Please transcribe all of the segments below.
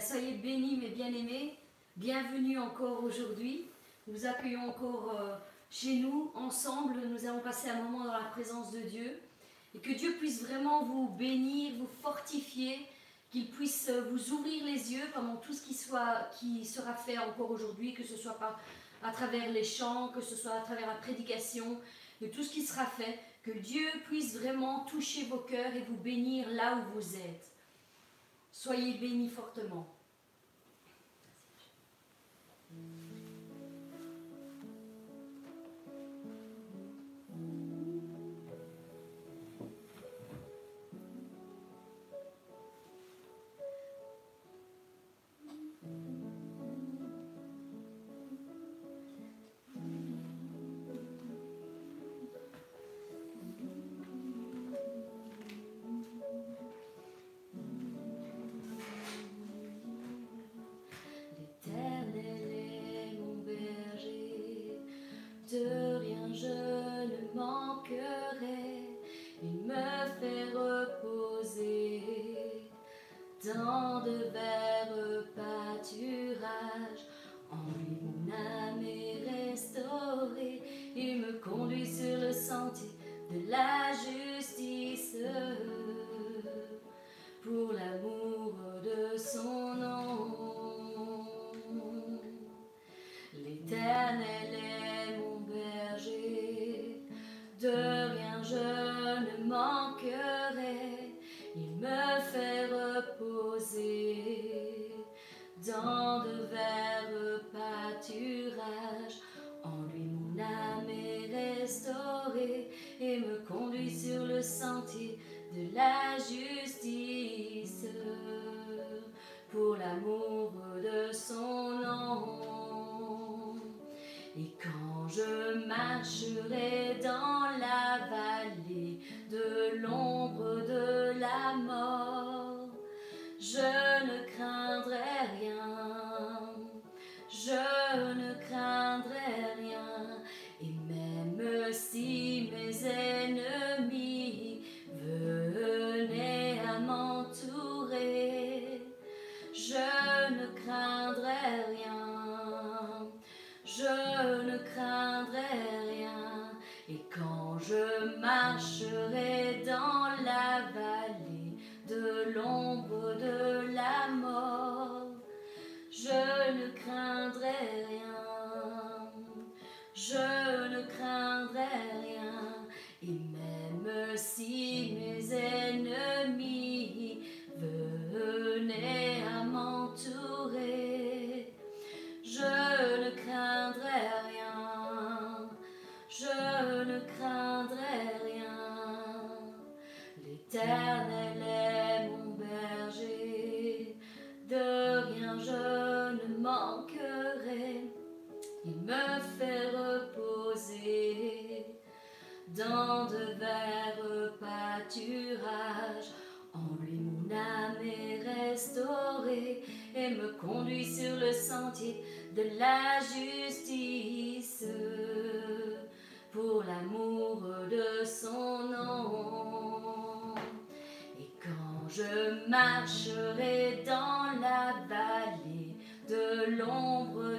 Soyez bénis, mes bien-aimés. Bienvenue encore aujourd'hui. Nous accueillons encore euh, chez nous, ensemble. Nous allons passer un moment dans la présence de Dieu. Et que Dieu puisse vraiment vous bénir, vous fortifier, qu'il puisse euh, vous ouvrir les yeux pendant tout ce qui sera fait encore aujourd'hui, que ce soit par, à travers les chants, que ce soit à travers la prédication, de tout ce qui sera fait. Que Dieu puisse vraiment toucher vos cœurs et vous bénir là où vous êtes. Soyez bénis fortement. Tu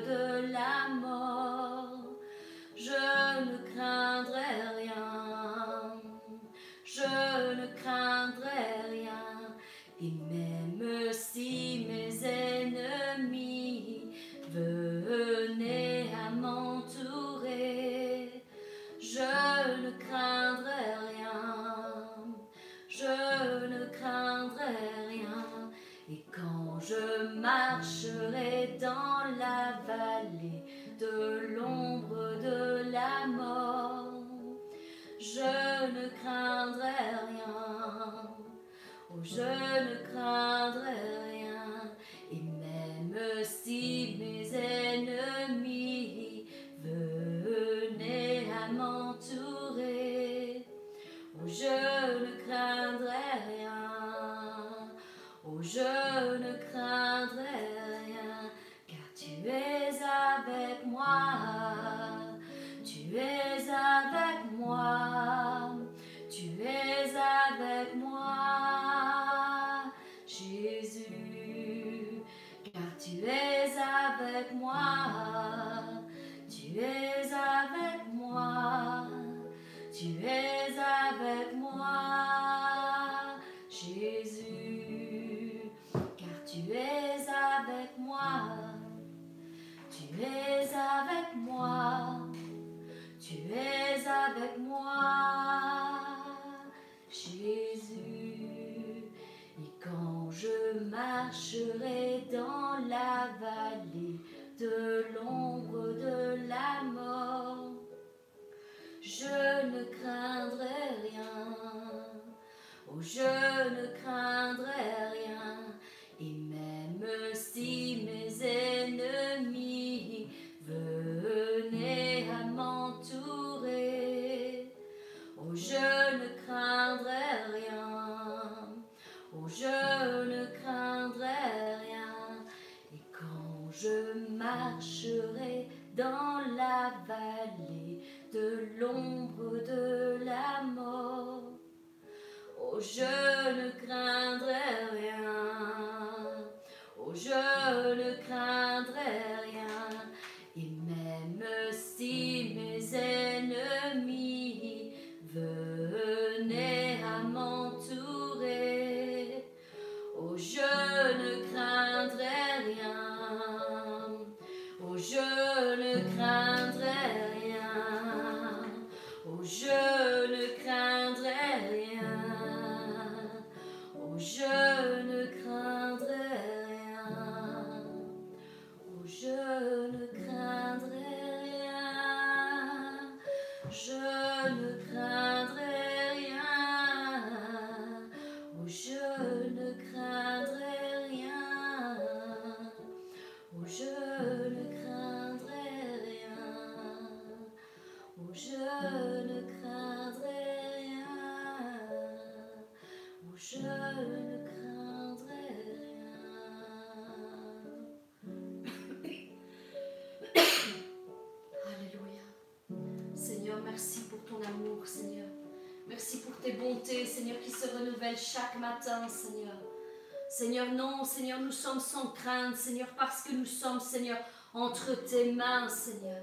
Seigneur, non, Seigneur, nous sommes sans crainte, Seigneur, parce que nous sommes, Seigneur, entre tes mains, Seigneur.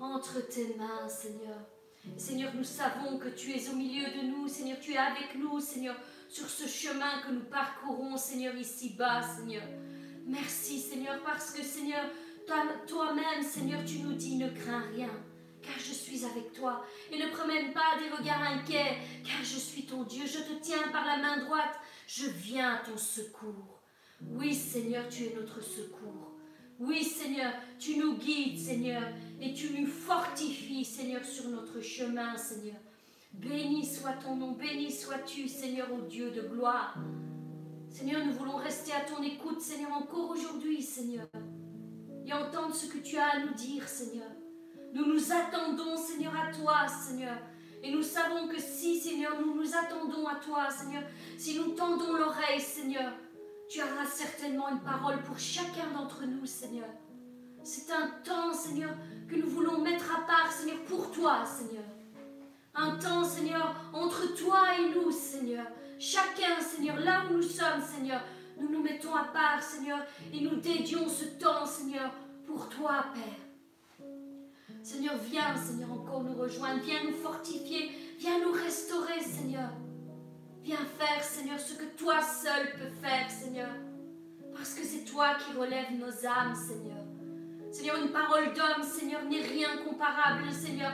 Entre tes mains, Seigneur. Seigneur, nous savons que tu es au milieu de nous, Seigneur, tu es avec nous, Seigneur, sur ce chemin que nous parcourons, Seigneur, ici-bas, Seigneur. Merci, Seigneur, parce que, Seigneur, toi- toi-même, Seigneur, tu nous dis, ne crains rien, car je suis avec toi. Et ne promène pas des regards inquiets, car je suis ton Dieu, je te tiens par la main droite, je viens à ton secours. Oui, Seigneur, tu es notre secours. Oui, Seigneur, tu nous guides, Seigneur, et tu nous fortifies, Seigneur, sur notre chemin, Seigneur. Béni soit ton nom, béni sois-tu, Seigneur, ô Dieu de gloire. Seigneur, nous voulons rester à ton écoute, Seigneur, encore aujourd'hui, Seigneur, et entendre ce que tu as à nous dire, Seigneur. Nous nous attendons, Seigneur, à toi, Seigneur. Et nous savons que si, Seigneur, nous nous attendons à toi, Seigneur, si nous tendons l'oreille, Seigneur, tu auras certainement une parole pour chacun d'entre nous, Seigneur. C'est un temps, Seigneur, que nous voulons mettre à part, Seigneur, pour toi, Seigneur. Un temps, Seigneur, entre toi et nous, Seigneur. Chacun, Seigneur, là où nous sommes, Seigneur, nous nous mettons à part, Seigneur, et nous dédions ce temps, Seigneur, pour toi, Père. Seigneur, viens, Seigneur, encore nous rejoindre, viens nous fortifier, viens nous restaurer, Seigneur. Viens faire, Seigneur, ce que toi seul peux faire, Seigneur. Parce que c'est toi qui relèves nos âmes, Seigneur. Seigneur, une parole d'homme, Seigneur, n'est rien comparable, Seigneur,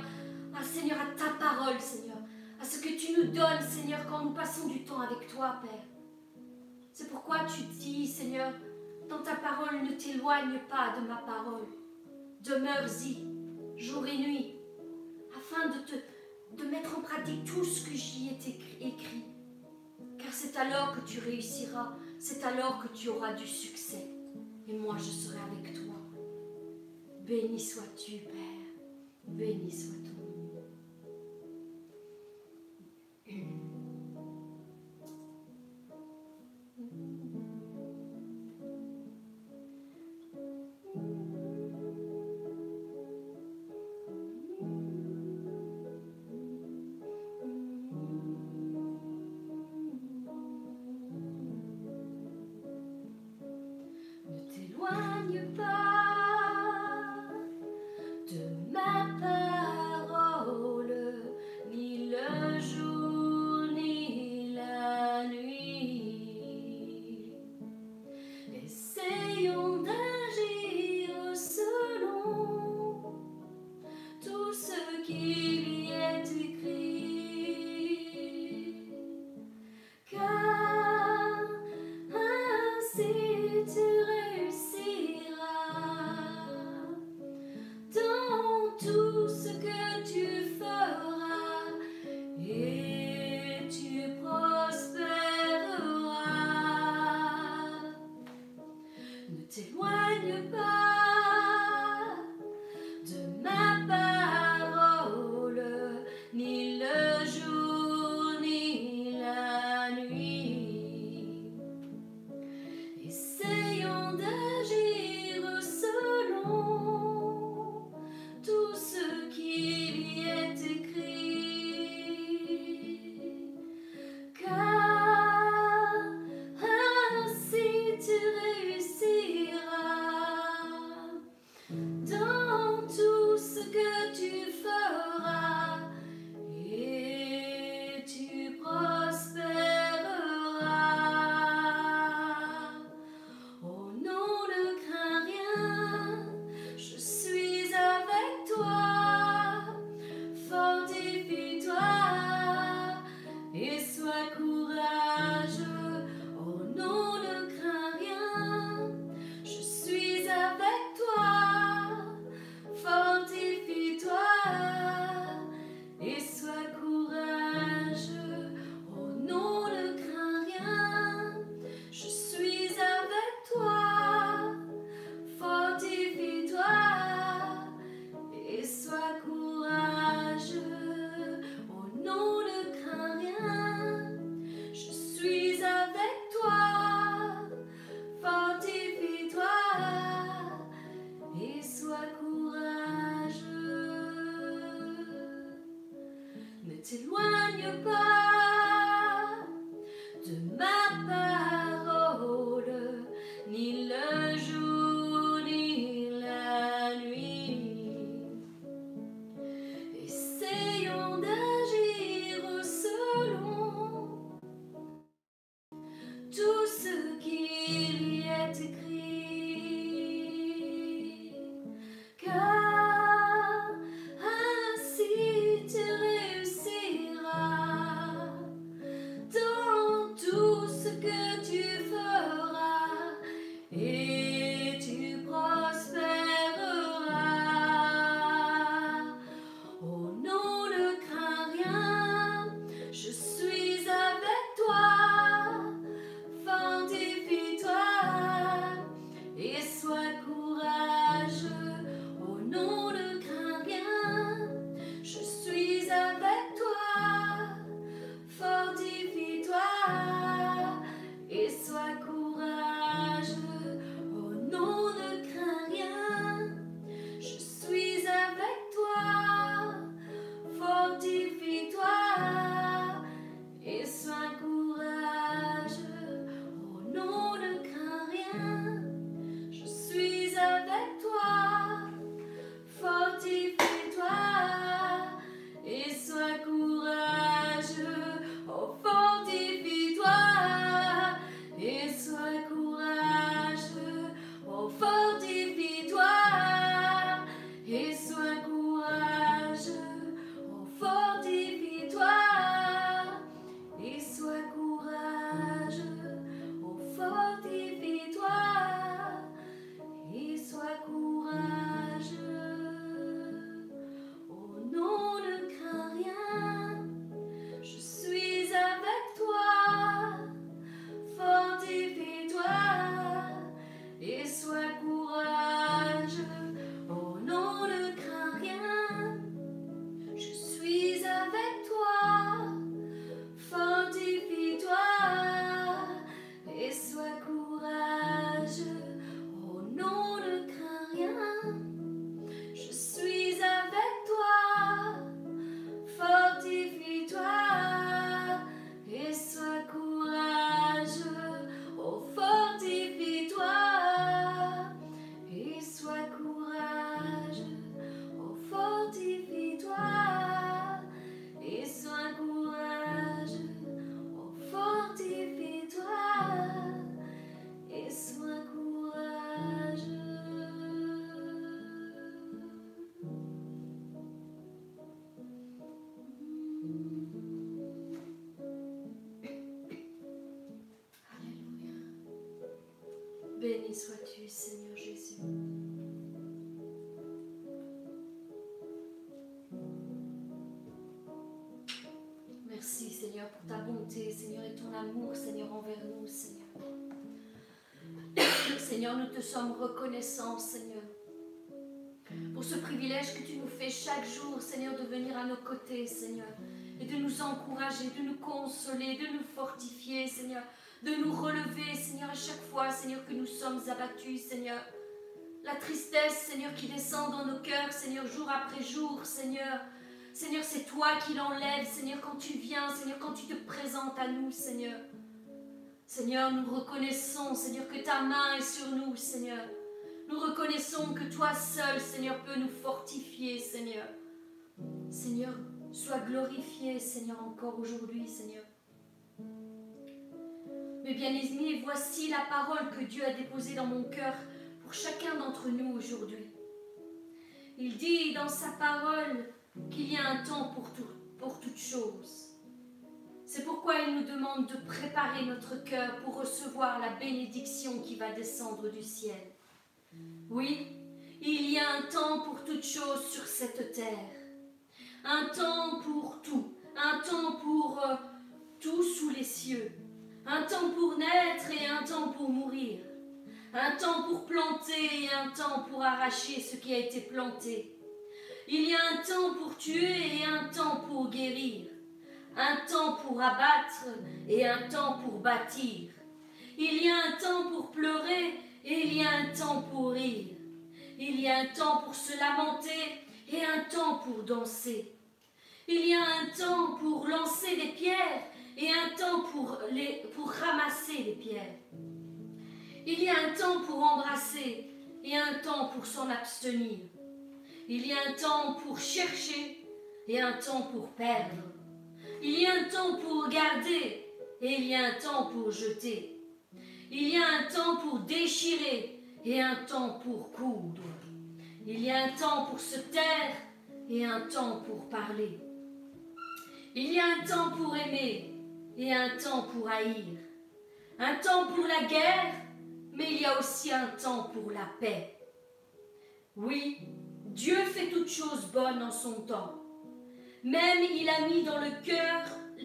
à Seigneur, à ta parole, Seigneur. À ce que tu nous donnes, Seigneur, quand nous passons du temps avec toi, Père. C'est pourquoi tu dis, Seigneur, dans ta parole, ne t'éloigne pas de ma parole. Demeure-y, jour et nuit, afin de te de mettre en pratique tout ce que j'y ai écrit-. Car c'est alors que tu réussiras, c'est alors que tu auras du succès. Et moi, je serai avec toi. Béni sois-tu, Père. Béni soit ton Seigneur, et ton amour, Seigneur, envers nous. Seigneur, Seigneur, nous te sommes reconnaissants, Seigneur, pour ce privilège que tu nous fais chaque jour, Seigneur, de venir à nos côtés, Seigneur, et de nous encourager, de nous consoler, de nous fortifier, Seigneur, de nous relever, Seigneur, à chaque fois, Seigneur, que nous sommes abattus, Seigneur. La tristesse, Seigneur, qui descend dans nos cœurs, Seigneur, jour après jour, Seigneur. Seigneur, c'est toi qui l'enlèves, Seigneur, quand tu viens, Seigneur, quand tu te présentes à nous, Seigneur. Seigneur, nous reconnaissons, Seigneur, que ta main est sur nous, Seigneur. Nous reconnaissons que toi seul, Seigneur, peux nous fortifier, Seigneur. Seigneur, sois glorifié, Seigneur, encore aujourd'hui, Seigneur. Mes bien-aimés, voici la parole que Dieu a déposée dans mon cœur pour chacun d'entre nous aujourd'hui. Il dit dans sa parole qu'il y a un temps pour, tout, pour toute chose. C'est pourquoi il nous demande de préparer notre cœur pour recevoir la bénédiction qui va descendre du ciel. Oui, il y a un temps pour toute chose sur cette terre. Un temps pour tout. Un temps pour euh, tout sous les cieux. Un temps pour naître et un temps pour mourir. Un temps pour planter et un temps pour arracher ce qui a été planté. Il y a un temps pour tuer et un temps pour guérir un temps pour abattre et un temps pour bâtir. Il y a un temps pour pleurer et il y a un temps pour rire. Il y a un temps pour se lamenter et un temps pour danser. Il y a un temps pour lancer des pierres et un temps pour, les, pour ramasser les pierres. Il y a un temps pour embrasser et un temps pour s'en abstenir. Il y a un temps pour chercher et un temps pour perdre. Il y a un temps pour garder et il y a un temps pour jeter. Il y a un temps pour déchirer et un temps pour coudre. Il y a un temps pour se taire et un temps pour parler. Il y a un temps pour aimer et un temps pour haïr. Un temps pour la guerre, mais il y a aussi un temps pour la paix. Oui, Dieu fait toutes choses bonnes en son temps. Même il a mis dans le cœur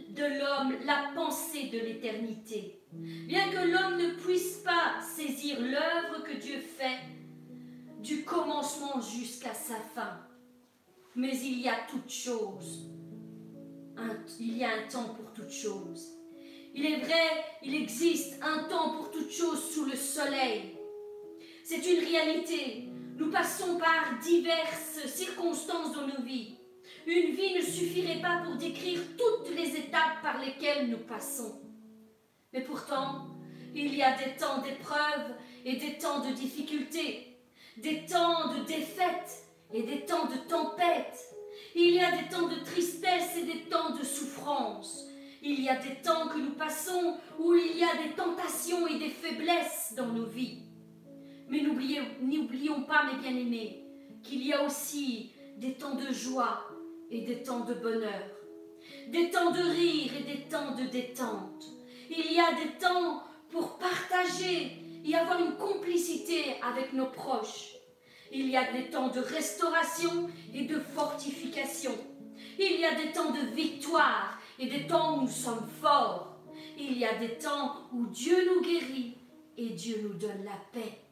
de l'homme la pensée de l'éternité. Bien que l'homme ne puisse pas saisir l'œuvre que Dieu fait du commencement jusqu'à sa fin. Mais il y a toute chose. il y a un temps pour toute chose. Il est vrai, il existe un temps pour toute chose sous le soleil. C'est une réalité. Nous passons par diverses circonstances dans nos vies. Une vie ne suffirait pas pour décrire toutes les étapes par lesquelles nous passons. Mais pourtant, il y a des temps d'épreuve et des temps de difficulté, des temps de défaite et des temps de tempête. Il y a des temps de tristesse et des temps de souffrance. Il y a des temps que nous passons où il y a des tentations et des faiblesses dans nos vies. Mais n'oublions pas, mes bien-aimés, qu'il y a aussi des temps de joie et des temps de bonheur, des temps de rire et des temps de détente. Il y a des temps pour partager et avoir une complicité avec nos proches. Il y a des temps de restauration et de fortification. Il y a des temps de victoire et des temps où nous sommes forts. Il y a des temps où Dieu nous guérit et Dieu nous donne la paix.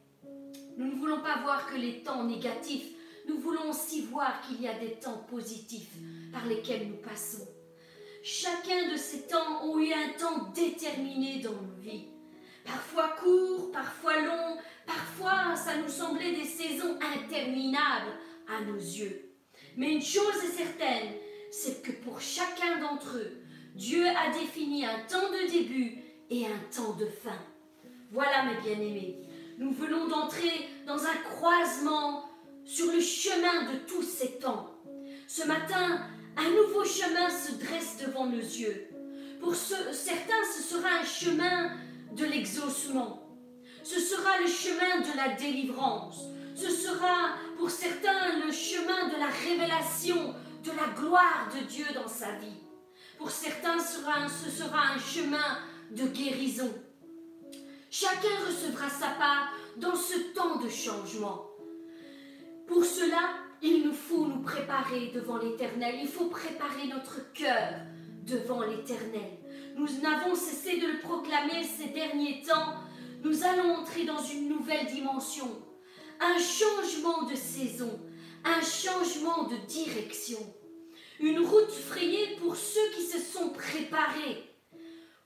Nous ne voulons pas voir que les temps négatifs nous voulons aussi voir qu'il y a des temps positifs par lesquels nous passons. Chacun de ces temps ont eu un temps déterminé dans nos vies. Parfois court, parfois long, parfois ça nous semblait des saisons interminables à nos yeux. Mais une chose est certaine, c'est que pour chacun d'entre eux, Dieu a défini un temps de début et un temps de fin. Voilà mes bien-aimés, nous venons d'entrer dans un croisement sur le chemin de tous ces temps. Ce matin, un nouveau chemin se dresse devant nos yeux. Pour certains, ce sera un chemin de l'exaucement. Ce sera le chemin de la délivrance. Ce sera pour certains le chemin de la révélation de la gloire de Dieu dans sa vie. Pour certains, ce sera un chemin de guérison. Chacun recevra sa part dans ce temps de changement. Pour cela, il nous faut nous préparer devant l'Éternel. Il faut préparer notre cœur devant l'Éternel. Nous n'avons cessé de le proclamer ces derniers temps. nous allons entrer dans une nouvelle dimension, un changement de saison, un changement de direction, une route frayée pour ceux qui se sont préparés,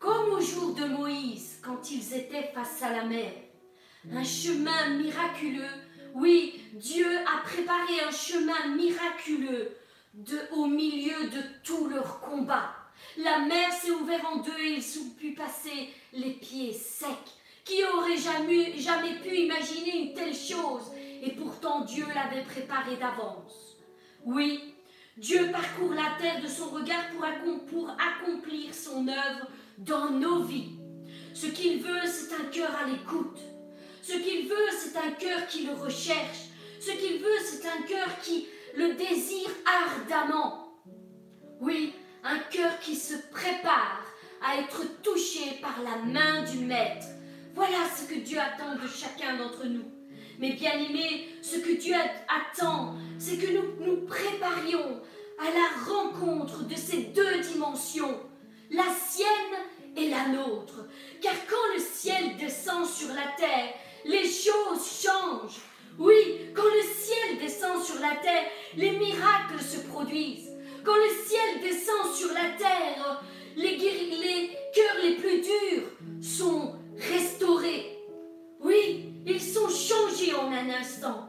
comme au jour de Moïse quand ils étaient face à la mer. Un chemin miraculeux, oui, Dieu a préparé un chemin miraculeux de, au milieu de tout leur combat. La mer s'est ouverte en deux et ils ont pu passer les pieds secs. Qui aurait jamais, pu imaginer une telle chose? Et pourtant Dieu l'avait préparé d'avance. Oui, Dieu parcourt la terre de son regard pour accomplir son œuvre dans nos vies. Ce qu'il veut, c'est un cœur à l'écoute. Ce qu'il veut, c'est un cœur qui le recherche. Ce qu'il veut, c'est un cœur qui le désire ardemment. Oui, un cœur qui se prépare à être touché par la main du Maître. Voilà ce que Dieu attend de chacun d'entre nous. Mais bien aimé, ce que Dieu attend, c'est que nous nous préparions à la rencontre de ces deux dimensions, la sienne et la nôtre. Car quand le ciel descend sur la terre, les choses changent. Oui, quand le ciel descend sur la terre, les miracles se produisent. Quand le ciel descend sur la terre, les, les cœurs les plus durs sont restaurés. Oui, ils sont changés en un instant.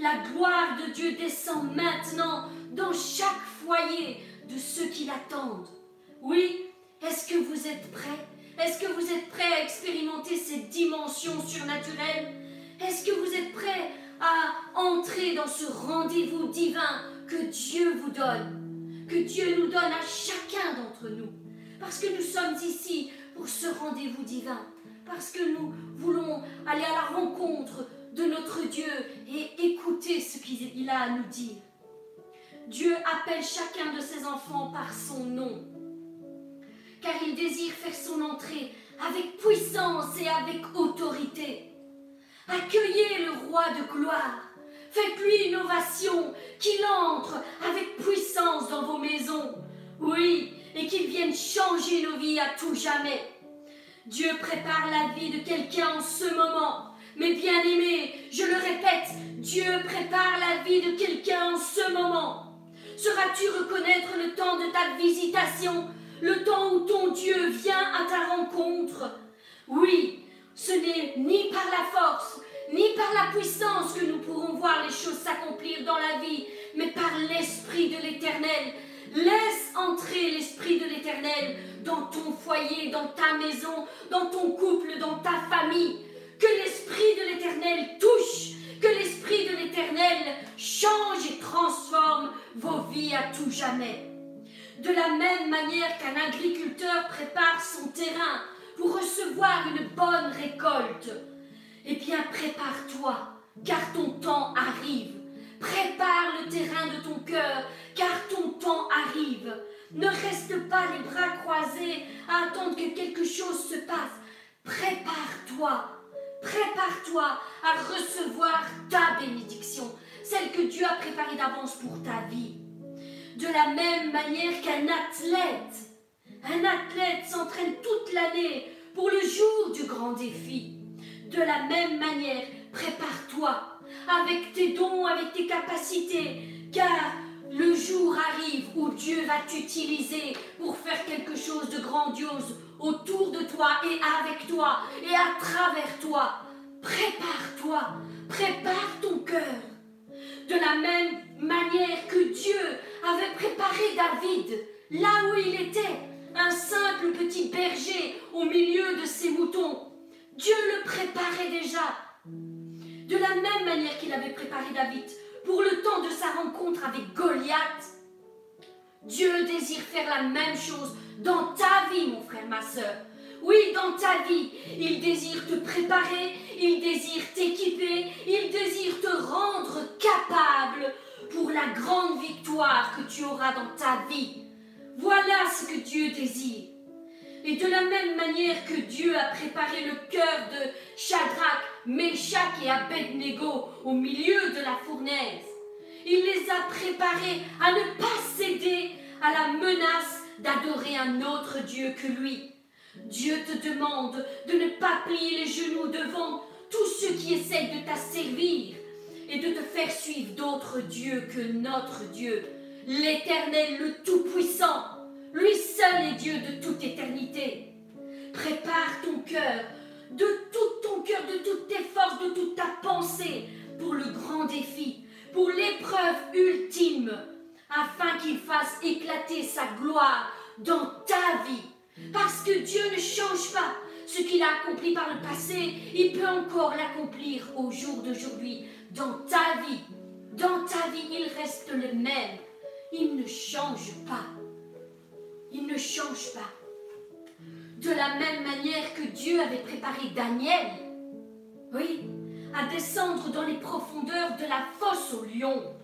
La gloire de Dieu descend maintenant dans chaque foyer de ceux qui l'attendent. Oui, est-ce que vous êtes prêts? Est-ce que vous êtes prêts à expérimenter ces dimensions surnaturelles? Est-ce que vous êtes prêts à entrer dans ce rendez-vous divin que Dieu vous donne? Que Dieu nous donne à chacun d'entre nous. Parce que nous sommes ici pour ce rendez-vous divin. Parce que nous voulons aller à la rencontre de notre Dieu et écouter ce qu'il a à nous dire. Dieu appelle chacun de ses enfants par son nom car il désire faire son entrée avec puissance et avec autorité. Accueillez le roi de gloire. Faites-lui une ovation, qu'il entre avec puissance dans vos maisons. Oui, et qu'il vienne changer nos vies à tout jamais. Dieu prépare la vie de quelqu'un en ce moment. Mais bien aimé, je le répète, Dieu prépare la vie de quelqu'un en ce moment. Seras-tu reconnaître le temps de ta visitation le temps où ton Dieu vient à ta rencontre. Oui, ce n'est ni par la force, ni par la puissance que nous pourrons voir les choses s'accomplir dans la vie, mais par l'Esprit de l'Éternel. Laisse entrer l'Esprit de l'Éternel dans ton foyer, dans ta maison, dans ton couple, dans ta famille. Que l'Esprit de l'Éternel touche, que l'Esprit de l'Éternel change et transforme vos vies à tout jamais. De la même manière qu'un agriculteur prépare son terrain pour recevoir une bonne récolte, eh bien prépare-toi, car ton temps arrive. Prépare le terrain de ton cœur, car ton temps arrive. Ne reste pas les bras croisés à attendre que quelque chose se passe. Prépare-toi, prépare-toi à recevoir ta bénédiction, celle que Dieu a préparée d'avance pour ta vie de la même manière qu'un athlète. Un athlète s'entraîne toute l'année pour le jour du grand défi. De la même manière, prépare-toi avec tes dons, avec tes capacités, car le jour arrive où Dieu va t'utiliser pour faire quelque chose de grandiose autour de toi et avec toi et à travers toi. Prépare-toi, prépare ton cœur. De la même manière que Dieu avait préparé David là où il était, un simple petit berger au milieu de ses moutons. Dieu le préparait déjà. De la même manière qu'il avait préparé David pour le temps de sa rencontre avec Goliath, Dieu désire faire la même chose dans ta vie, mon frère, ma soeur. Oui, dans ta vie, il désire te préparer, il désire t'équiper, il désire te rendre capable pour la grande victoire que tu auras dans ta vie. Voilà ce que Dieu désire. Et de la même manière que Dieu a préparé le cœur de Shadrach, Meshach et Abednego au milieu de la fournaise, il les a préparés à ne pas céder à la menace d'adorer un autre Dieu que lui. Dieu te demande de ne pas plier les genoux devant tous ceux qui essayent de t'asservir et de te faire suivre d'autres dieux que notre Dieu, l'Éternel, le Tout-Puissant. Lui seul est Dieu de toute éternité. Prépare ton cœur, de tout ton cœur, de toutes tes forces, de toute ta pensée, pour le grand défi, pour l'épreuve ultime, afin qu'il fasse éclater sa gloire dans ta vie. Parce que Dieu ne change pas. Ce qu'il a accompli par le passé, il peut encore l'accomplir au jour d'aujourd'hui. Dans ta vie, dans ta vie, il reste le même. Il ne change pas. Il ne change pas. De la même manière que Dieu avait préparé Daniel, oui, à descendre dans les profondeurs de la fosse aux lions,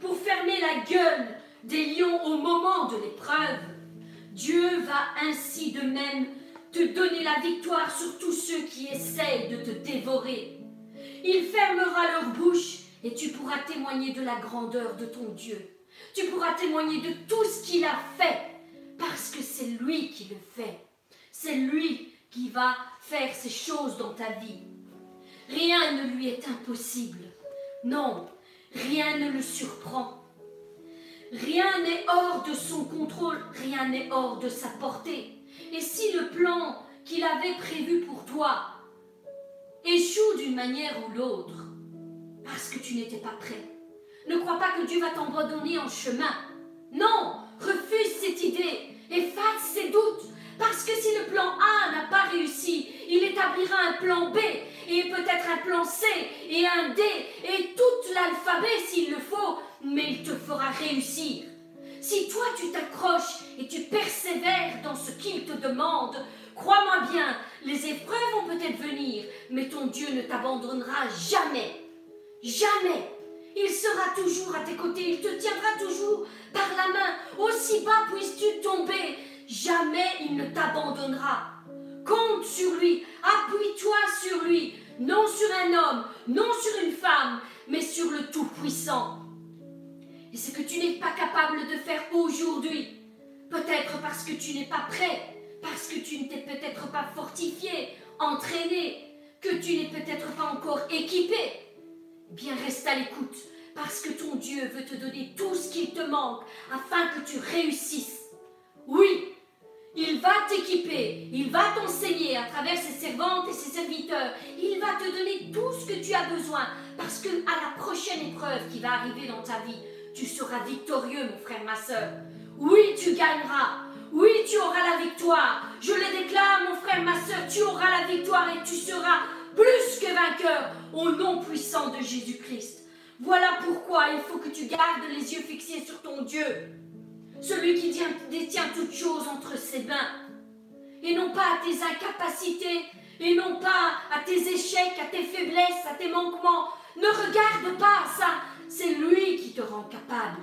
pour fermer la gueule des lions au moment de l'épreuve. Dieu va ainsi de même te donner la victoire sur tous ceux qui essayent de te dévorer. Il fermera leur bouche et tu pourras témoigner de la grandeur de ton Dieu. Tu pourras témoigner de tout ce qu'il a fait parce que c'est lui qui le fait. C'est lui qui va faire ces choses dans ta vie. Rien ne lui est impossible. Non, rien ne le surprend. Rien n'est hors de son contrôle, rien n'est hors de sa portée. Et si le plan qu'il avait prévu pour toi échoue d'une manière ou l'autre, parce que tu n'étais pas prêt, ne crois pas que Dieu va t'abandonner en chemin. Non, refuse cette idée, efface ses doutes, parce que si le plan A n'a pas réussi, il établira un plan B et peut-être un plan C et un D et tout l'alphabet s'il le faut, mais il te fera réussir. Si toi tu t'accroches et tu persévères dans ce qu'il te demande, crois-moi bien, les épreuves vont peut-être venir, mais ton Dieu ne t'abandonnera jamais. Jamais. Il sera toujours à tes côtés, il te tiendra toujours par la main. Aussi bas puisses-tu tomber, jamais il ne t'abandonnera. Compte sur lui, appuie-toi sur lui, non sur un homme, non sur une femme, mais sur le Tout-Puissant. Et ce que tu n'es pas capable de faire aujourd'hui, peut-être parce que tu n'es pas prêt, parce que tu ne t'es peut-être pas fortifié, entraîné, que tu n'es peut-être pas encore équipé, bien reste à l'écoute, parce que ton Dieu veut te donner tout ce qu'il te manque afin que tu réussisses. Oui, il va t'équiper, il va t'enseigner à travers ses servantes et ses serviteurs. Il va te donner tout ce que tu as besoin parce que à la prochaine épreuve qui va arriver dans ta vie, tu seras victorieux, mon frère, ma soeur. Oui, tu gagneras. Oui, tu auras la victoire. Je le déclare, mon frère, ma soeur, tu auras la victoire et tu seras plus que vainqueur au nom puissant de Jésus-Christ. Voilà pourquoi il faut que tu gardes les yeux fixés sur ton Dieu celui qui détient toutes choses entre ses mains, et non pas à tes incapacités, et non pas à tes échecs, à tes faiblesses, à tes manquements. Ne regarde pas ça, c'est lui qui te rend capable.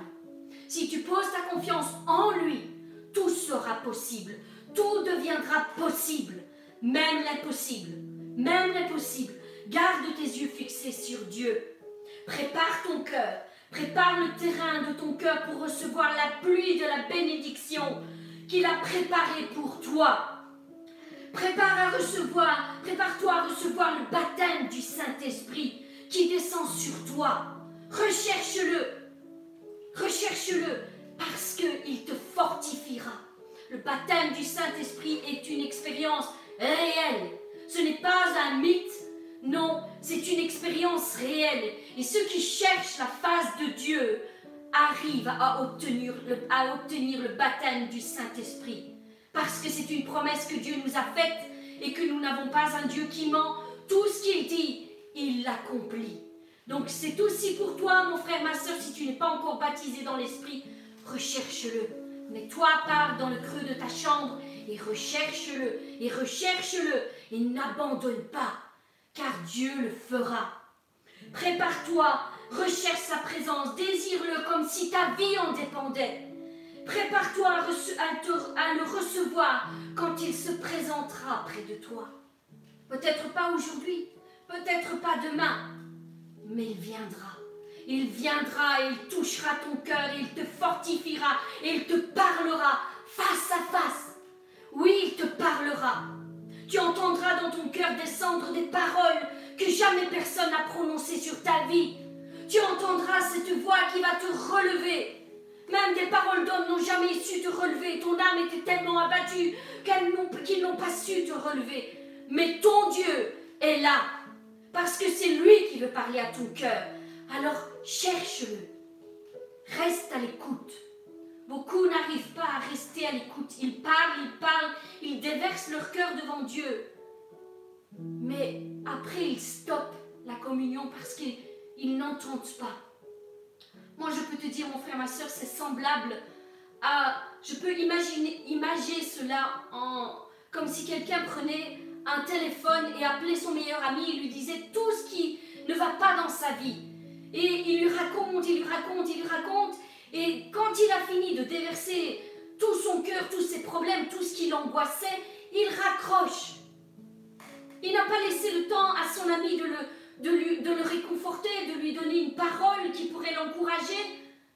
Si tu poses ta confiance en lui, tout sera possible, tout deviendra possible, même l'impossible, même l'impossible. Garde tes yeux fixés sur Dieu. Prépare ton cœur, Prépare le terrain de ton cœur pour recevoir la pluie de la bénédiction qu'il a préparée pour toi. Prépare à recevoir, prépare-toi à recevoir le baptême du Saint-Esprit qui descend sur toi. Recherche-le. Recherche-le parce qu'il te fortifiera. Le baptême du Saint-Esprit est une expérience réelle. Ce n'est pas un mythe, non, c'est une expérience réelle. Et ceux qui cherchent la face de Dieu arrivent à obtenir le, baptême du Saint-Esprit. Parce que c'est une promesse que Dieu nous a faite et que nous n'avons pas un Dieu qui ment. Tout ce qu'il dit, il l'accomplit. Donc c'est aussi pour toi, mon frère, ma soeur, si tu n'es pas encore baptisé dans l'Esprit, recherche-le. Mets-toi à part dans le creux de ta chambre et recherche-le. Et recherche-le. Et n'abandonne pas car Dieu le fera. Prépare-toi, recherche sa présence, désire-le comme si ta vie en dépendait. Prépare-toi à, à, le recevoir quand il se présentera près de toi. Peut-être pas aujourd'hui, peut-être pas demain, mais il viendra. Il viendra il touchera ton cœur, il te fortifiera, il te parlera face à face. Oui, il te parlera. Tu entendras dans ton cœur descendre des paroles que jamais personne n'a prononcées sur ta vie. Tu entendras cette voix qui va te relever. Même des paroles d'hommes n'ont jamais su te relever. Ton âme était tellement abattue qu'ils n'ont pas su te relever. Mais ton Dieu est là. Parce que c'est lui qui veut parler à ton cœur. Alors cherche-le. Reste à l'écoute. Beaucoup n'arrivent pas à rester à l'écoute. Ils parlent, ils parlent, ils déversent leur cœur devant Dieu. Mais après, ils stoppent la communion parce qu'ils n'entendent pas. Moi, je peux te dire, mon frère, ma soeur, c'est semblable à... Je peux imaginer, imaginer cela en, comme si quelqu'un prenait un téléphone et appelait son meilleur ami et lui disait tout ce qui ne va pas dans sa vie. Et il lui raconte, il lui raconte, il lui raconte. Et quand il a fini de déverser tout son cœur, tous ses problèmes, tout ce qui l'angoissait, il raccroche. Il n'a pas laissé le temps à son ami de le, de, le réconforter, de lui donner une parole qui pourrait l'encourager.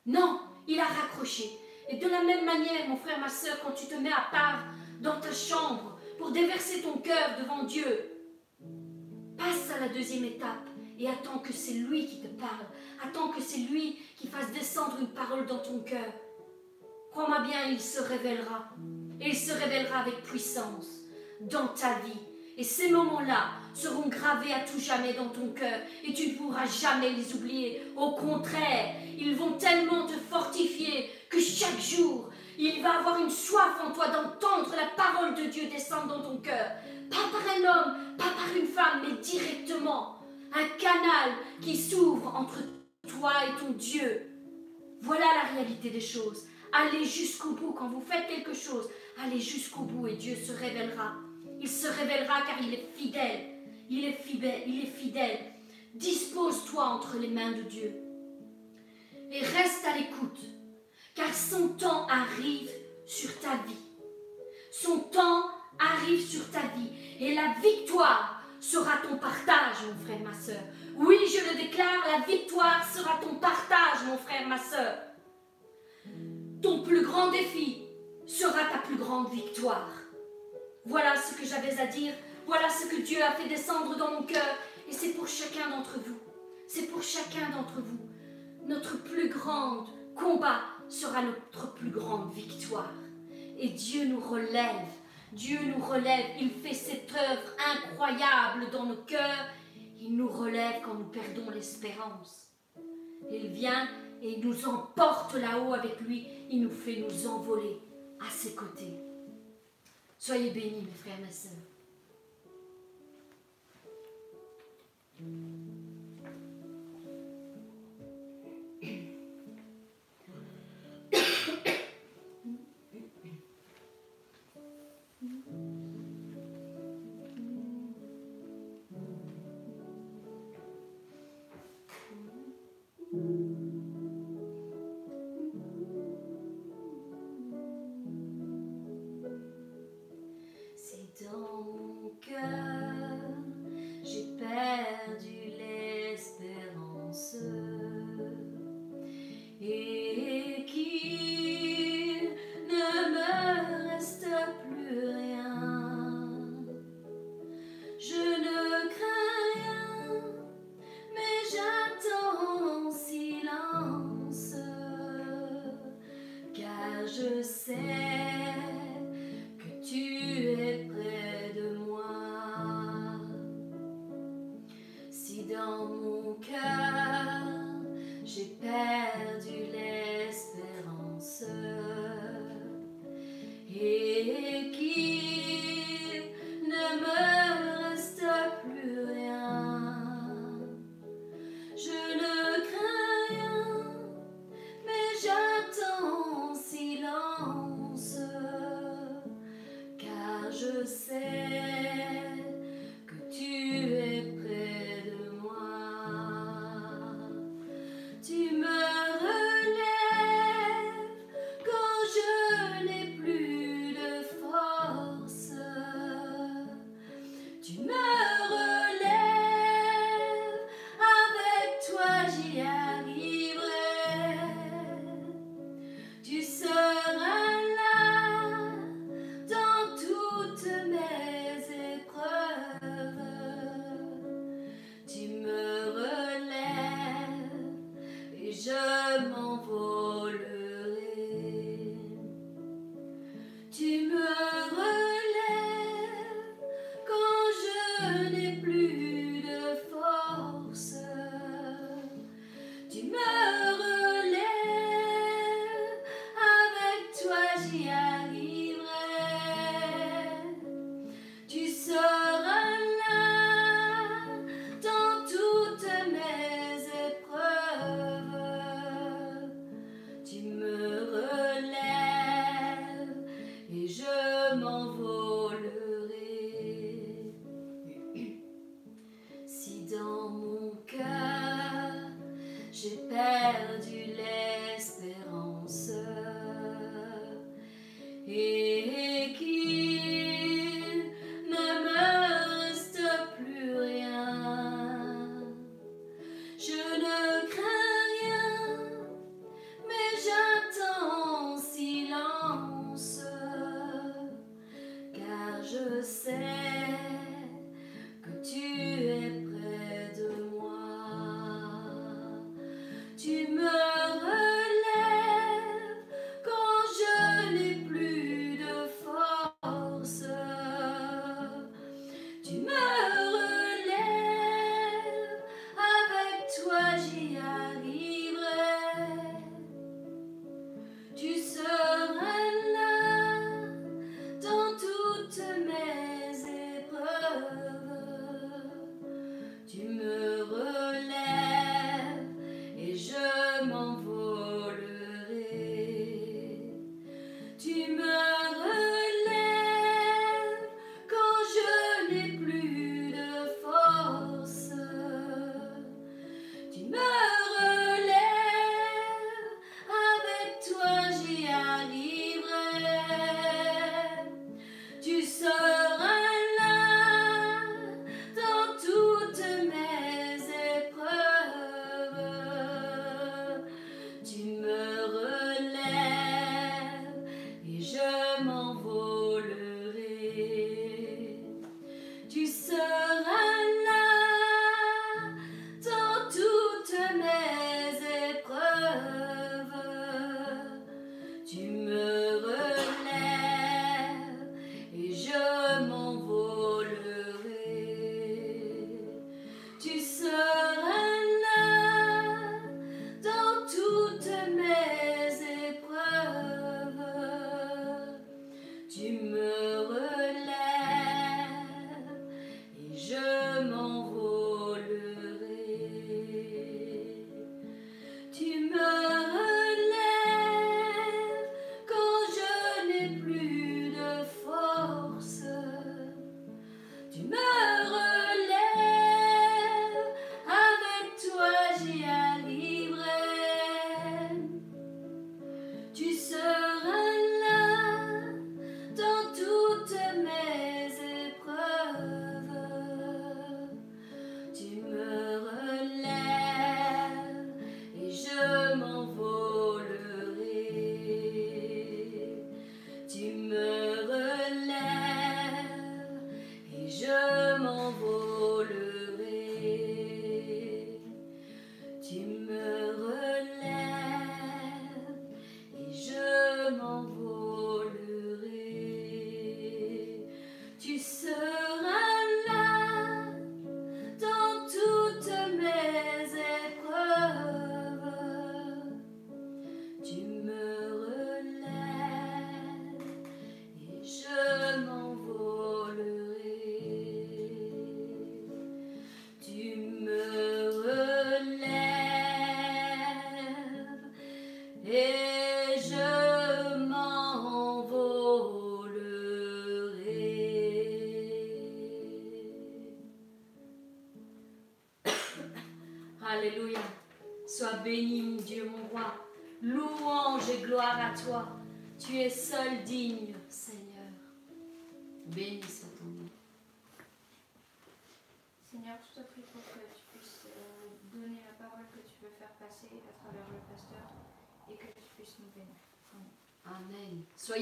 Non, il a raccroché. Et de la même manière, mon frère, ma soeur, quand tu te mets à part dans ta chambre pour déverser ton cœur devant Dieu, passe à la deuxième étape et attends que c'est lui qui te parle. Attends que c'est lui qui fasse descendre une parole dans ton cœur. Crois-moi bien, il se révélera. Et il se révélera avec puissance dans ta vie. Et ces moments-là seront gravés à tout jamais dans ton cœur et tu ne pourras jamais les oublier. Au contraire, ils vont tellement te fortifier que chaque jour, il va avoir une soif en toi d'entendre la parole de Dieu descendre dans ton cœur. Pas par un homme, pas par une femme, mais directement un canal qui s'ouvre entre toi et ton Dieu. Voilà la réalité des choses. Allez jusqu'au bout quand vous faites quelque chose. Allez jusqu'au bout et Dieu se révélera. Il se révélera car il est fidèle. Il est fidèle. Il est fidèle. Dispose-toi entre les mains de Dieu. Et reste à l'écoute. Car son temps arrive sur ta vie. Son temps arrive sur ta vie. Et la victoire sera ton partage, mon frère, ma soeur. Oui, je le déclare, la victoire sera ton partage, mon frère, ma soeur. Ton plus grand défi sera ta plus grande victoire. Voilà ce que j'avais à dire. Voilà ce que Dieu a fait descendre dans mon cœur. Et c'est pour chacun d'entre vous. C'est pour chacun d'entre vous. Notre plus grand combat sera notre plus grande victoire. Et Dieu nous relève Dieu nous relève, il fait cette œuvre incroyable dans nos cœurs. Il nous relève quand nous perdons l'espérance. Il vient et il nous emporte là-haut avec lui. Il nous fait nous envoler à ses côtés. Soyez bénis, mes frères, mes sœurs.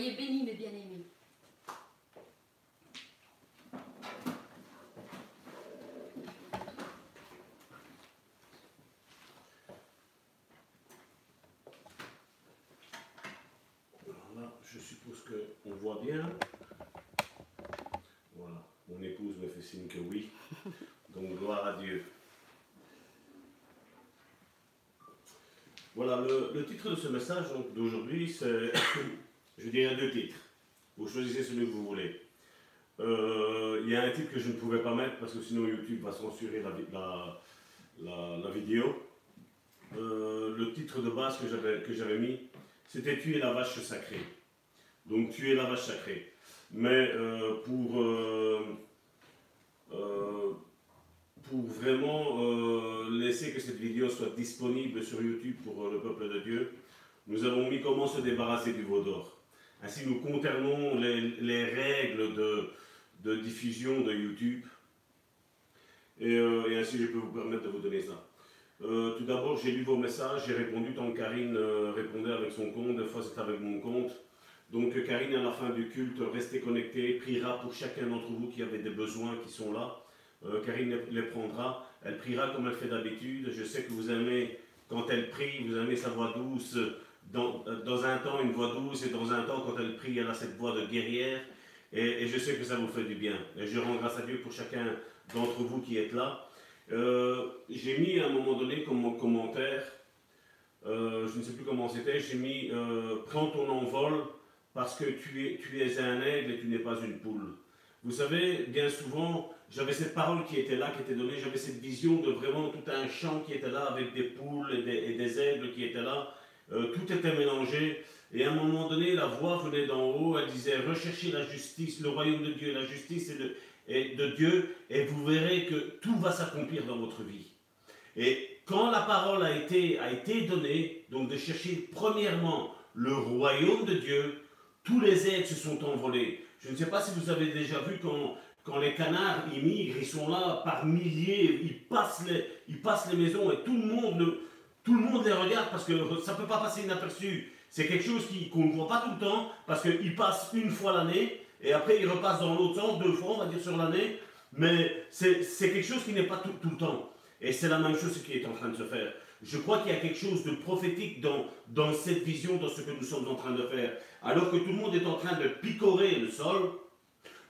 Soyez bénis, mes bien-aimés. je suppose qu'on voit bien. Voilà, mon épouse me fait signe que oui. Donc gloire à Dieu. Voilà, le, le titre de ce message d'aujourd'hui, c'est je dirais deux titres. Vous choisissez celui que vous voulez. Euh, Il y a un titre que je ne pouvais pas mettre parce que sinon YouTube va censurer la, la, vidéo. Euh, le titre de base que j'avais, mis, c'était Tuer la vache sacrée. Donc tuer la vache sacrée. Mais euh, pour, pour vraiment laisser que cette vidéo soit disponible sur YouTube pour le peuple de Dieu, nous avons mis comment se débarrasser du veau d'or. Ainsi, nous contournons les, les règles de, diffusion de YouTube. Et, euh, et ainsi, je peux vous permettre de vous donner ça. Euh, tout d'abord, j'ai lu vos messages, j'ai répondu tant que Karine euh, répondait avec son compte, des fois c'est avec mon compte. Donc Karine, à la fin du culte, restez connectés, priera pour chacun d'entre vous qui avait des besoins qui sont là. Karine les prendra, elle priera comme elle fait d'habitude. Je sais que vous aimez, quand elle prie, vous aimez sa voix douce. Dans, euh, dans un temps, une voix douce, et dans un temps, quand elle prie, elle a cette voix de guerrière. Et, je sais que ça vous fait du bien. Et je rends grâce à Dieu pour chacun d'entre vous qui êtes là. Euh, j'ai mis à un moment donné comme commentaire, euh, je ne sais plus comment c'était, j'ai mis Prends ton envol parce que tu es, tu es un aigle et tu n'es pas une poule. Vous savez, bien souvent, j'avais cette parole qui était là, qui était donnée, j'avais cette vision de vraiment tout un champ qui était là avec des poules et des aigles qui étaient là. Euh, tout était mélangé. Et à un moment donné, la voix venait d'en haut, elle disait Recherchez la justice, le royaume de Dieu, la justice et de, Dieu, et vous verrez que tout va s'accomplir dans votre vie. Et quand la parole a été, donnée, donc de chercher premièrement le royaume de Dieu, tous les aides se sont envolés. Je ne sais pas si vous avez déjà vu quand, les canards immigrent, ils sont là par milliers, ils passent les, maisons et tout le monde, tout le monde les regarde parce que ça ne peut pas passer inaperçu. C'est quelque chose qu'on ne voit pas tout le temps parce qu'ils passent une fois l'année et après ils repassent dans l'autre sens deux fois, on va dire sur l'année. Mais c'est c'est quelque chose qui n'est pas tout, tout le temps. Et c'est la même chose qui est en train de se faire. Je crois qu'il y a quelque chose de prophétique dans, dans cette vision, dans ce que nous sommes en train de faire. Alors que tout le monde est en train de picorer le sol,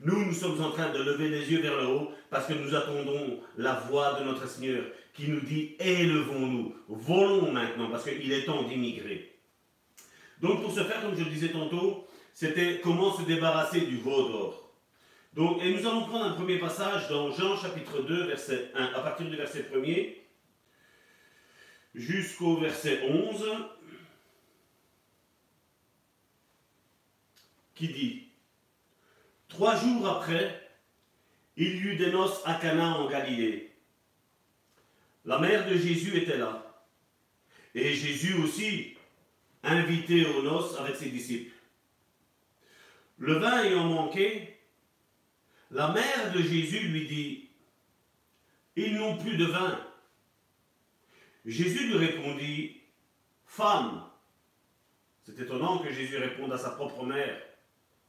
nous, nous sommes en train de lever les yeux vers le haut parce que nous attendons la voix de notre Seigneur qui nous dit élevons-nous, volons maintenant parce qu'il est temps d'immigrer. Donc pour ce faire, comme je le disais tantôt, c'était comment se débarrasser du veau d'or. Donc, et nous allons prendre un premier passage dans Jean chapitre 2, verset 1, à partir du verset 1er jusqu'au verset 11, qui dit Trois jours après, il y eut des noces à Cana en Galilée. La mère de Jésus était là. Et Jésus aussi, invité aux noces avec ses disciples. Le vin ayant manqué, la mère de Jésus lui dit, Ils n'ont plus de vin. Jésus lui répondit, Femme, c'est étonnant que Jésus réponde à sa propre mère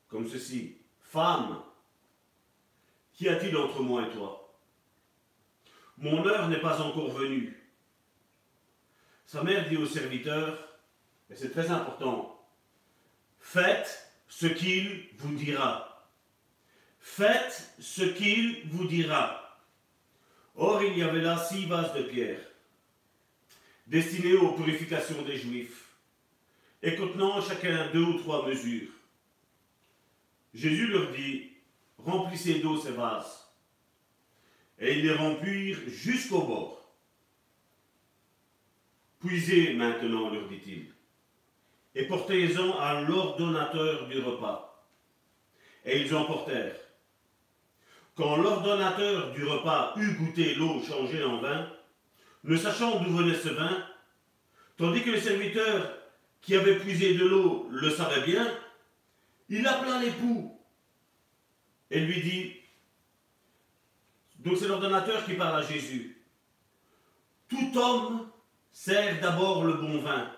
comme ceci, Femme, qu'y a-t-il entre moi et toi? Mon heure n'est pas encore venue. Sa mère dit au serviteur, et c'est très important, Faites ce qu'il vous dira. Faites ce qu'il vous dira. Or, il y avait là six vases de pierre, destinés aux purifications des Juifs, et contenant chacun deux ou trois mesures. Jésus leur dit, remplissez d'eau ces vases. Et ils les remplirent jusqu'au bord. Puisez maintenant, leur dit-il, et portez-en à l'ordonnateur du repas. Et ils en portèrent. Quand l'ordonnateur du repas eut goûté l'eau changée en vin, ne sachant d'où venait ce vin, tandis que le serviteur qui avait puisé de l'eau le savait bien, il appela l'époux et lui dit, donc c'est l'ordonnateur qui parle à Jésus, tout homme sert d'abord le bon vin,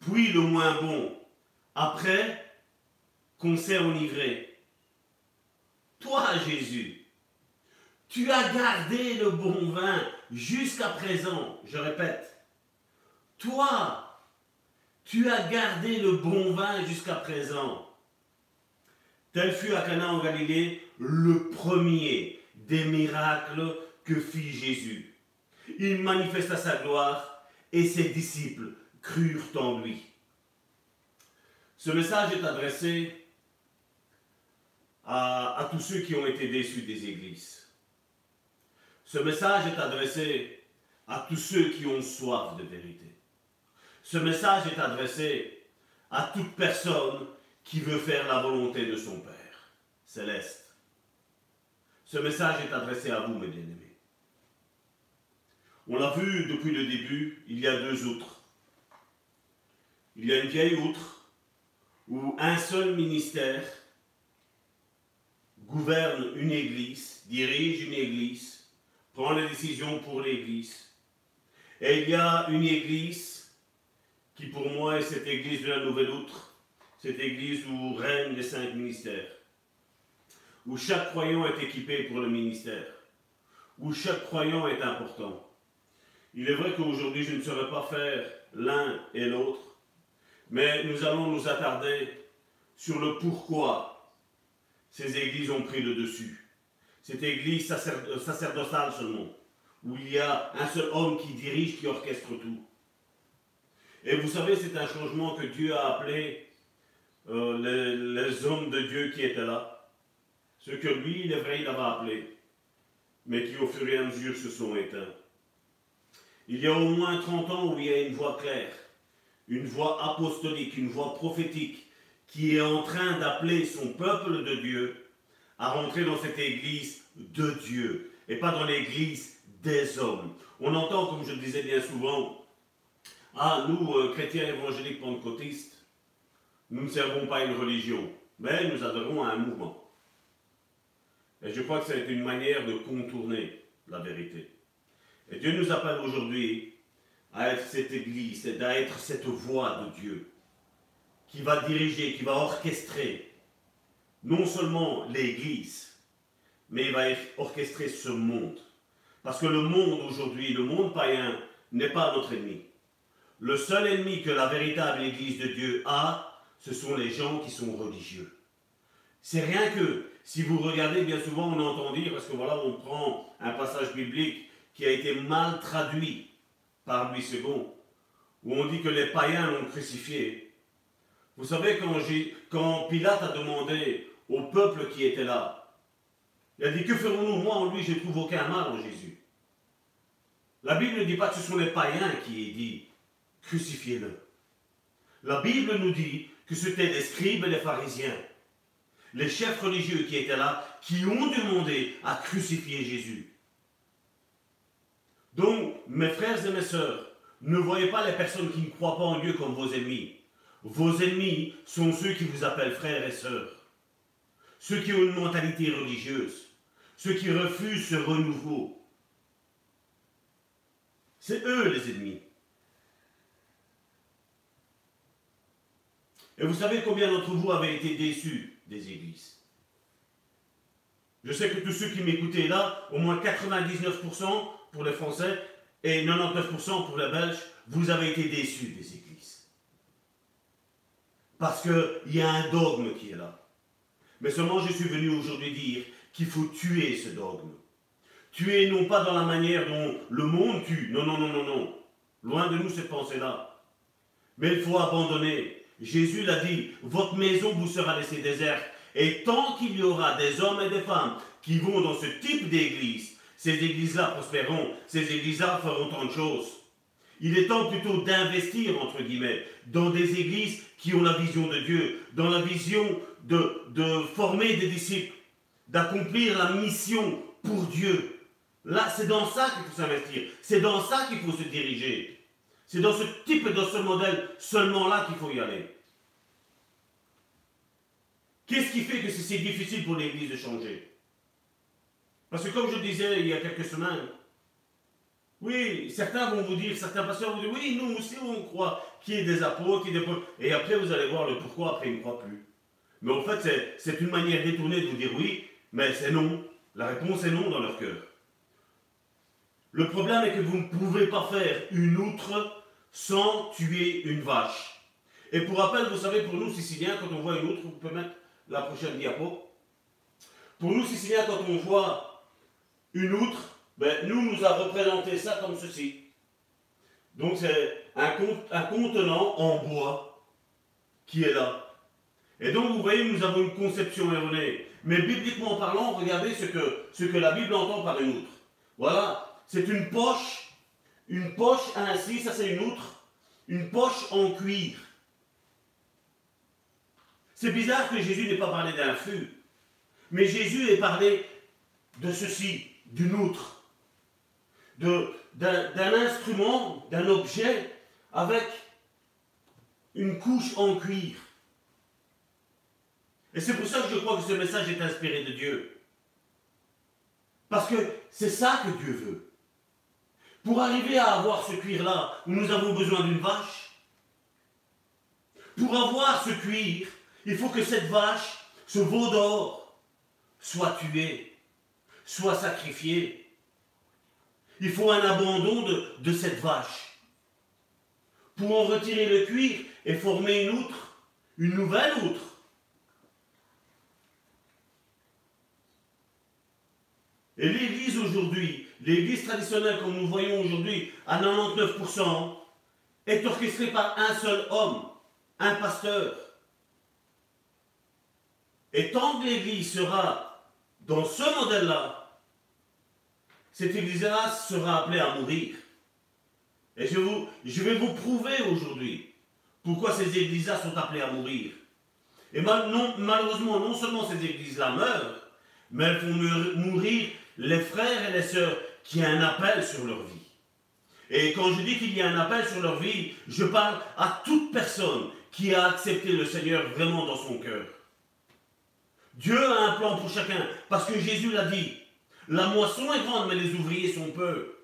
puis le moins bon, après qu'on s'est enivré. Toi, Jésus, tu as gardé le bon vin jusqu'à présent, je répète. Toi, tu as gardé le bon vin jusqu'à présent. Tel fut à Cana en Galilée le premier des miracles que fit Jésus. Il manifesta sa gloire et ses disciples crurent en lui. Ce message est adressé à, tous ceux qui ont été déçus des églises. Ce message est adressé à tous ceux qui ont soif de vérité. Ce message est adressé à toute personne qui veut faire la volonté de son Père céleste. Ce message est adressé à vous, mes bien-aimés. On l'a vu depuis le début, il y a deux outres. Il y a une vieille outre où un seul ministère gouverne une église, dirige une église, prend les décisions pour l'église. Et il y a une église qui pour moi est cette église de la Nouvelle Outre, cette église où règnent les cinq ministères où chaque croyant est équipé pour le ministère, où chaque croyant est important. Il est vrai qu'aujourd'hui, je ne saurais pas faire l'un et l'autre, mais nous allons nous attarder sur le pourquoi ces églises ont pris le dessus. Cette église sacerdotale seulement, où il y a un seul homme qui dirige, qui orchestre tout. Et vous savez, c'est un changement que Dieu a appelé euh, les, les hommes de Dieu qui étaient là ce que lui, il avait appelé, mais qui au fur et à mesure se sont éteints. Il y a au moins 30 ans où il y a une voix claire, une voix apostolique, une voix prophétique, qui est en train d'appeler son peuple de Dieu à rentrer dans cette église de Dieu, et pas dans l'église des hommes. On entend, comme je le disais bien souvent, ah, nous, euh, chrétiens évangéliques pentecôtistes, nous ne servons pas une religion, mais nous adorons à un mouvement. Et je crois que c'est une manière de contourner la vérité. Et Dieu nous appelle aujourd'hui à être cette église, à être cette voix de Dieu qui va diriger, qui va orchestrer non seulement l'église, mais il va orchestrer ce monde. Parce que le monde aujourd'hui, le monde païen, n'est pas notre ennemi. Le seul ennemi que la véritable église de Dieu a, ce sont les gens qui sont religieux. C'est rien que si vous regardez, bien souvent, on entend dire, parce que voilà, on prend un passage biblique qui a été mal traduit par Louis II, où on dit que les païens l'ont crucifié. Vous savez, quand, Pilate a demandé au peuple qui était là, il a dit, que ferons-nous Moi, en lui, je trouve aucun mal en Jésus. La Bible ne dit pas que ce sont les païens qui dit, crucifiez-le. La Bible nous dit que c'était les scribes et les pharisiens les chefs religieux qui étaient là, qui ont demandé à crucifier Jésus. Donc, mes frères et mes sœurs, ne voyez pas les personnes qui ne croient pas en Dieu comme vos ennemis. Vos ennemis sont ceux qui vous appellent frères et sœurs. Ceux qui ont une mentalité religieuse. Ceux qui refusent ce renouveau. C'est eux les ennemis. Et vous savez combien d'entre vous avez été déçus des églises. Je sais que tous ceux qui m'écoutaient là, au moins 99% pour les Français et 99% pour les Belges, vous avez été déçus des églises. Parce qu'il y a un dogme qui est là. Mais seulement je suis venu aujourd'hui dire qu'il faut tuer ce dogme. Tuer non pas dans la manière dont le monde tue, non, non, non, non, non. Loin de nous cette pensée-là. Mais il faut abandonner Jésus l'a dit, votre maison vous sera laissée déserte. Et tant qu'il y aura des hommes et des femmes qui vont dans ce type d'église, ces églises-là prospéreront, ces églises-là feront tant de choses. Il est temps plutôt d'investir, entre guillemets, dans des églises qui ont la vision de Dieu, dans la vision de, former des disciples, d'accomplir la mission pour Dieu. Là, c'est dans ça qu'il faut s'investir, c'est dans ça qu'il faut se diriger. C'est dans ce type, dans ce modèle seulement là qu'il faut y aller. Qu'est-ce qui fait que c'est si difficile pour l'Église de changer? Parce que comme je disais il y a quelques semaines, oui, certains vont vous dire, certains pasteurs vont dire, oui, nous aussi on croit qu'il y ait des apôtres, qu'il y ait des... Et après vous allez voir le pourquoi, après ils ne croient plus. Mais en fait, c'est une manière détournée de vous dire oui, mais c'est non. La réponse est non dans leur cœur. Le problème est que vous ne pouvez pas faire une outre sans tuer une vache. Et pour rappel, vous savez, pour nous Siciliens, quand on voit une autre, vous pouvez mettre la prochaine diapo. Pour nous Siciliens, quand on voit une outre, ben, nous, nous a représenté ça comme ceci. Donc c'est un, un contenant en bois qui est là. Et donc vous voyez, nous avons une conception erronée. Mais bibliquement parlant, regardez ce que, ce que la Bible entend par une outre. Voilà, c'est une poche, une poche ainsi, ça c'est une outre, une poche en cuir. C'est bizarre que Jésus n'ait pas parlé d'un fût, mais Jésus ait parlé de ceci, d'une outre, d'un instrument, d'un objet avec une couche en cuir. Et c'est pour ça que je crois que ce message est inspiré de Dieu. Parce que c'est ça que Dieu veut. Pour arriver à avoir ce cuir-là, nous avons besoin d'une vache. Pour avoir ce cuir, il faut que cette vache, ce veau d'or, soit tué, soit sacrifié. Il faut un abandon de, de cette vache. Pour en retirer le cuir et former une outre, une nouvelle outre, Et l'Église aujourd'hui, l'Église traditionnelle comme nous voyons aujourd'hui à 99%, est orchestrée par un seul homme, un pasteur. Et tant que l'Église sera dans ce modèle-là, cette Église-là sera appelée à mourir. Et je, vous, je vais vous prouver aujourd'hui pourquoi ces Églises-là sont appelées à mourir. Et malheureusement, non seulement ces Églises-là meurent, mais elles font mourir les frères et les sœurs qui ont un appel sur leur vie. Et quand je dis qu'il y a un appel sur leur vie, je parle à toute personne qui a accepté le Seigneur vraiment dans son cœur. Dieu a un plan pour chacun, parce que Jésus l'a dit. La moisson est grande, mais les ouvriers sont peu.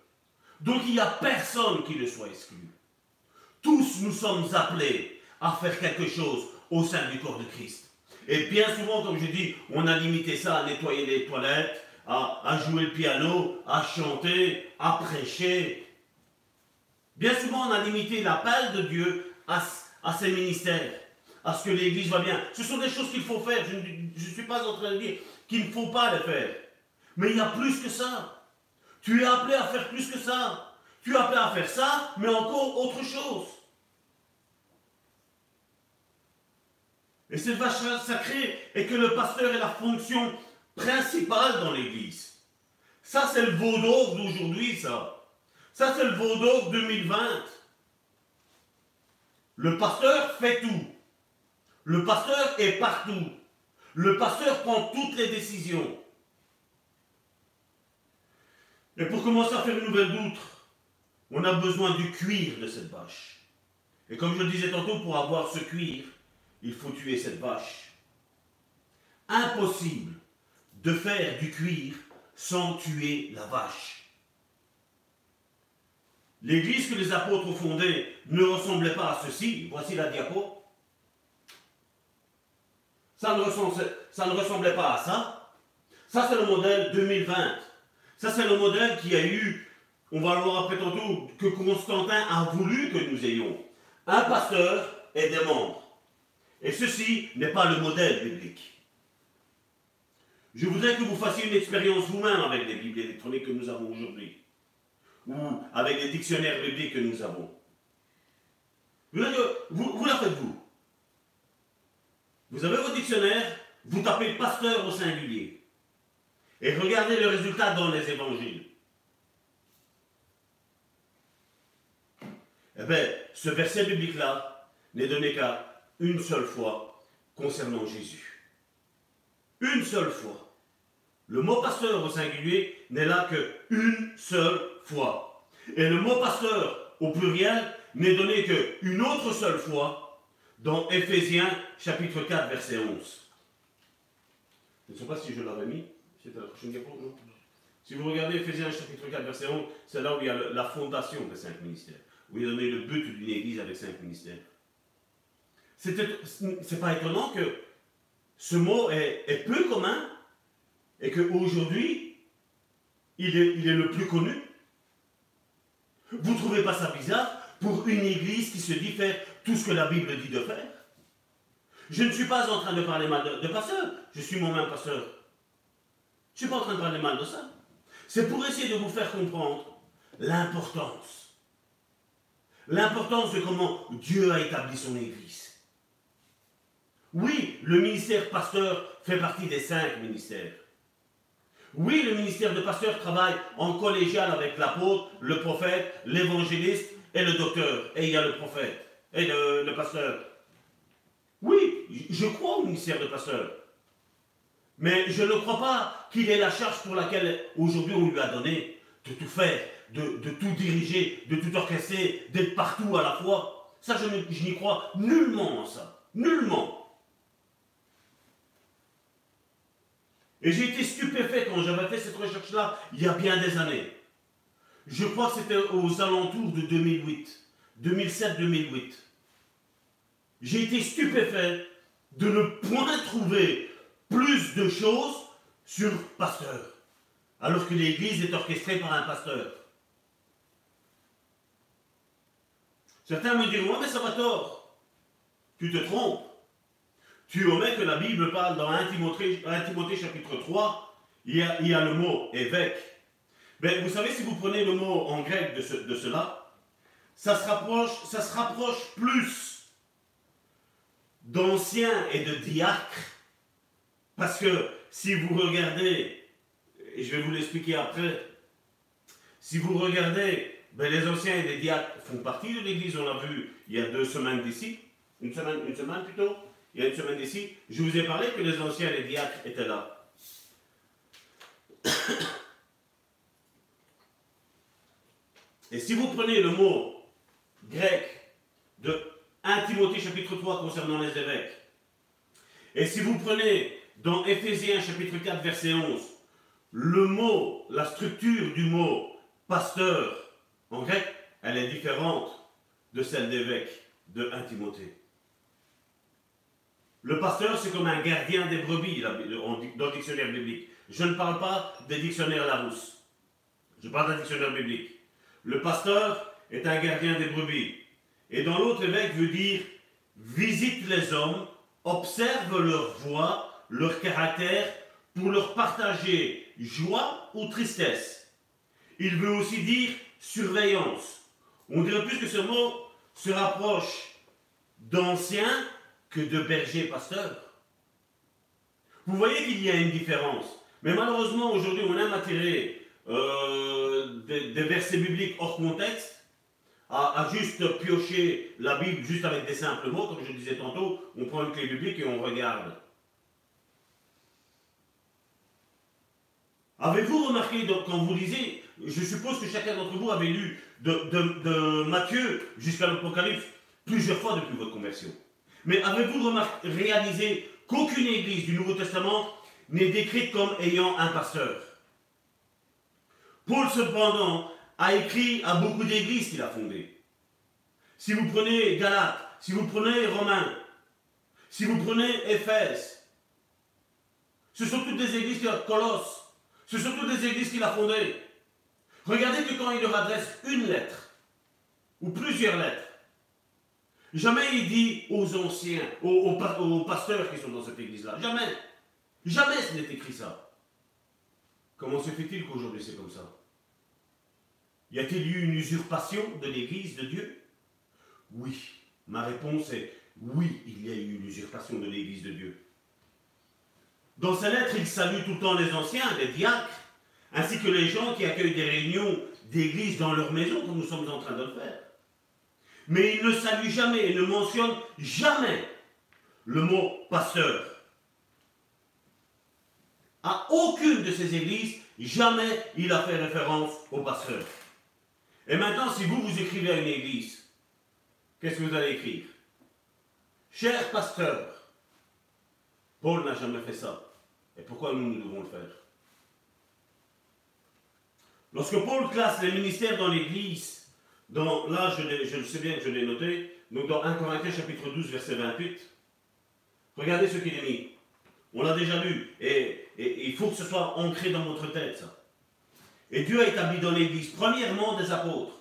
Donc il n'y a personne qui ne soit exclu. Tous nous sommes appelés à faire quelque chose au sein du corps de Christ. Et bien souvent, comme je dis, on a limité ça à nettoyer les toilettes, à, jouer le piano, à chanter, à prêcher. Bien souvent, on a limité l'appel de Dieu à, ses ministères, à ce que l'Église va bien. Ce sont des choses qu'il faut faire. Je ne suis pas en train de dire qu'il ne faut pas les faire. Mais il y a plus que ça. Tu es appelé à faire plus que ça. Tu es appelé à faire ça, mais encore autre chose. Et cette vache sacrée est que le pasteur ait la fonction principal dans l'Église. Ça, c'est le veau d'aujourd'hui, ça. Ça, c'est le veau d'or 2020. Le pasteur fait tout. Le pasteur est partout. Le pasteur prend toutes les décisions. Et pour commencer à faire une nouvelle doutre, on a besoin du cuir de cette vache. Et comme je le disais tantôt, pour avoir ce cuir, il faut tuer cette vache. Impossible de faire du cuir sans tuer la vache. L'église que les apôtres fondée ne ressemblait pas à ceci. Voici la diapo. Ça ne, ressemblait, ça pas à ça. Ça, c'est le modèle 2020. Ça, c'est le modèle qui a eu, on va le voir après tantôt, que Constantin a voulu que nous ayons. Un pasteur et des membres. Et ceci n'est pas le modèle biblique. Je voudrais que vous fassiez une expérience vous-même avec les Bibles électroniques que nous avons aujourd'hui, ou avec les dictionnaires bibliques que nous avons. Vous, vous, la faites vous. Vous avez votre dictionnaire, vous tapez pasteur au singulier, et regardez le résultat dans les évangiles. Eh bien, ce verset biblique-là n'est donné qu'à une seule fois concernant Jésus. Une seule fois. Le mot pasteur au singulier n'est là qu'une seule fois. Et le mot pasteur au pluriel n'est donné qu'une autre seule fois dans Éphésiens chapitre 4 verset 11. Je ne sais pas si je l'avais mis. C'était la prochaine diapo, non? Si vous regardez Éphésiens chapitre 4 verset 11, c'est là où il y a la fondation des cinq ministères. Où il est donné le but d'une église avec cinq ministères. C'est pas étonnant que ce mot est, est peu commun et qu'aujourd'hui, il est, il est le plus connu. Vous ne trouvez pas ça bizarre pour une église qui se dit faire tout ce que la Bible dit de faire? Je ne suis pas en train de parler mal de, de pasteur, je suis moi-même pasteur. Je ne suis pas en train de parler mal de ça. C'est pour essayer de vous faire comprendre l'importance. l'importance de comment Dieu a établi son Église. Oui, le ministère pasteur fait partie des cinq ministères. Oui, le ministère de pasteur travaille en collégial avec l'apôtre, le prophète, l'évangéliste et le docteur. Et il y a le prophète et le, pasteur. Oui, je crois au ministère de pasteur. Mais je ne crois pas qu'il ait la charge pour laquelle aujourd'hui on lui a donné de tout faire, de, tout diriger, de tout orchestrer, d'être partout à la fois. Ça, je n'y crois nullement en ça. Nullement. Et j'ai été stupéfait quand j'avais fait cette recherche-là il y a bien des années. Je crois que c'était aux alentours de 2008, 2007-2008. J'ai été stupéfait de ne point trouver plus de choses sur pasteur, alors que l'Église est orchestrée par un pasteur. Certains me diront, mais ça va tort. Tu te trompes. Tu omets que la Bible parle dans 1 Timothée, chapitre 3, il y, a, le mot évêque. Mais vous savez, si vous prenez le mot en grec de, cela, ça se, rapproche, ça se rapproche plus d'ancien et de diacre. Parce que si vous regardez, et je vais vous l'expliquer après, si vous regardez, ben les anciens et les diacres font partie de l'Église, on l'a vu il y a deux semaines d'ici, une semaine, une semaine plutôt, il y a une semaine d'ici, je vous ai parlé que les anciens les diacres étaient là. Et si vous prenez le mot grec de 1 Timothée chapitre 3 concernant les évêques, et si vous prenez dans Éphésiens chapitre 4 verset 11, le mot, la structure du mot pasteur en grec, elle est différente de celle d'évêque de 1 Timothée. Le pasteur, c'est comme un gardien des brebis dans le dictionnaire biblique. Je ne parle pas des dictionnaires Larousse. Je parle d'un dictionnaire biblique. Le pasteur est un gardien des brebis. Et dans l'autre évêque veut dire visite les hommes, observe leur voix, leur caractère, pour leur partager joie ou tristesse. Il veut aussi dire surveillance. On dirait plus que ce mot se rapproche d'ancien que de berger pasteur. Vous voyez qu'il y a une différence. Mais malheureusement, aujourd'hui, on aime attirer euh, des, versets bibliques hors contexte, à, juste piocher la Bible juste avec des simples mots, comme je disais tantôt, on prend une clé biblique et on regarde. Avez-vous remarqué, quand vous lisez, je suppose que chacun d'entre vous avait lu de, de Matthieu jusqu'à l'Apocalypse plusieurs fois depuis votre conversion. Mais avez-vous réalisé qu'aucune église du Nouveau Testament n'est décrite comme ayant un pasteur? Paul, cependant, a écrit à beaucoup d'églises qu'il a fondées. Si vous prenez Galates, si vous prenez Romains, si vous prenez Éphèse, ce sont toutes des églises, Colosse, ce sont toutes des églises qu'il a fondées. Regardez que quand il leur adresse une lettre, ou plusieurs lettres, Jamais il dit aux anciens, aux, pasteurs qui sont dans cette église-là. Jamais. Jamais ce n'est écrit ça. Comment se fait-il qu'aujourd'hui c'est comme ça? Y a-t-il eu une usurpation de l'église de Dieu? Oui. Ma réponse est oui, il y a eu une usurpation de l'église de Dieu. Dans sa lettre, il salue tout le temps les anciens, les diacres, ainsi que les gens qui accueillent des réunions d'église dans leur maison, comme nous sommes en train de le faire mais il ne salue jamais et ne mentionne jamais le mot pasteur. À aucune de ces églises, jamais il a fait référence au pasteur. Et maintenant, si vous vous écrivez à une église, qu'est-ce que vous allez écrire? Cher pasteur, Paul n'a jamais fait ça. Et pourquoi nous, nous devons le faire? Lorsque Paul classe les ministères dans l'église, là, je, le sais bien que je l'ai noté, donc dans 1 Corinthiens chapitre 12, verset 28, regardez ce qu'il est mis. On l'a déjà lu, et, il faut que ce soit ancré dans votre tête, ça. Et Dieu a établi dans l'Église, premièrement, des apôtres.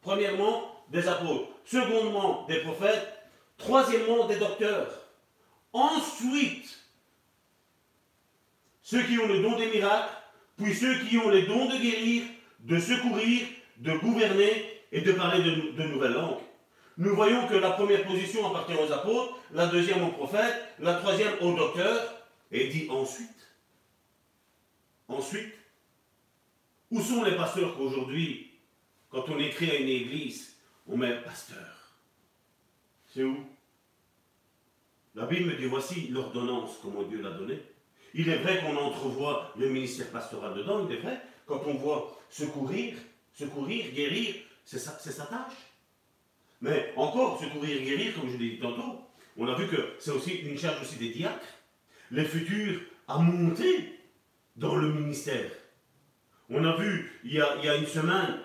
Premièrement, des apôtres. Secondement, des prophètes. Troisièmement, des docteurs. Ensuite, ceux qui ont le don des miracles, puis ceux qui ont les dons de guérir, de secourir, de gouverner et de parler de, nouvelles langues. Nous voyons que la première position appartient aux apôtres, la deuxième aux prophètes, la troisième aux docteurs, et dit ensuite. Ensuite, où sont les pasteurs qu'aujourd'hui, quand on écrit à une église, on met pasteur? C'est où? La Bible dit voici l'ordonnance, comment Dieu l'a donnée. Il est vrai qu'on entrevoit le ministère pastoral dedans, il est vrai, quand on voit secourir, secourir, guérir, c'est sa, tâche. Mais encore, secourir, guérir, comme je l'ai dit tantôt, on a vu que c'est aussi une charge aussi des diacres, les futurs à monter dans le ministère. On a vu il y a, il y a une semaine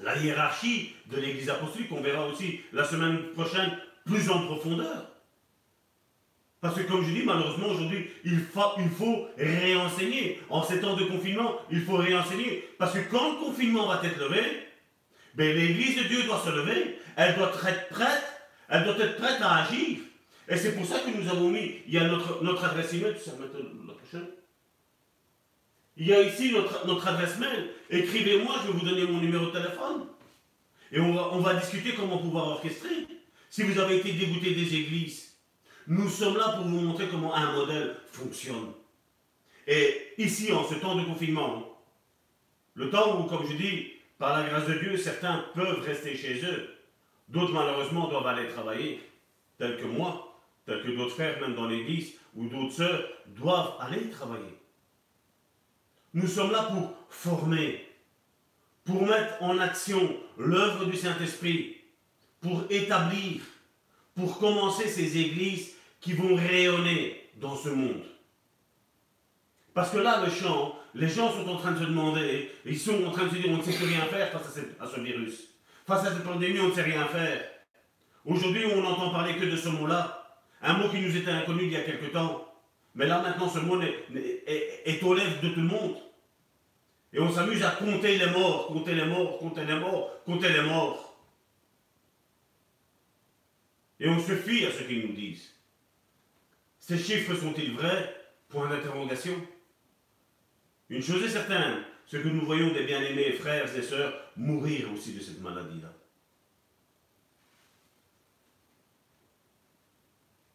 la hiérarchie de l'Église apostolique, on verra aussi la semaine prochaine plus en profondeur. Parce que comme je dis, malheureusement aujourd'hui, il faut réenseigner. En ces temps de confinement, il faut réenseigner. Parce que quand le confinement va être levé, ben, l'Église de Dieu doit se lever, elle doit être prête, elle doit être prête à agir. Et c'est pour ça que nous avons mis, il y a notre, notre adresse email, tu sais mettre la prochaine Il y a ici notre, notre adresse mail. Écrivez-moi, je vais vous donner mon numéro de téléphone. Et on va, on va discuter comment pouvoir orchestrer. Si vous avez été dégoûté des églises, nous sommes là pour vous montrer comment un modèle fonctionne. Et ici, en ce temps de confinement, le temps où, comme je dis, par la grâce de Dieu, certains peuvent rester chez eux, d'autres malheureusement doivent aller travailler, tels que moi, tels que d'autres frères, même dans l'église, ou d'autres sœurs, doivent aller travailler. Nous sommes là pour former, pour mettre en action l'œuvre du Saint-Esprit, pour établir, pour commencer ces églises qui vont rayonner dans ce monde. Parce que là, le chant, les gens sont en train de se demander, ils sont en train de se dire, on ne sait plus rien faire face à, ce virus. Face à cette pandémie, on ne sait rien faire. Aujourd'hui, on n'entend parler que de ce mot-là. Un mot qui nous était inconnu il y a quelque temps. Mais là, maintenant, ce mot est, est, est aux lèvres de tout le monde. Et on s'amuse à compter les morts, compter les morts, compter les morts, compter les morts. Et on se fie à ce qu'ils nous disent. Ces chiffres sont-ils vrais? Point d'interrogation. Une chose est certaine, ce que nous voyons des bien-aimés frères et sœurs mourir aussi de cette maladie-là.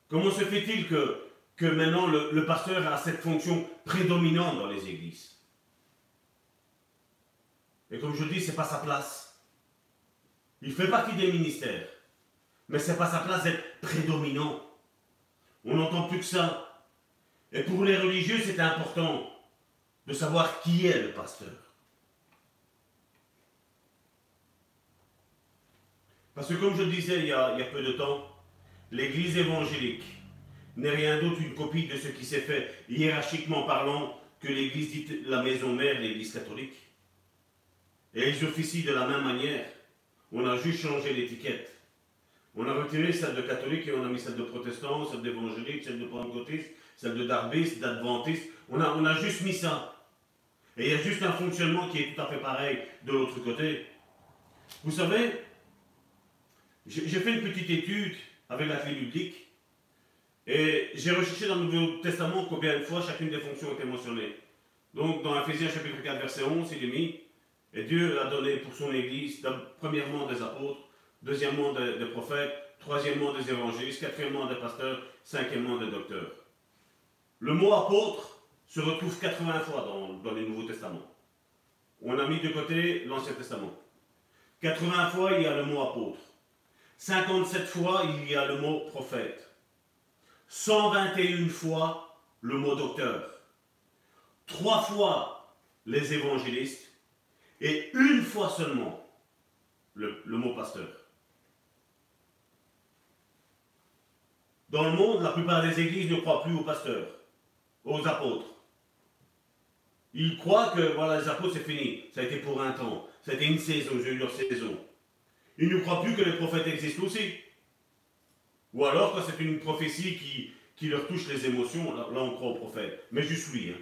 Comment se fait-il que, maintenant le, le pasteur a cette fonction prédominante dans les églises? Et comme je dis, ce n'est pas sa place. Il fait partie des ministères, mais ce n'est pas sa place d'être prédominant. On n'entend plus que ça. Et pour les religieux, c'est important de savoir qui est le pasteur. Parce que comme je disais il y a, il y a peu de temps, l'Église évangélique n'est rien d'autre qu'une copie de ce qui s'est fait hiérarchiquement parlant que l'Église dite la maison mère, l'Église catholique. Et ils officient de la même manière. On a juste changé l'étiquette. On a retiré celle de catholique et on a mis celle de protestant, celle d'évangélique, celle de pentecôtiste, celle de darbiste, d'adventiste. On a, on a juste mis ça. Et il y a juste un fonctionnement qui est tout à fait pareil de l'autre côté. Vous savez, j'ai fait une petite étude avec la clé biblique et j'ai recherché dans le Nouveau Testament combien de fois chacune des fonctions était mentionnée. Donc dans Ephésiens chapitre 4 verset 11, il est mis, et Dieu a donné pour son Église, premièrement des apôtres, deuxièmement des, des prophètes, troisièmement des évangélistes, quatrièmement des pasteurs, cinquièmement des docteurs. Le mot apôtre se retrouve 80 fois dans, dans les Nouveaux Testaments. On a mis de côté l'Ancien Testament. 80 fois, il y a le mot apôtre. 57 fois, il y a le mot prophète. 121 fois, le mot docteur. Trois fois, les évangélistes. Et une fois seulement, le, le mot pasteur. Dans le monde, la plupart des églises ne croient plus aux pasteurs, aux apôtres. Ils croient que voilà, les apôtres, c'est fini. Ça a été pour un temps. Ça a été une saison, j'ai eu leur saison. Ils ne croient plus que les prophètes existent aussi. Ou alors, quand c'est une prophétie qui, leur touche les émotions, là, on croit aux prophètes. Mais juste lui. Hein.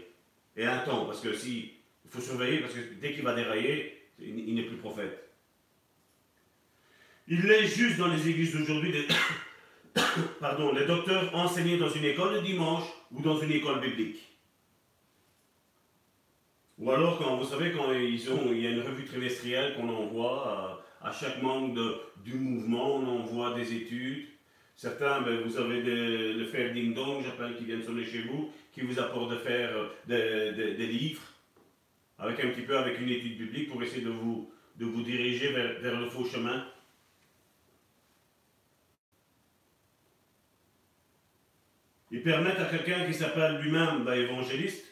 Et un temps, parce que si. Il faut surveiller, parce que dès qu'il va dérailler, il, n'est plus prophète. Il est juste dans les églises d'aujourd'hui des, pardon, les docteurs enseignés dans une école le dimanche ou dans une école biblique. Ou alors, quand vous savez, quand ils ont, il y a une revue trimestrielle qu'on envoie à, chaque membre du mouvement, on envoie des études. Certains, ben, vous avez des, le frère Ding Dong, j'appelle, qui viennent sonner chez vous, qui vous apportent de faire euh, des, livres, avec un petit peu avec une étude publique pour essayer de vous, de diriger vers, vers le faux chemin. Ils permettent à quelqu'un qui s'appelle lui-même ben, évangéliste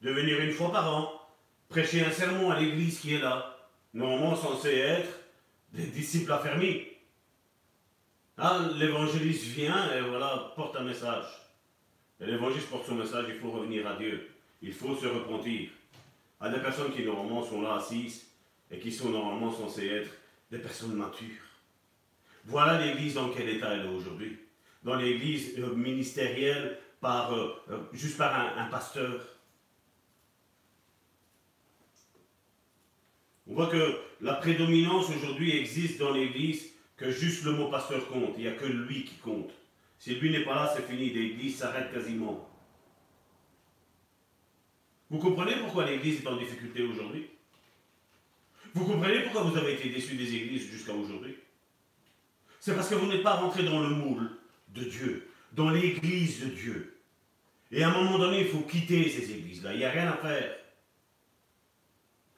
de venir une fois par an prêcher un sermon à l'église qui est là, normalement censé être des disciples affermis. Ah, l'évangéliste vient et voilà, porte un message. Et l'évangéliste porte son message, il faut revenir à Dieu. Il faut se repentir. À des personnes qui normalement sont là assises et qui sont normalement censées être des personnes matures. Voilà l'église dans quel état elle est aujourd'hui. Dans l'église euh, ministérielle, par, euh, euh, juste par un pasteur On voit que la prédominance aujourd'hui existe dans l'Église que juste le mot pasteur compte. Il n'y a que lui qui compte. Si lui n'est pas là, c'est fini. L'Église s'arrête quasiment. Vous comprenez pourquoi l'Église est en difficulté aujourd'hui? Vous comprenez pourquoi vous avez été déçus des églises jusqu'à aujourd'hui? C'est parce que vous n'êtes pas rentré dans le moule de Dieu, dans l'Église de Dieu. Et à un moment donné, il faut quitter ces églises-là. Il n'y a rien à faire.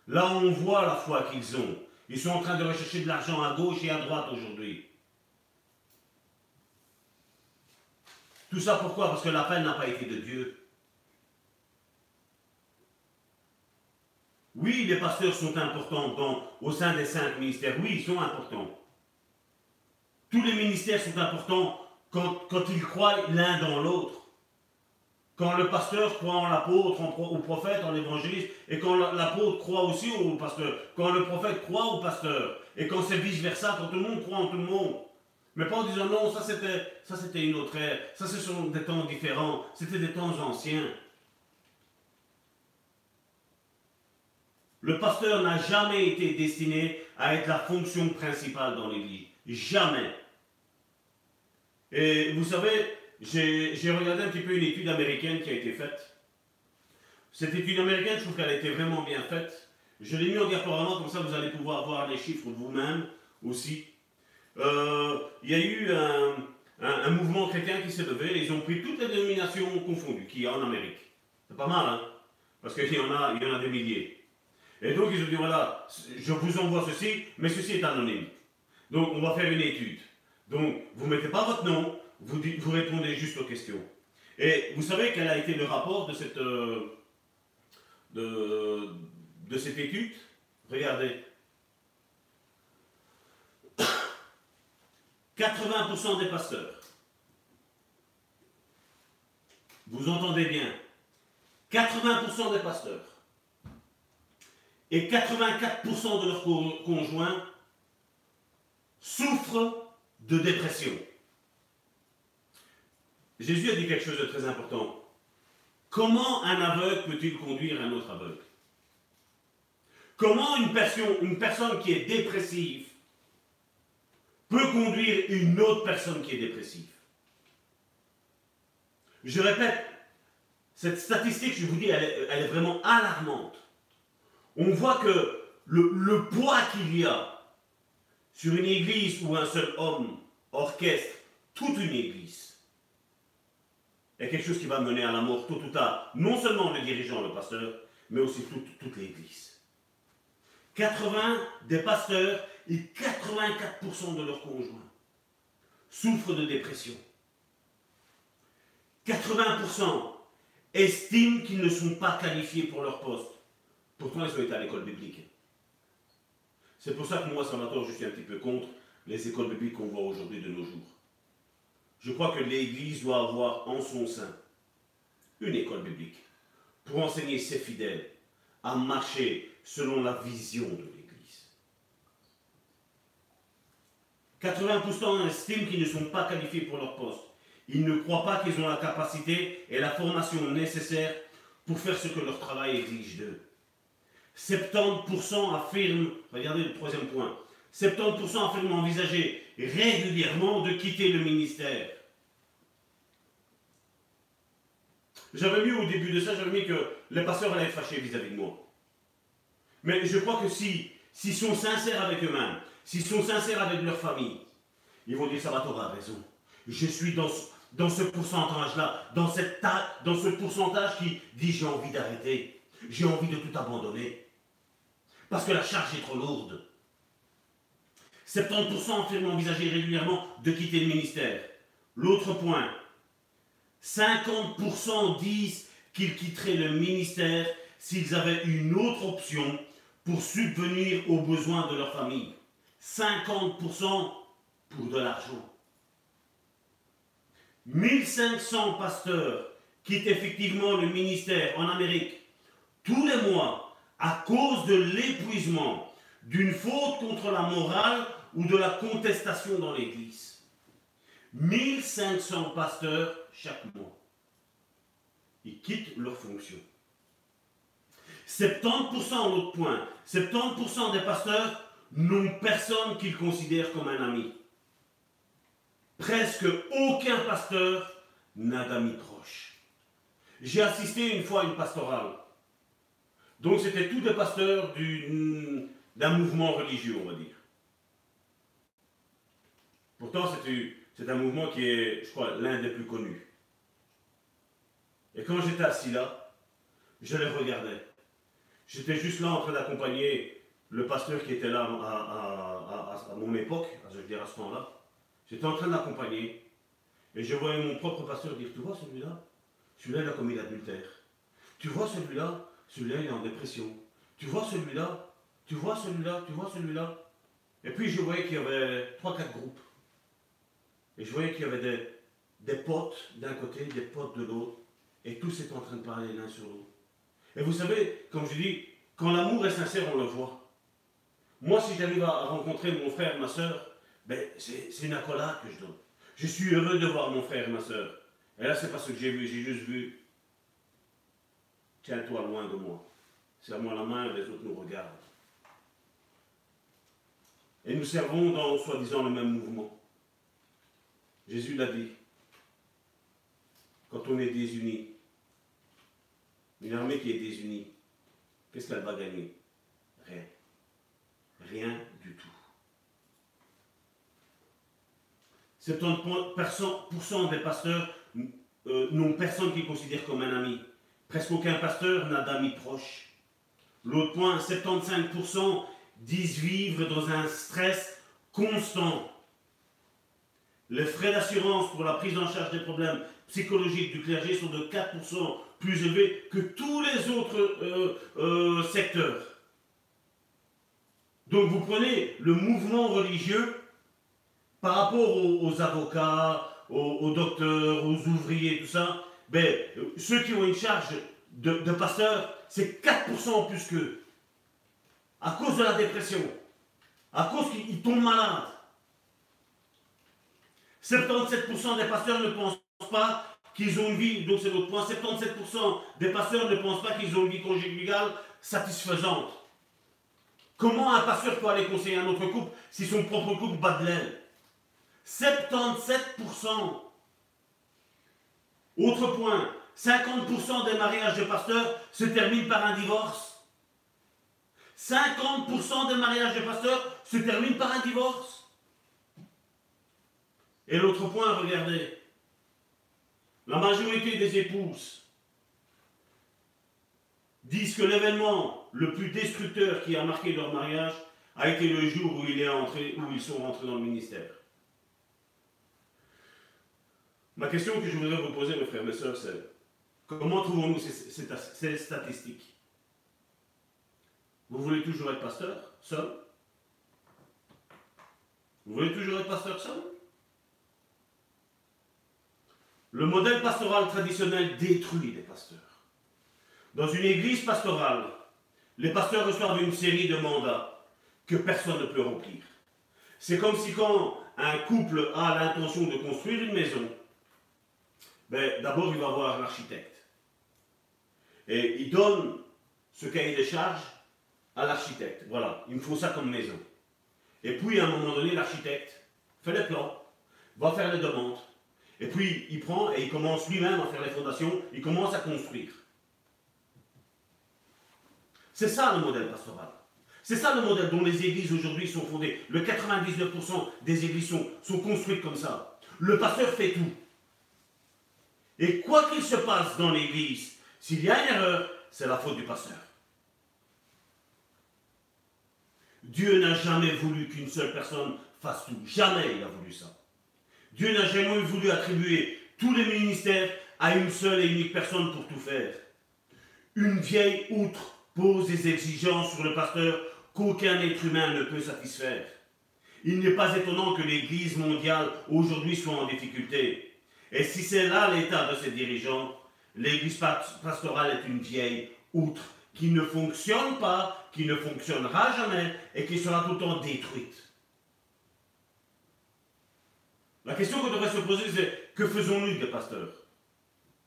Là, on voit la foi qu'ils ont. Ils sont en train de rechercher de l'argent à gauche et à droite aujourd'hui. Tout ça pourquoi? Parce que l'appel n'a pas été de Dieu. Oui, les pasteurs sont importants au sein des cinq ministères. Oui, ils sont importants. Tous les ministères sont importants quand ils croient l'un dans l'autre. Quand le pasteur croit en l'apôtre, au prophète, en l'évangéliste, et quand l'apôtre croit aussi au pasteur, quand le prophète croit au pasteur, et quand c'est vice-versa, quand tout le monde croit en tout le monde. Mais pas en disant non, ça c'était, ça c'était une autre ère, ça ce sont des temps différents, c'était des temps anciens. Le pasteur n'a jamais été destiné à être la fonction principale dans l'Église. Jamais. Et vous savez, j'ai regardé un petit peu une étude américaine qui a été faite. Cette étude américaine, je trouve qu'elle a été vraiment bien faite. Je l'ai mis en diaporama, comme ça vous allez pouvoir voir les chiffres vous-même aussi. Euh, il y a eu un, mouvement chrétien qui s'est levé, ils ont pris toutes les dénominations confondues qu'il y a en Amérique. C'est pas mal, hein? Parce qu'il y, y en a des milliers. Et donc ils ont dit, voilà, je vous envoie ceci, mais ceci est anonyme. Donc on va faire une étude. Donc vous ne mettez pas votre nom, vous, répondez juste aux questions. Et vous savez quel a été le rapport de cette, euh, de, de cette étude? Regardez. 80% des pasteurs. Vous entendez bien. 80% des pasteurs et 84% de leurs conjoints souffrent de dépression. Jésus a dit quelque chose de très important. Comment un aveugle peut-il conduire un autre aveugle? Comment une personne, qui est dépressive peut conduire une autre personne qui est dépressive? Je répète, cette statistique, je vous dis, elle est, vraiment alarmante. On voit que le, le poids qu'il y a sur une église où un seul homme orchestre toute une église, est quelque chose qui va mener à la mort tôt ou tard, non seulement le dirigeant, le pasteur, mais aussi toute, l'église. 80 des pasteurs et 84% de leurs conjoints souffrent de dépression. 80% estiment qu'ils ne sont pas qualifiés pour leur poste. Pourtant, ils ont été à l'école biblique. C'est pour ça que moi, Salvatore, je suis un petit peu contre les écoles bibliques qu'on voit aujourd'hui de nos jours. Je crois que l'Église doit avoir en son sein une école biblique pour enseigner ses fidèles à marcher selon la vision de l'Église. 80% estiment qu'ils ne sont pas qualifiés pour leur poste. Ils ne croient pas qu'ils ont la capacité et la formation nécessaires pour faire ce que leur travail exige d'eux. 70% affirment, regardez le troisième point, 70% affirment envisager régulièrement de quitter le ministère. J'avais mis au début de ça, j'avais mis que les pasteurs allaient être fâchés vis-à-vis de moi. Mais je crois que si s'ils sont sincères avec eux-mêmes, s'ils sont sincères avec leur famille, ils vont dire ça va, t'auras raison. Je suis dans, dans ce pourcentage-là, dans, cette dans ce pourcentage qui dit j'ai envie d'arrêter, j'ai envie de tout abandonner. Parce que la charge est trop lourde. 70% affirment envisager régulièrement de quitter le ministère. L'autre point, 50% disent qu'ils quitteraient le ministère s'ils avaient une autre option pour subvenir aux besoins de leur famille. 50% pour de l'argent. 1500 pasteurs quittent effectivement le ministère en Amérique tous les mois à cause de l'épuisement, d'une faute contre la morale ou de la contestation dans l'Église. 1500 pasteurs chaque mois. Ils quittent leur fonction. 70%, l'autre point, 70% des pasteurs n'ont personne qu'ils considèrent comme un ami. Presque aucun pasteur n'a d'amis proches. J'ai assisté une fois à une pastorale. Donc c'était tous des pasteurs d'un mouvement religieux, on va dire. Pourtant, c'est un mouvement qui est, je crois, l'un des plus connus. Et quand j'étais assis là, je les regardais. J'étais juste là en train d'accompagner le pasteur qui était là à, mon époque, je veux dire à ce temps-là. J'étais en train d'accompagner. Et je voyais mon propre pasteur dire, tu vois celui-là? Celui-là, il a commis l'adultère. Tu vois celui-là? Celui-là, il est en dépression. Tu vois celui-là? Tu vois celui-là? Tu vois celui-là? Et puis je voyais qu'il y avait trois, quatre groupes. Et je voyais qu'il y avait des, des potes d'un côté, des potes de l'autre. Et tous étaient en train de parler l'un sur l'autre. Et vous savez, comme je dis, quand l'amour est sincère, on le voit. Moi, si j'arrive à rencontrer mon frère, ma soeur, ben, c'est une accolade que je donne. Je suis heureux de voir mon frère et ma soeur. Et là, c'est pas ce que j'ai vu, j'ai juste vu, tiens-toi loin de moi. Serre-moi la main, les autres nous regardent. Et nous servons dans, soi-disant, le même mouvement. Jésus l'a dit. Quand on est désunis, une armée qui est désunie, qu'est-ce qu'elle va gagner? Rien. Rien du tout. 70% des pasteurs euh, n'ont personne qu'ils considèrent comme un ami. Presque aucun pasteur n'a d'amis proches. L'autre point, 75% disent vivre dans un stress constant. Les frais d'assurance pour la prise en charge des problèmes psychologiques du clergé sont de 4% plus élevés que tous les autres euh, euh, secteurs. Donc vous prenez le mouvement religieux par rapport aux, avocats, aux, docteurs, aux ouvriers, tout ça, ben, ceux qui ont une charge de, de pasteur, c'est 4% en plus qu'eux. À cause de la dépression. À cause qu'ils tombent malades. 77% des pasteurs ne pensent pas qu'ils ont une vie, donc c'est l'autre point, 77% des pasteurs ne pensent pas qu'ils ont une vie conjugale satisfaisante. Comment un pasteur peut aller conseiller un autre couple si son propre couple bat de l'aile? 77%. Autre point, 50% des mariages de pasteurs se terminent par un divorce. 50% des mariages de pasteurs se terminent par un divorce. Et l'autre point, regardez, la majorité des épouses disent que l'événement le plus destructeur qui a marqué leur mariage a été le jour où, il est entré, où ils sont rentrés dans le ministère. Ma question que je voudrais vous poser, mes frères et mes sœurs, c'est comment trouvons-nous ces, statistiques? Vous voulez toujours être pasteur, seul? Vous voulez toujours être pasteur seul? Le modèle pastoral traditionnel détruit les pasteurs. Dans une église pastorale, les pasteurs reçoivent une série de mandats que personne ne peut remplir. C'est comme si quand un couple a l'intention de construire une maison, ben, d'abord il va voir l'architecte. Et il donne ce cahier de charges à l'architecte. Voilà, il me faut ça comme maison. Et puis à un moment donné, l'architecte fait les plans, va faire les demandes. Et puis il prend et il commence lui-même à faire les fondations, il commence à construire. C'est ça le modèle pastoral. C'est ça le modèle dont les églises aujourd'hui sont fondées. Le 99% des églises sont, sont construites comme ça. Le pasteur fait tout. Et quoi qu'il se passe dans l'église, s'il y a une erreur, c'est la faute du pasteur. Dieu n'a jamais voulu qu'une seule personne fasse tout. Jamais il a voulu ça. Dieu n'a jamais voulu attribuer tous les ministères à une seule et unique personne pour tout faire. Une vieille outre pose des exigences sur le pasteur qu'aucun être humain ne peut satisfaire. Il n'est pas étonnant que l'Église mondiale aujourd'hui soit en difficulté. Et si c'est là l'état de ses dirigeants, l'Église pastorale est une vieille outre qui ne fonctionne pas, qui ne fonctionnera jamais et qui sera tout le temps détruite. La question qu'on devrait se poser, c'est que faisons-nous des pasteurs?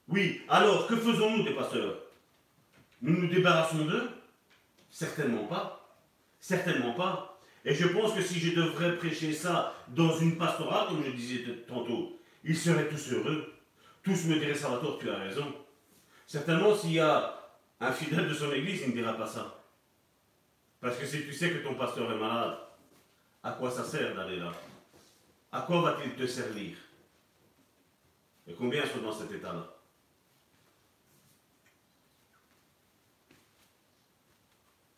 Oui, alors que faisons-nous des pasteurs? Nous nous débarrassons d'eux? Certainement pas. Certainement pas. Et je pense que si je devrais prêcher ça dans une pastorale, comme je disais tantôt, ils seraient tous heureux. Tous me diraient, Salvatore, tu as raison. Certainement, s'il y a un fidèle de son église, il ne dira pas ça. Parce que si tu sais que ton pasteur est malade, à quoi ça sert d'aller là? À quoi va-t-il te servir? Et combien sont dans cet état-là?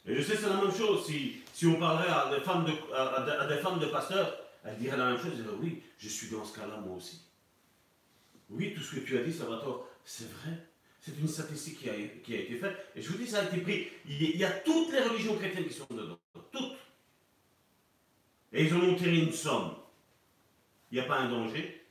Et je sais, c'est la même chose. Si, si on parlerait à des, femmes de, pasteurs, elles diraient la même chose. Elles diraient, oui, je suis dans ce cas-là moi aussi. Oui, tout ce que tu as dit, Salvatore, c'est vrai. C'est une statistique qui a, qui a, été faite. Et je vous dis, ça a été pris. Il y a toutes les religions chrétiennes qui sont dedans. Toutes. Et ils en ont tiré une somme. Il n'y a pas un danger.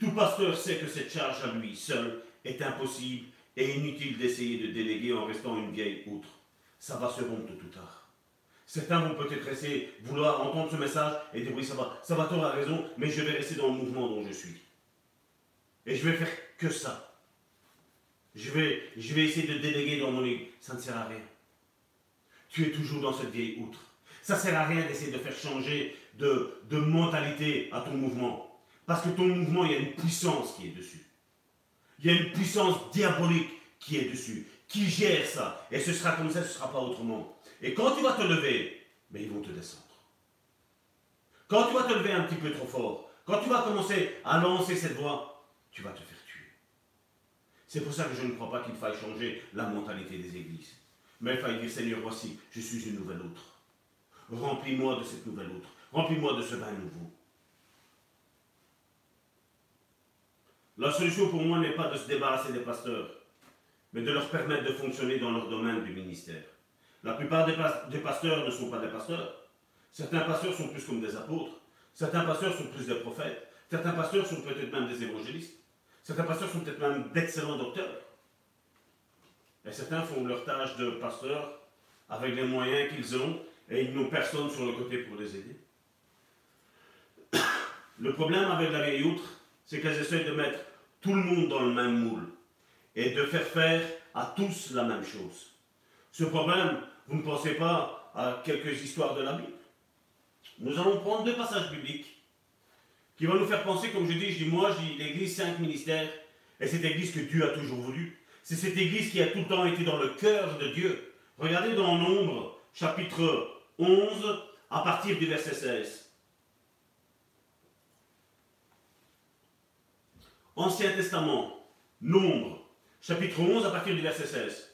Tout pasteur sait que cette charge à lui seul est impossible et inutile d'essayer de déléguer en restant une vieille outre. Ça va se rompre tout tard. Certains vont peut-être essayer, vouloir entendre ce message et dire oui, ça va, ça va, t'aura raison, mais je vais rester dans le mouvement dont je suis. Et je vais faire que ça. Je vais, je vais essayer de déléguer dans mon église. Ça ne sert à rien. Tu es toujours dans cette vieille outre. Ça sert à rien d'essayer de faire changer de, mentalité à ton mouvement. Parce que ton mouvement, il y a une puissance qui est dessus. Il y a une puissance diabolique qui est dessus, qui gère ça. Et ce sera comme ça, ce ne sera pas autrement. Et quand tu vas te lever, mais ils vont te descendre. Quand tu vas te lever un petit peu trop fort, quand tu vas commencer à lancer cette voix, tu vas te faire tuer. C'est pour ça que je ne crois pas qu'il faille changer la mentalité des églises. Mais il faille dire, Seigneur, voici, je suis une nouvelle autre. Remplis-moi de cette nouvelle autre. Remplis-moi de ce vin nouveau. La solution pour moi n'est pas de se débarrasser des pasteurs, mais de leur permettre de fonctionner dans leur domaine du ministère. La plupart des, pasteurs ne sont pas des pasteurs. Certains pasteurs sont plus comme des apôtres. Certains pasteurs sont plus des prophètes. Certains pasteurs sont peut-être même des évangélistes. Certains pasteurs sont peut-être même d'excellents docteurs. Et certains font leur tâche de pasteur avec les moyens qu'ils ont et ils n'ont personne sur le côté pour les aider. Le problème avec la vieille outre, c'est qu'elles essaient de mettre tout le monde dans le même moule et de faire faire à tous la même chose. Ce problème, vous ne pensez pas à quelques histoires de la Bible? Nous allons prendre deux passages bibliques qui vont nous faire penser, comme je dis, je dis moi, je dis l'Église, cinq ministères, et cette Église que Dieu a toujours voulu. C'est cette Église qui a tout le temps été dans le cœur de Dieu. Regardez dans Nombre, chapitre 11, à partir du verset 16. Ancien Testament, Nombre, chapitre 11, à partir du verset 16.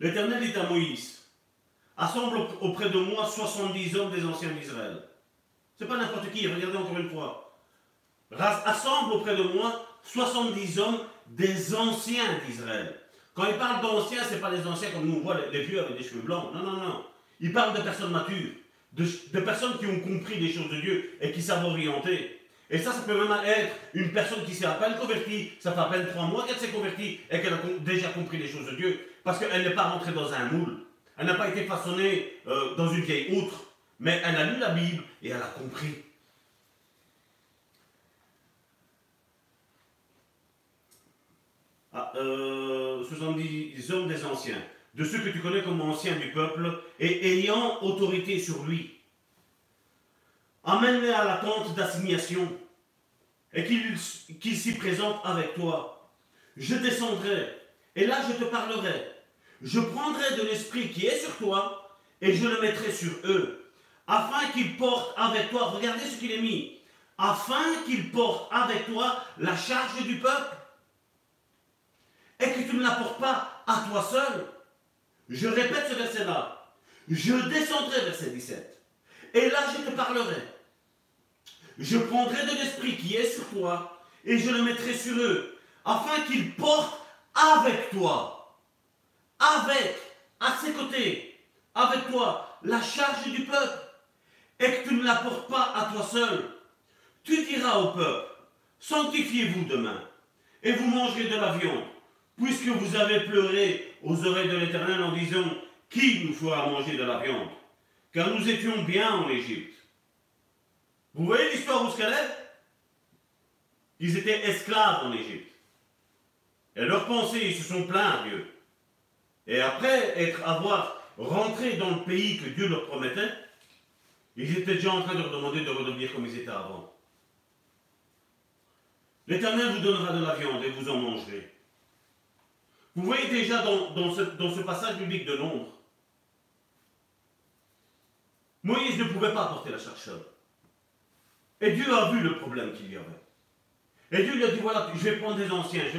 L'Éternel dit à Moïse, assemble auprès de moi 70 hommes des anciens d'Israël. C'est pas n'importe qui, regardez encore une fois. Assemble auprès de moi 70 hommes des anciens d'Israël. Quand il parle d'anciens, ce n'est pas des anciens comme nous on voit les, vieux avec des cheveux blancs. Non, non, non. Il parle de personnes matures, de, personnes qui ont compris des choses de Dieu et qui savent orienter. Et ça, ça peut même être une personne qui s'est à peine convertie, ça fait à peine trois mois qu'elle s'est convertie et qu'elle a déjà compris les choses de Dieu, parce qu'elle n'est pas rentrée dans un moule. Elle n'a pas été façonnée euh, dans une vieille outre, mais elle a lu la Bible et elle a compris. Ah, euh, 70 hommes des anciens, de ceux que tu connais comme anciens du peuple, et ayant autorité sur lui. Amène-les à la tente d'assignation et qu'ils s'y présentent avec toi. Je descendrai Et là, je te parlerai. Je prendrai de l'esprit qui est sur toi et je le mettrai sur eux, afin qu'ils portent avec toi, regardez ce qu'il est mis, afin qu'ils portent avec toi la charge du peuple et que tu ne la portes pas à toi seul. Je répète ce verset-là. Je descendrai, verset 17. Et là, je te parlerai. Je prendrai de l'esprit qui est sur toi et je le mettrai sur eux, afin qu'ils portent avec toi, avec, à ses côtés, avec toi, la charge du peuple, et que tu ne la portes pas à toi seul. Tu diras au peuple, sanctifiez-vous demain, et vous mangerez de la viande, puisque vous avez pleuré aux oreilles de l'Éternel en disant, qui nous fera manger de la viande? Car nous étions bien en Égypte. Vous voyez l'histoire où est Ils étaient esclaves en Égypte. Et leur pensée, ils se sont plaints à Dieu. Et après être, avoir rentré dans le pays que Dieu leur promettait, ils étaient déjà en train de leur demander de redevenir comme ils étaient avant. L'Éternel vous donnera de la viande et vous en mangerez. Vous voyez déjà dans, ce, dans ce passage biblique de Londres, Moïse ne pouvait pas apporter la charge Et Dieu a vu le problème qu'il y avait. Et Dieu lui a dit, voilà, je vais prendre des anciens, je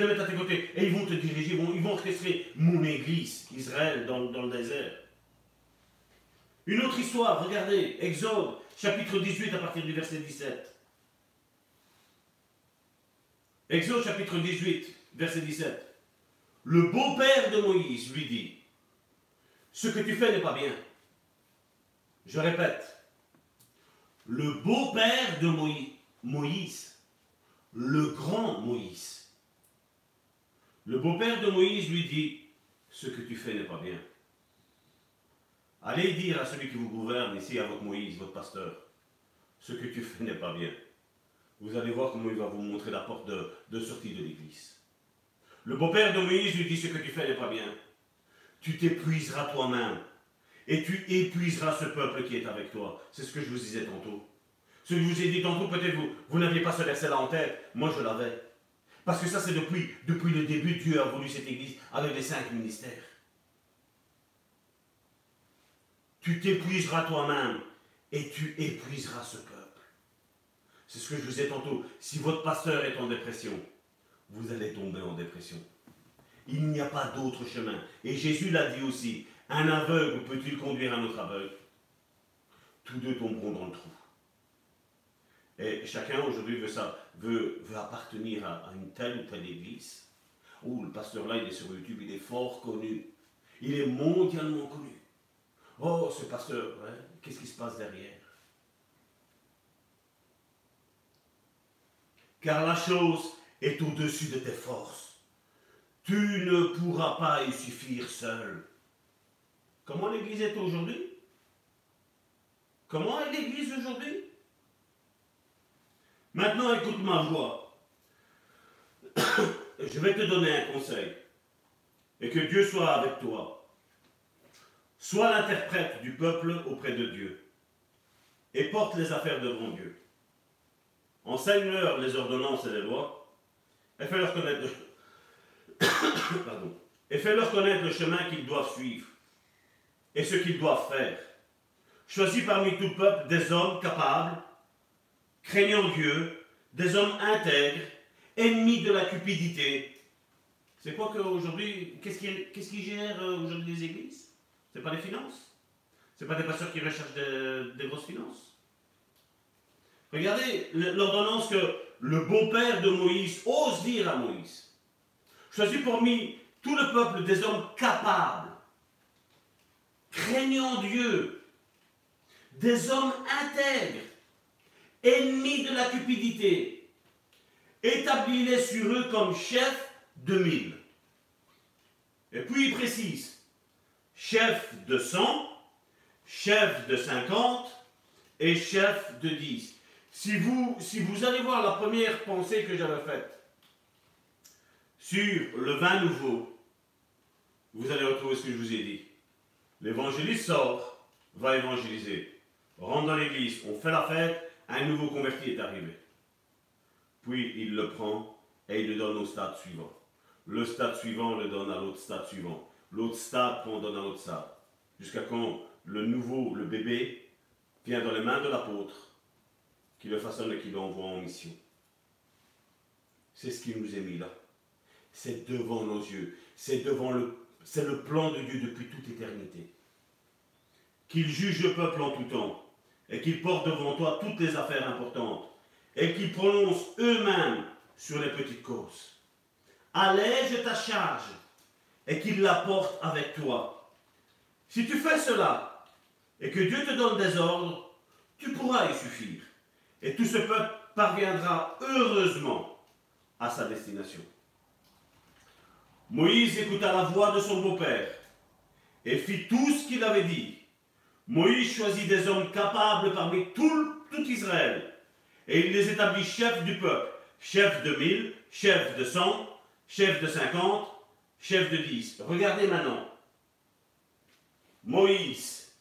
les mettre, à tes côtés, et ils vont te diriger, ils vont, ils vont mon église, Israël, dans, dans le désert. Une autre histoire, regardez, Exode, chapitre 18, à partir du verset 17. Exode, chapitre 18, verset 17. Le beau-père de Moïse lui dit, ce que tu fais n'est pas bien. Je répète, le beau-père de Moïse, le grand Moïse, le beau-père de Moïse lui dit, ce que tu fais n'est pas bien. Allez dire à celui qui vous gouverne ici, avec Moïse, votre pasteur, ce que tu fais n'est pas bien. Vous allez voir comment il va vous montrer la porte de sortie de l'église. Le beau-père de Moïse lui dit, ce que tu fais n'est pas bien. Tu t'épuiseras toi-même et tu épuiseras ce peuple qui est avec toi. C'est ce que je vous disais tantôt. Ce que je vous ai dit tantôt, peut-être vous, vous n'aviez pas ce verset-là en tête. Moi, je l'avais. Parce que ça, c'est depuis, depuis le début, Dieu a voulu cette église avec les cinq ministères. Tu t'épuiseras toi-même et tu épuiseras ce peuple. C'est ce que je vous ai tantôt. Si votre pasteur est en dépression, vous allez tomber en dépression. Il n'y a pas d'autre chemin. Et Jésus l'a dit aussi, un aveugle peut-il conduire un autre aveugle? Tous deux tomberont dans le trou. Et chacun aujourd'hui veut, ça, veut, veut appartenir à, une telle ou telle église. Oh, le pasteur là, il est sur YouTube, il est fort connu. Il est mondialement connu. Oh, ce pasteur, qu'est-ce qui se passe derrière? Car la chose est au-dessus de tes forces. Tu ne pourras pas y suffire seul. Comment l'Église est aujourd'hui? Comment est l'Église aujourd'hui? Maintenant, écoute ma voix. Je vais te donner un conseil. Et que Dieu soit avec toi. Sois l'interprète du peuple auprès de Dieu. Et porte les affaires devant Dieu. Enseigne-leur les ordonnances et les lois. Et fais-leur connaître, le chemin qu'ils doivent suivre et ce qu'ils doivent faire. Choisis parmi tout peuple des hommes capables, craignant Dieu, des hommes intègres, ennemis de la cupidité. C'est quoi qu'aujourd'hui, qu'est-ce qui, qui gère euh, aujourd'hui les églises? C'est pas les finances? C'est pas des pasteurs qui recherchent des, grosses finances? Regardez l'ordonnance que le beau-père de Moïse ose dire à Moïse. Choisis parmi tout le peuple des hommes capables, craignant Dieu, des hommes intègres, ennemis de la cupidité, établis-les sur eux comme chefs de mille. Et puis il précise, chef de cent, chef de cinquante et chef de dix. Si vous, allez voir la première pensée que j'avais faite sur le vin nouveau, vous allez retrouver ce que je vous ai dit. L'évangéliste sort, va évangéliser, rentre dans l'église, on fait la fête, un nouveau converti est arrivé. Puis il le prend et il le donne au stade suivant. Le stade suivant le donne à l'autre stade suivant. L'autre stade on donne à l'autre stade. Jusqu'à quand le nouveau, le bébé, vient dans les mains de l'apôtre, qui le façonne et qui l'envoie en mission. C'est ce qui nous est mis là. C'est devant nos yeux. C'est devant le, c'est le plan de Dieu depuis toute éternité. Qu'il juge le peuple en tout temps et qu'il porte devant toi toutes les affaires importantes et qu'ils prononcent eux-mêmes sur les petites causes. Allège ta charge et qu'il la porte avec toi. Si tu fais cela et que Dieu te donne des ordres, tu pourras y suffire. Et tout ce peuple parviendra heureusement à sa destination. Moïse écouta la voix de son beau-père et fit tout ce qu'il avait dit. Moïse choisit des hommes capables parmi tout, Israël et il les établit chefs du peuple, chefs de mille, chefs de cent, chefs de cinquante, chefs de dix. Regardez maintenant. Moïse,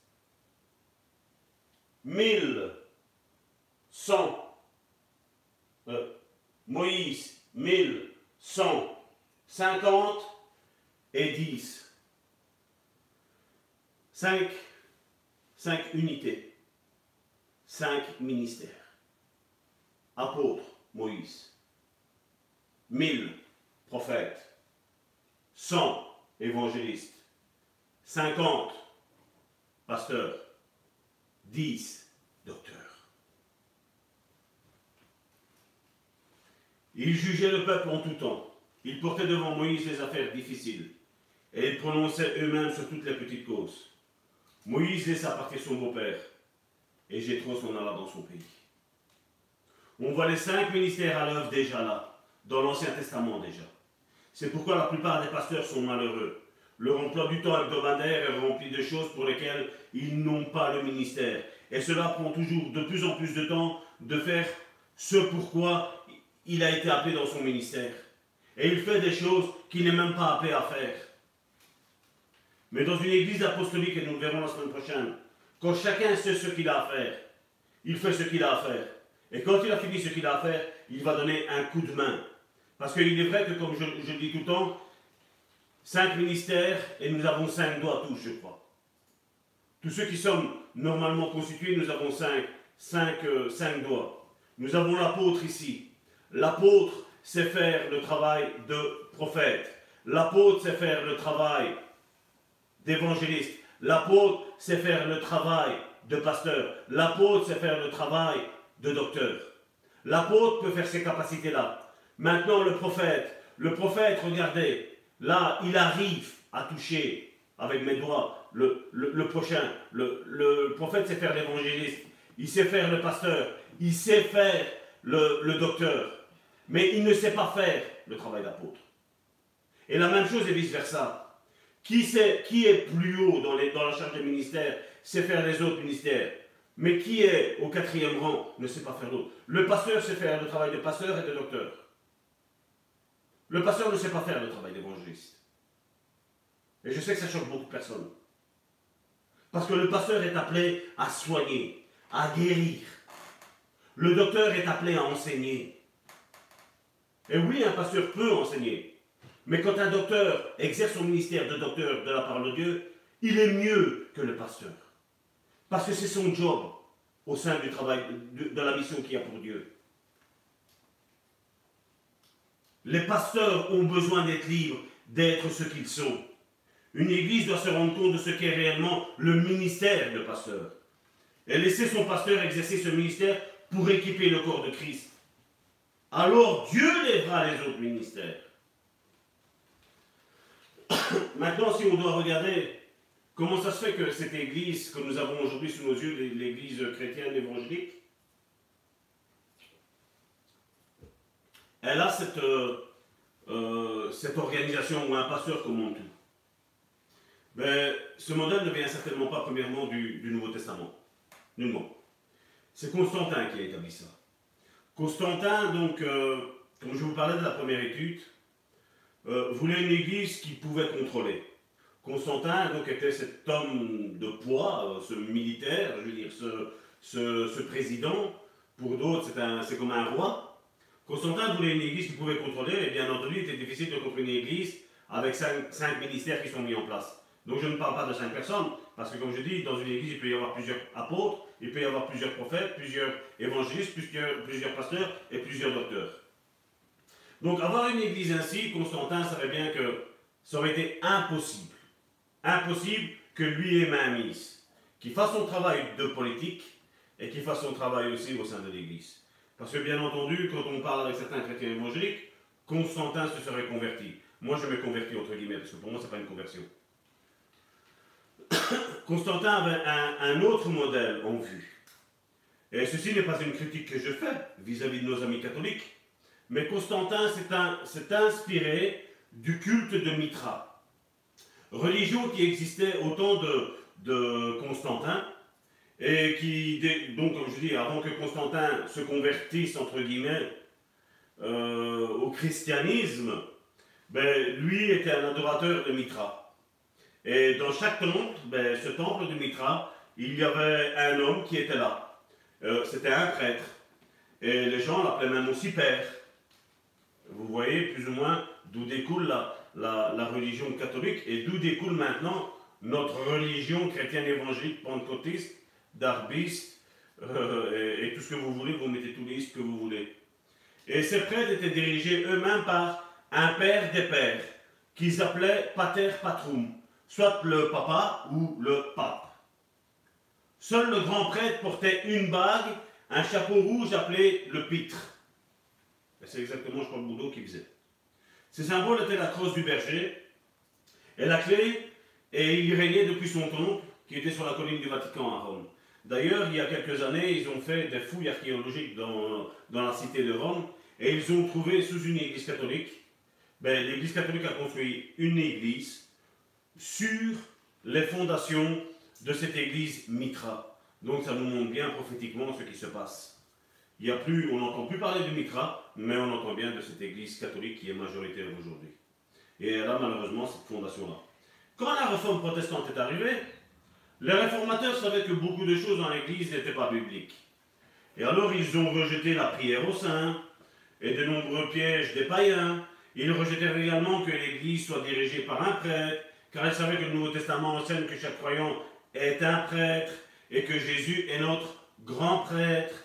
mille, cent, euh, Moïse, mille, cent, cinquante et dix. Cinq, cinq unités, cinq ministères. Apôtre Moïse, mille prophètes, cent évangélistes, cinquante pasteurs, dix docteurs. Ils jugeaient le peuple en tout temps. Ils portaient devant Moïse les affaires difficiles. Et ils prononçaient eux-mêmes sur toutes les petites causes. Moïse laissa partir son beau-père. Et Jétro s'en alla dans son pays. On voit les cinq ministères à l'œuvre déjà là, dans l'Ancien Testament déjà. C'est pourquoi la plupart des pasteurs sont malheureux. Leur emploi du temps hebdomadaire est rempli de choses pour lesquelles ils n'ont pas le ministère. Et cela prend toujours de plus en plus de temps de faire ce pourquoi il a été appelé dans son ministère. Et il fait des choses qu'il n'est même pas appelé à faire. Mais dans une église apostolique, et nous le verrons la semaine prochaine, quand chacun sait ce qu'il a à faire, il fait ce qu'il a à faire. Et quand il a fini ce qu'il a à faire, il va donner un coup de main. Parce qu'il est vrai que, comme je, le dis tout le temps, cinq ministères et nous avons cinq doigts tous, je crois. Tous ceux qui sommes normalement constitués, nous avons cinq, cinq, euh, cinq doigts. Nous avons l'apôtre ici. L'apôtre sait faire le travail de prophète. L'apôtre sait faire le travail d'évangéliste. L'apôtre sait faire le travail de pasteur. L'apôtre sait faire le travail de docteur. L'apôtre peut faire ces capacités-là. Maintenant, le prophète, le prophète, regardez, là, il arrive à toucher avec mes doigts le, prochain. Le, le, prophète sait faire l'évangéliste, il sait faire le pasteur, il sait faire le, docteur, mais il ne sait pas faire le travail d'apôtre. Et la même chose est vice-versa. Qui, est plus haut dans, la charge des ministères sait faire les autres ministères. Mais qui est au quatrième rang ne sait pas faire l'autre. Le pasteur sait faire le travail de pasteur et de docteur. Le pasteur ne sait pas faire le travail d'évangéliste. Et je sais que ça choque beaucoup de personnes. Parce que le pasteur est appelé à soigner, à guérir. Le docteur est appelé à enseigner. Et oui, un pasteur peut enseigner. Mais quand un docteur exerce son ministère de docteur de la parole de Dieu, il est mieux que le pasteur. Parce que c'est son job au sein du travail, de, la mission qu'il y a pour Dieu. Les pasteurs ont besoin d'être libres, d'être ce qu'ils sont. Une église doit se rendre compte de ce qu'est réellement le ministère de pasteur. Et laisser son pasteur exercer ce ministère pour équiper le corps de Christ. Alors Dieu lèvera les autres ministères. Maintenant, si on doit regarder Comment ça se fait que cette église que nous avons aujourd'hui sous nos yeux, l'église chrétienne évangélique, elle a cette, euh, euh, organisation où un pasteur commande tout ben, Ce modèle ne vient certainement pas premièrement du, Nouveau Testament. Nullement. C'est Constantin qui a établi ça. Constantin, donc, euh, comme je vous parlais de la première étude, voulait une église qui pouvait contrôler. Constantin donc, était cet homme de poids, euh, ce militaire, je veux dire, ce, ce, président. Pour d'autres, c'est comme un roi. Constantin voulait une église qu'il pouvait contrôler, et bien entendu, il était difficile de contrôler une église avec cinq, cinq ministères qui sont mis en place. Donc je ne parle pas de cinq personnes, parce que comme je dis, dans une église, il peut y avoir plusieurs apôtres, il peut y avoir plusieurs prophètes, plusieurs évangélistes, plusieurs, pasteurs et plusieurs docteurs. Donc avoir une église ainsi, Constantin savait bien que ça aurait été impossible. Impossible que lui ait main mise. Qu'il fasse son travail de politique et qu'il fasse son travail aussi au sein de l'église. Parce que bien entendu, quand on parle avec certains chrétiens évangéliques, Constantin se serait converti. Moi, je me convertis entre guillemets, parce que pour moi, ce n'est pas une conversion. Constantin avait un, autre modèle en vue. Et ceci n'est pas une critique que je fais vis-à-vis de nos amis catholiques, mais Constantin s'est inspiré du culte de Mitra, religion qui existait au temps de, Constantin, et qui, donc comme je dis, avant que Constantin se convertisse, entre guillemets, euh, au christianisme, ben, lui était un adorateur de Mitra. Et dans chaque temple, ben, ce temple de Mitra, il y avait un homme qui était là. Euh, c'était un prêtre. Et les gens l'appelaient même aussi père. Vous voyez plus ou moins d'où découle la, la, religion catholique et d'où découle maintenant notre religion chrétienne évangélique pentecôtiste, d'arbiste, euh, et, et, tout ce que vous voulez, vous mettez tous les listes que vous voulez. Et ces prêtres étaient dirigés eux-mêmes par un père des pères, qu'ils appelaient pater patrum, soit le papa ou le pape. Seul le grand prêtre portait une bague, un chapeau rouge appelé le pitre. C'est exactement, je crois, le boulot qu'il faisait. Ces symboles étaient la crosse du berger et la clé, et il régnait depuis son temple, qui était sur la colline du Vatican à Rome. D'ailleurs, il y a quelques années, ils ont fait des fouilles archéologiques dans, dans la cité de Rome, et ils ont trouvé sous une église catholique, ben, l'église catholique a construit une église sur les fondations de cette église Mitra. Donc ça nous montre bien prophétiquement ce qui se passe. Il y a plus, on n'entend plus parler de Mitra, mais on entend bien de cette église catholique qui est majoritaire aujourd'hui. Et a malheureusement cette fondation-là. Quand la réforme protestante est arrivée, les réformateurs savaient que beaucoup de choses dans l'église n'étaient pas bibliques. Et alors ils ont rejeté la prière au sein et de nombreux pièges des païens. Ils rejetèrent également que l'église soit dirigée par un prêtre, car ils savaient que le Nouveau Testament enseigne que chaque croyant est un prêtre et que Jésus est notre grand prêtre.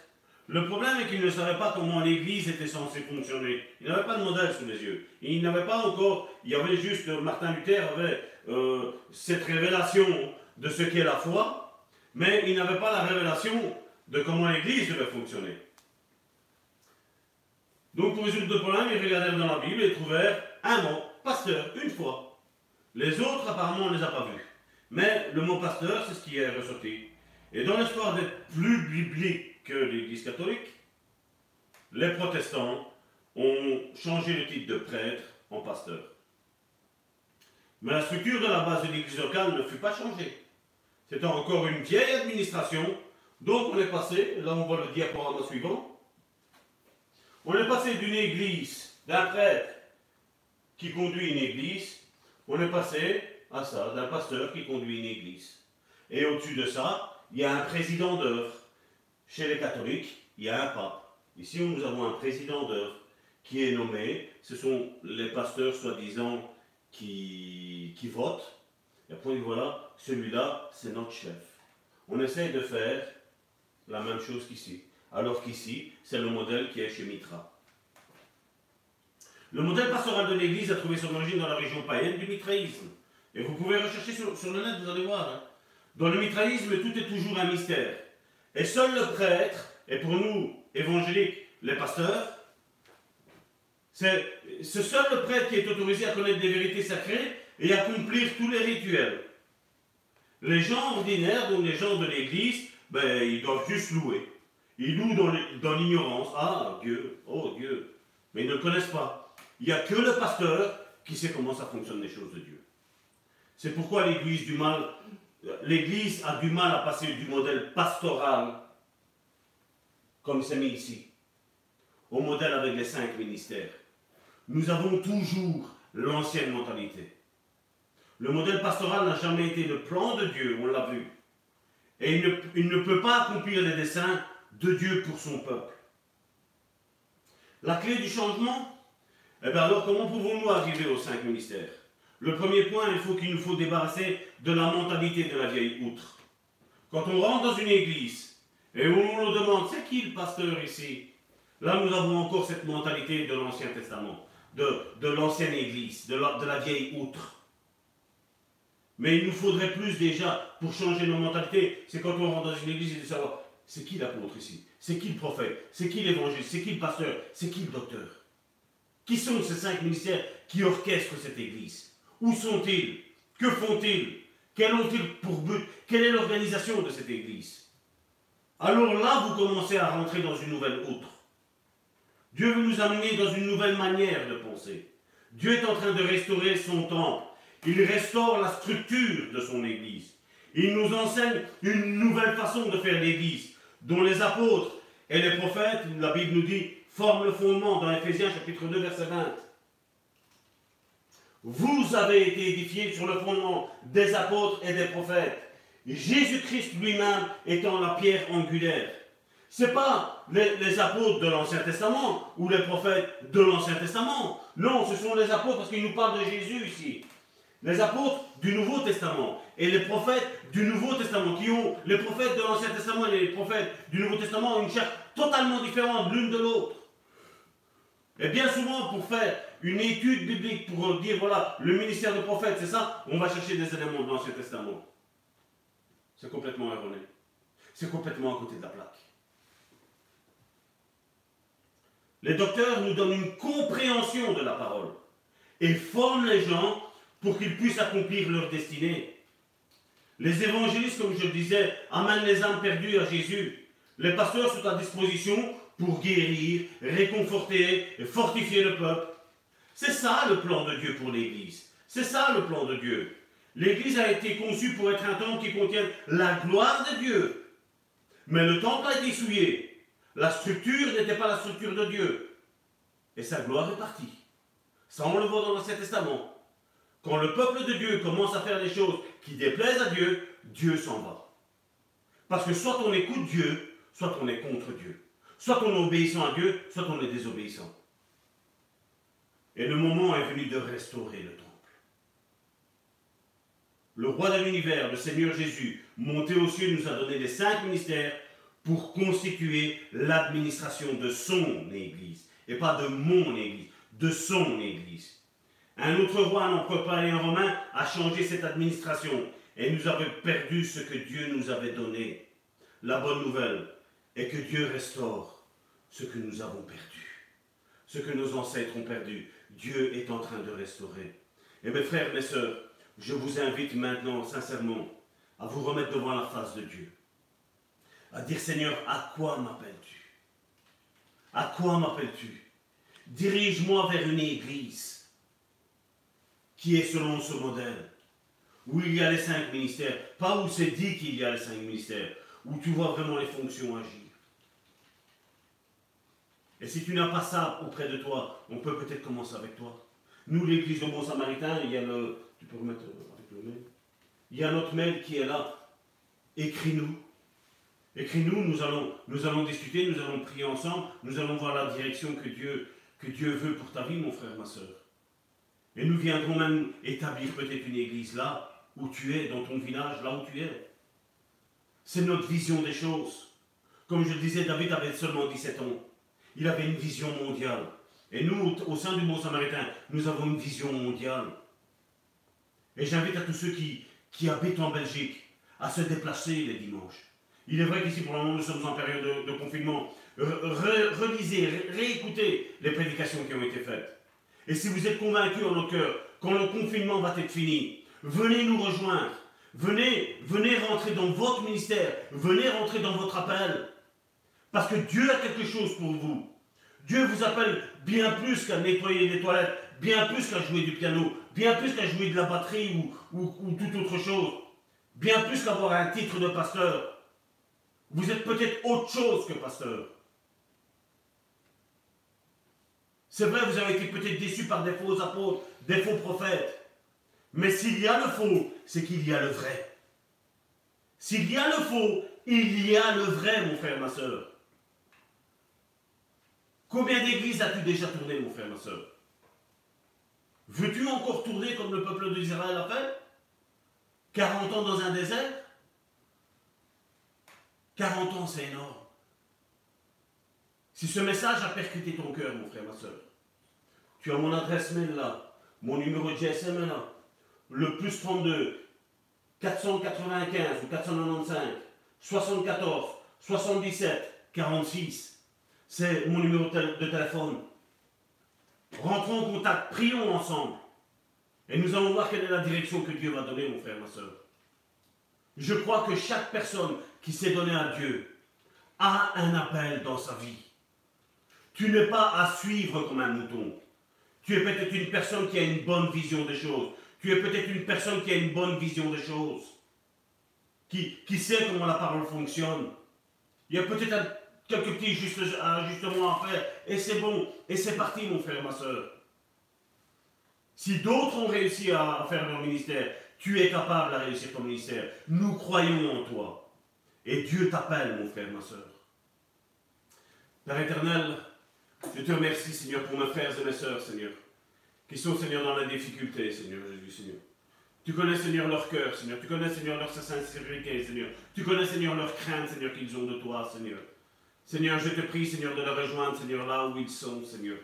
Le problème est qu'ils ne savaient pas comment l'Église était censée fonctionner. Ils n'avaient pas de modèle sous les yeux. Ils n'avaient pas encore, il y avait juste, Martin Luther avait euh, cette révélation de ce qu'est la foi, mais ils n'avaient pas la révélation de comment l'Église devait fonctionner. Donc pour résoudre le problème, ils regardèrent dans la Bible et trouvèrent un mot, pasteur, une fois. Les autres, apparemment, on ne les a pas vus. Mais le mot pasteur, c'est ce qui est ressorti. Et dans l'espoir d'être plus biblique que l'Église catholique, les protestants ont changé le titre de prêtre en pasteur. Mais la structure de la base de l'Église locale ne fut pas changée. C'était encore une vieille administration, donc on est passé, là on voit le diaporama suivant, on est passé d'une église, d'un prêtre qui conduit une église, on est passé à ça, d'un pasteur qui conduit une église. Et au-dessus de ça, il y a un président d'œuvre. Chez les catholiques, il y a un pape. Ici, nous avons un président d'œuvre qui est nommé. Ce sont les pasteurs, soi-disant, qui, qui votent. Et après, voilà, celui-là, c'est notre chef. On essaie de faire la même chose qu'ici. Alors qu'ici, c'est le modèle qui est chez Mitra. Le modèle pastoral de l'Église a trouvé son origine dans la région païenne du mitraïsme. Et vous pouvez rechercher sur, le net, vous allez voir. Hein. Dans le mitraïsme, tout est toujours un mystère. Et seul le prêtre, et pour nous, évangéliques, les pasteurs, c'est ce seul le prêtre qui est autorisé à connaître des vérités sacrées et à accomplir tous les rituels. Les gens ordinaires, donc les gens de l'Église, ben, ils doivent juste louer. Ils louent dans l'ignorance. Ah, Dieu, oh Dieu. Mais ils ne le connaissent pas. Il n'y a que le pasteur qui sait comment ça fonctionne les choses de Dieu. C'est pourquoi l'Église du mal, l'Église a du mal à passer du modèle pastoral, comme c'est mis ici, au modèle avec les cinq ministères. Nous avons toujours l'ancienne mentalité. Le modèle pastoral n'a jamais été le plan de Dieu, on l'a vu. Et il ne, il ne peut pas accomplir les desseins de Dieu pour son peuple. La clé du changement Eh bien alors, comment pouvons-nous arriver aux cinq ministères? Le premier point, il faut qu'il nous faut débarrasser de la mentalité de la vieille outre. Quand on rentre dans une église et on nous demande c'est qui le pasteur ici? Là, nous avons encore cette mentalité de l'Ancien Testament, de, l'ancienne église, de de la vieille outre. Mais il nous faudrait plus déjà pour changer nos mentalités. C'est quand on rentre dans une église et de savoir c'est qui l'apôtre ici? C'est qui le prophète? C'est qui l'évangile? C'est qui le pasteur? C'est qui le docteur? Qui sont ces cinq ministères qui orchestrent cette église? Où sont-ils? Que font-ils? Quels ont-ils pour but? Quelle est l'organisation de cette église? Alors là, vous commencez à rentrer dans une nouvelle outre. Dieu veut nous amener dans une nouvelle manière de penser. Dieu est en train de restaurer son temple. Il restaure la structure de son Église. Il nous enseigne une nouvelle façon de faire l'Église, dont les apôtres et les prophètes, la Bible nous dit, forment le fondement dans Ephésiens chapitre 2 verset 20. Vous avez été édifiés sur le fondement des apôtres et des prophètes, Jésus-Christ lui-même étant la pierre angulaire. Ce n'est pas les, les, apôtres de l'Ancien Testament ou les prophètes de l'Ancien Testament. Non, ce sont les apôtres parce qu'ils nous parlent de Jésus ici les apôtres du Nouveau Testament et les prophètes du Nouveau Testament, qui ont les prophètes de l'Ancien Testament et les prophètes du Nouveau Testament ont une chair totalement différente l'une de l'autre. Et bien souvent, pour faire une étude biblique, pour dire, voilà, le ministère de prophète, c'est ça, on va chercher des éléments de l'Ancien Testament. C'est complètement erroné. C'est complètement à côté de la plaque. Les docteurs nous donnent une compréhension de la parole et forment les gens pour qu'ils puissent accomplir leur destinée. Les évangélistes, comme je le disais, amènent les âmes perdues à Jésus. Les pasteurs sont à disposition pour guérir, réconforter et fortifier le peuple. C'est ça le plan de Dieu pour l'Église. C'est ça le plan de Dieu. L'Église a été conçue pour être un temple qui contienne la gloire de Dieu. Mais le temple a été souillé. La structure n'était pas la structure de Dieu. Et sa gloire est partie. Ça, on le voit dans l'Ancien Testament. Quand le peuple de Dieu commence à faire des choses qui déplaisent à Dieu, Dieu s'en va. Parce que soit on écoute Dieu, soit on est contre Dieu. Soit on est obéissant à Dieu, soit on est désobéissant. Et le moment est venu de restaurer le temple. Le roi de l'univers, le Seigneur Jésus, monté au ciel, nous a donné les cinq ministères pour constituer l'administration de son Église. Et pas de mon Église, de son Église. Un autre roi, un empereur pas un romain, a changé cette administration et nous avait perdu ce que Dieu nous avait donné. La bonne nouvelle est que Dieu restaure ce que nous avons perdu, ce que nos ancêtres ont perdu. Dieu est en train de restaurer. Et mes frères, mes sœurs, je vous invite maintenant sincèrement à vous remettre devant la face de Dieu, à dire Seigneur, à quoi m'appelles-tu? À quoi m'appelles-tu? Dirige-moi vers une église qui est selon ce modèle, où il y a les cinq ministères, pas où c'est dit qu'il y a les cinq ministères, où tu vois vraiment les fonctions agir. Et si tu n'as pas ça auprès de toi, on peut peut-être commencer avec toi. Nous, l'église de Bon Samaritain, il y a le. Tu peux remettre avec le mail. Il y a notre mail qui est là. Écris-nous. Écris-nous, nous allons, nous allons discuter, nous allons prier ensemble, nous allons voir la direction que Dieu, que Dieu veut pour ta vie, mon frère, ma soeur. Et nous viendrons même établir peut-être une église là où tu es, dans ton village, là où tu es. C'est notre vision des choses. Comme je le disais, David avait seulement 17 ans. Il avait une vision mondiale. Et nous, au sein du Bon Samaritain, nous avons une vision mondiale. Et j'invite à tous ceux qui, qui habitent en Belgique à se déplacer les dimanches. Il est vrai qu'ici, pour le moment, nous sommes en période de, confinement. relisez, réécoutez les prédications qui ont été faites. Et si vous êtes convaincus en nos cœurs, quand le confinement va être fini, venez nous rejoindre. Venez, venez rentrer dans votre ministère. Venez rentrer dans votre appel. Parce que Dieu a quelque chose pour vous. Dieu vous appelle bien plus qu'à nettoyer des toilettes, bien plus qu'à jouer du piano, bien plus qu'à jouer de la batterie ou, ou, ou toute autre chose, bien plus qu'avoir un titre de pasteur. Vous êtes peut-être autre chose que pasteur. C'est vrai, vous avez été peut-être déçus par des faux apôtres, des faux prophètes. Mais s'il y a le faux, c'est qu'il y a le vrai. S'il y a le faux, il y a le vrai, mon frère, ma soeur. Combien d'églises as-tu déjà tourné, mon frère, ma soeur? Veux-tu encore tourner comme le peuple d'Israël a fait? 40 ans dans un désert? 40 ans, c'est énorme. Si ce message a percuté ton cœur, mon frère, ma soeur, tu as mon adresse mail là, mon numéro de GSM là, le plus 32 495 ou 495 74 77 46. C'est mon numéro de téléphone. Rentrons en contact, prions ensemble. Et nous allons voir quelle est la direction que Dieu va donner, mon frère, ma soeur. Je crois que chaque personne qui s'est donnée à Dieu a un appel dans sa vie. Tu n'es pas à suivre comme un mouton. Tu es peut-être une personne qui a une bonne vision des choses. Tu es peut-être une personne qui a une bonne vision des choses. Qui, qui sait comment la parole fonctionne. Il y a peut-être quelques petits ajustements à faire. Et c'est bon. Et c'est parti, mon frère, ma soeur. Si d'autres ont réussi à faire leur ministère, tu es capable de réussir ton ministère. Nous croyons en toi. Et Dieu t'appelle, mon frère, ma soeur. Père éternel, je te remercie, Seigneur, pour mes frères et mes sœurs, Seigneur, qui sont, Seigneur, dans la difficulté, Seigneur Jésus, Seigneur. Tu connais, Seigneur, leur cœur, Seigneur. Tu connais, Seigneur, leur sincérité, Seigneur. Tu connais, Seigneur, leur crainte, Seigneur, qu'ils ont de toi, Seigneur. Seigneur, je te prie, Seigneur, de les rejoindre, Seigneur, là où ils sont, Seigneur.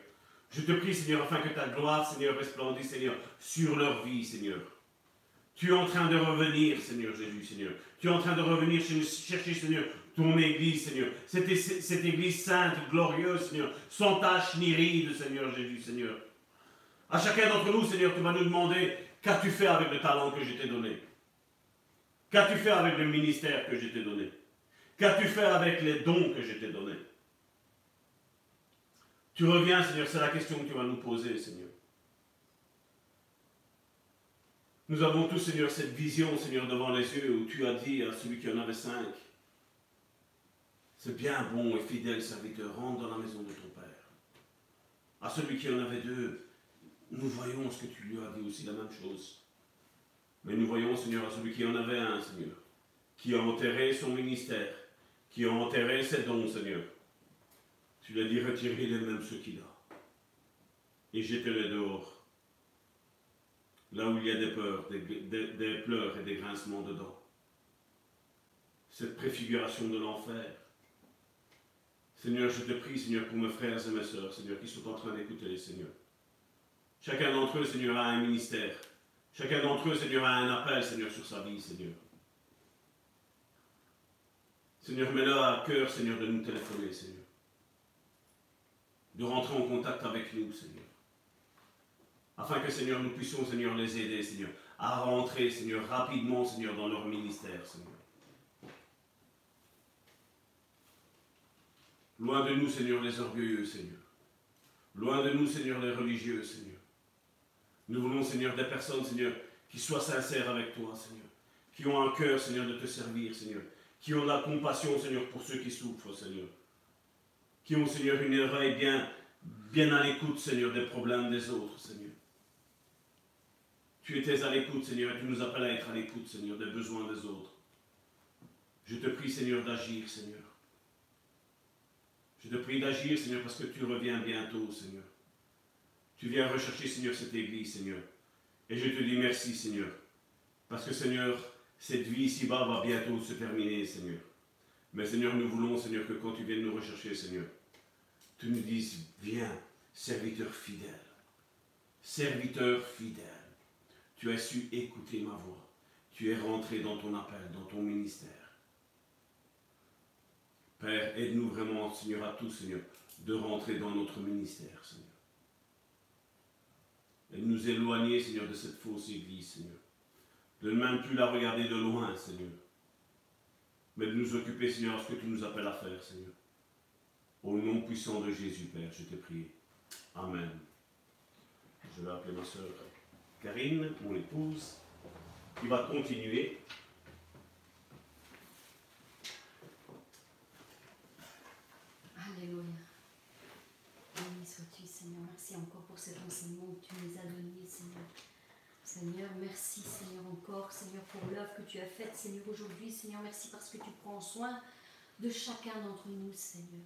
Je te prie, Seigneur, afin que ta gloire, Seigneur, resplendisse, Seigneur, sur leur vie, Seigneur. Tu es en train de revenir, Seigneur Jésus, Seigneur. Tu es en train de revenir chercher, Seigneur, ton Église, Seigneur. Cette, cette Église sainte, glorieuse, Seigneur, sans tache ni ride, Seigneur Jésus, Seigneur. À chacun d'entre nous, Seigneur, tu vas nous demander qu'as-tu fait avec le talent que je t'ai donné? Qu'as-tu fait avec le ministère que je t'ai donné? Qu'as-tu fait avec les dons que je t'ai donnés? Tu reviens, Seigneur, c'est la question que tu vas nous poser, Seigneur. Nous avons tous, Seigneur, cette vision, Seigneur, devant les yeux, où tu as dit à celui qui en avait cinq, c'est bien bon et fidèle serviteur, rentre dans la maison de ton Père. À celui qui en avait deux, nous voyons ce que tu lui as dit aussi la même chose. Mais nous voyons, Seigneur, à celui qui en avait un, Seigneur, qui a enterré son ministère, qui a enterré ses dons, Seigneur. Tu lui as dit, retirez les mêmes ceux qu'il a. Et jetez-les dehors. Là où il y a des peurs, des, pleurs et des grincements dedans. Cette préfiguration de l'enfer. Seigneur, je te prie, Seigneur, pour mes frères et mes sœurs, Seigneur, qui sont en train d'écouter, Seigneur. Chacun d'entre eux, Seigneur, a un ministère. Chacun d'entre eux, Seigneur, a un appel, Seigneur, sur sa vie, Seigneur. Seigneur, mets-le à cœur, Seigneur, de nous téléphoner, Seigneur. De rentrer en contact avec nous, Seigneur. Afin que, Seigneur, nous puissions, Seigneur, les aider, Seigneur, à rentrer, Seigneur, rapidement, Seigneur, dans leur ministère, Seigneur. Loin de nous, Seigneur, les orgueilleux, Seigneur. Loin de nous, Seigneur, les religieux, Seigneur. Nous voulons, Seigneur, des personnes, Seigneur, qui soient sincères avec toi, Seigneur. Qui ont un cœur, Seigneur, de te servir, Seigneur. Qui ont la compassion, Seigneur, pour ceux qui souffrent, Seigneur. Qui ont, Seigneur, une oreille bien, bien à l'écoute, Seigneur, des problèmes des autres, Seigneur. Tu étais à l'écoute, Seigneur, et tu nous appelles à être à l'écoute, Seigneur, des besoins des autres. Je te prie, Seigneur, d'agir, Seigneur. Je te prie d'agir, Seigneur, parce que tu reviens bientôt, Seigneur. Tu viens rechercher, Seigneur, cette église, Seigneur. Et je te dis merci, Seigneur. Parce que, Seigneur, cette vie ici-bas va bientôt se terminer, Seigneur. Mais, Seigneur, nous voulons, Seigneur, que quand tu viennes nous rechercher, Seigneur, tu nous dises, viens, serviteur fidèle. Serviteur fidèle. Tu as su écouter ma voix. Tu es rentré dans ton appel, dans ton ministère. Père, aide-nous vraiment, Seigneur, à tous, Seigneur, de rentrer dans notre ministère, Seigneur. Et de nous éloigner, Seigneur, de cette fausse église, Seigneur. De ne même plus la regarder de loin, Seigneur. Mais de nous occuper, Seigneur, ce que tu nous appelles à faire, Seigneur. Au nom puissant de Jésus, Père, je te prie. Amen. Je vais appeler ma soeur Karine, mon épouse, qui va continuer Alléluia. Béni sois-tu, Seigneur. Merci encore pour cet enseignement que tu nous as donné, Seigneur. Seigneur, merci, Seigneur, encore, Seigneur, pour l'œuvre que tu as faite, Seigneur, aujourd'hui. Seigneur, merci parce que tu prends soin de chacun d'entre nous, Seigneur.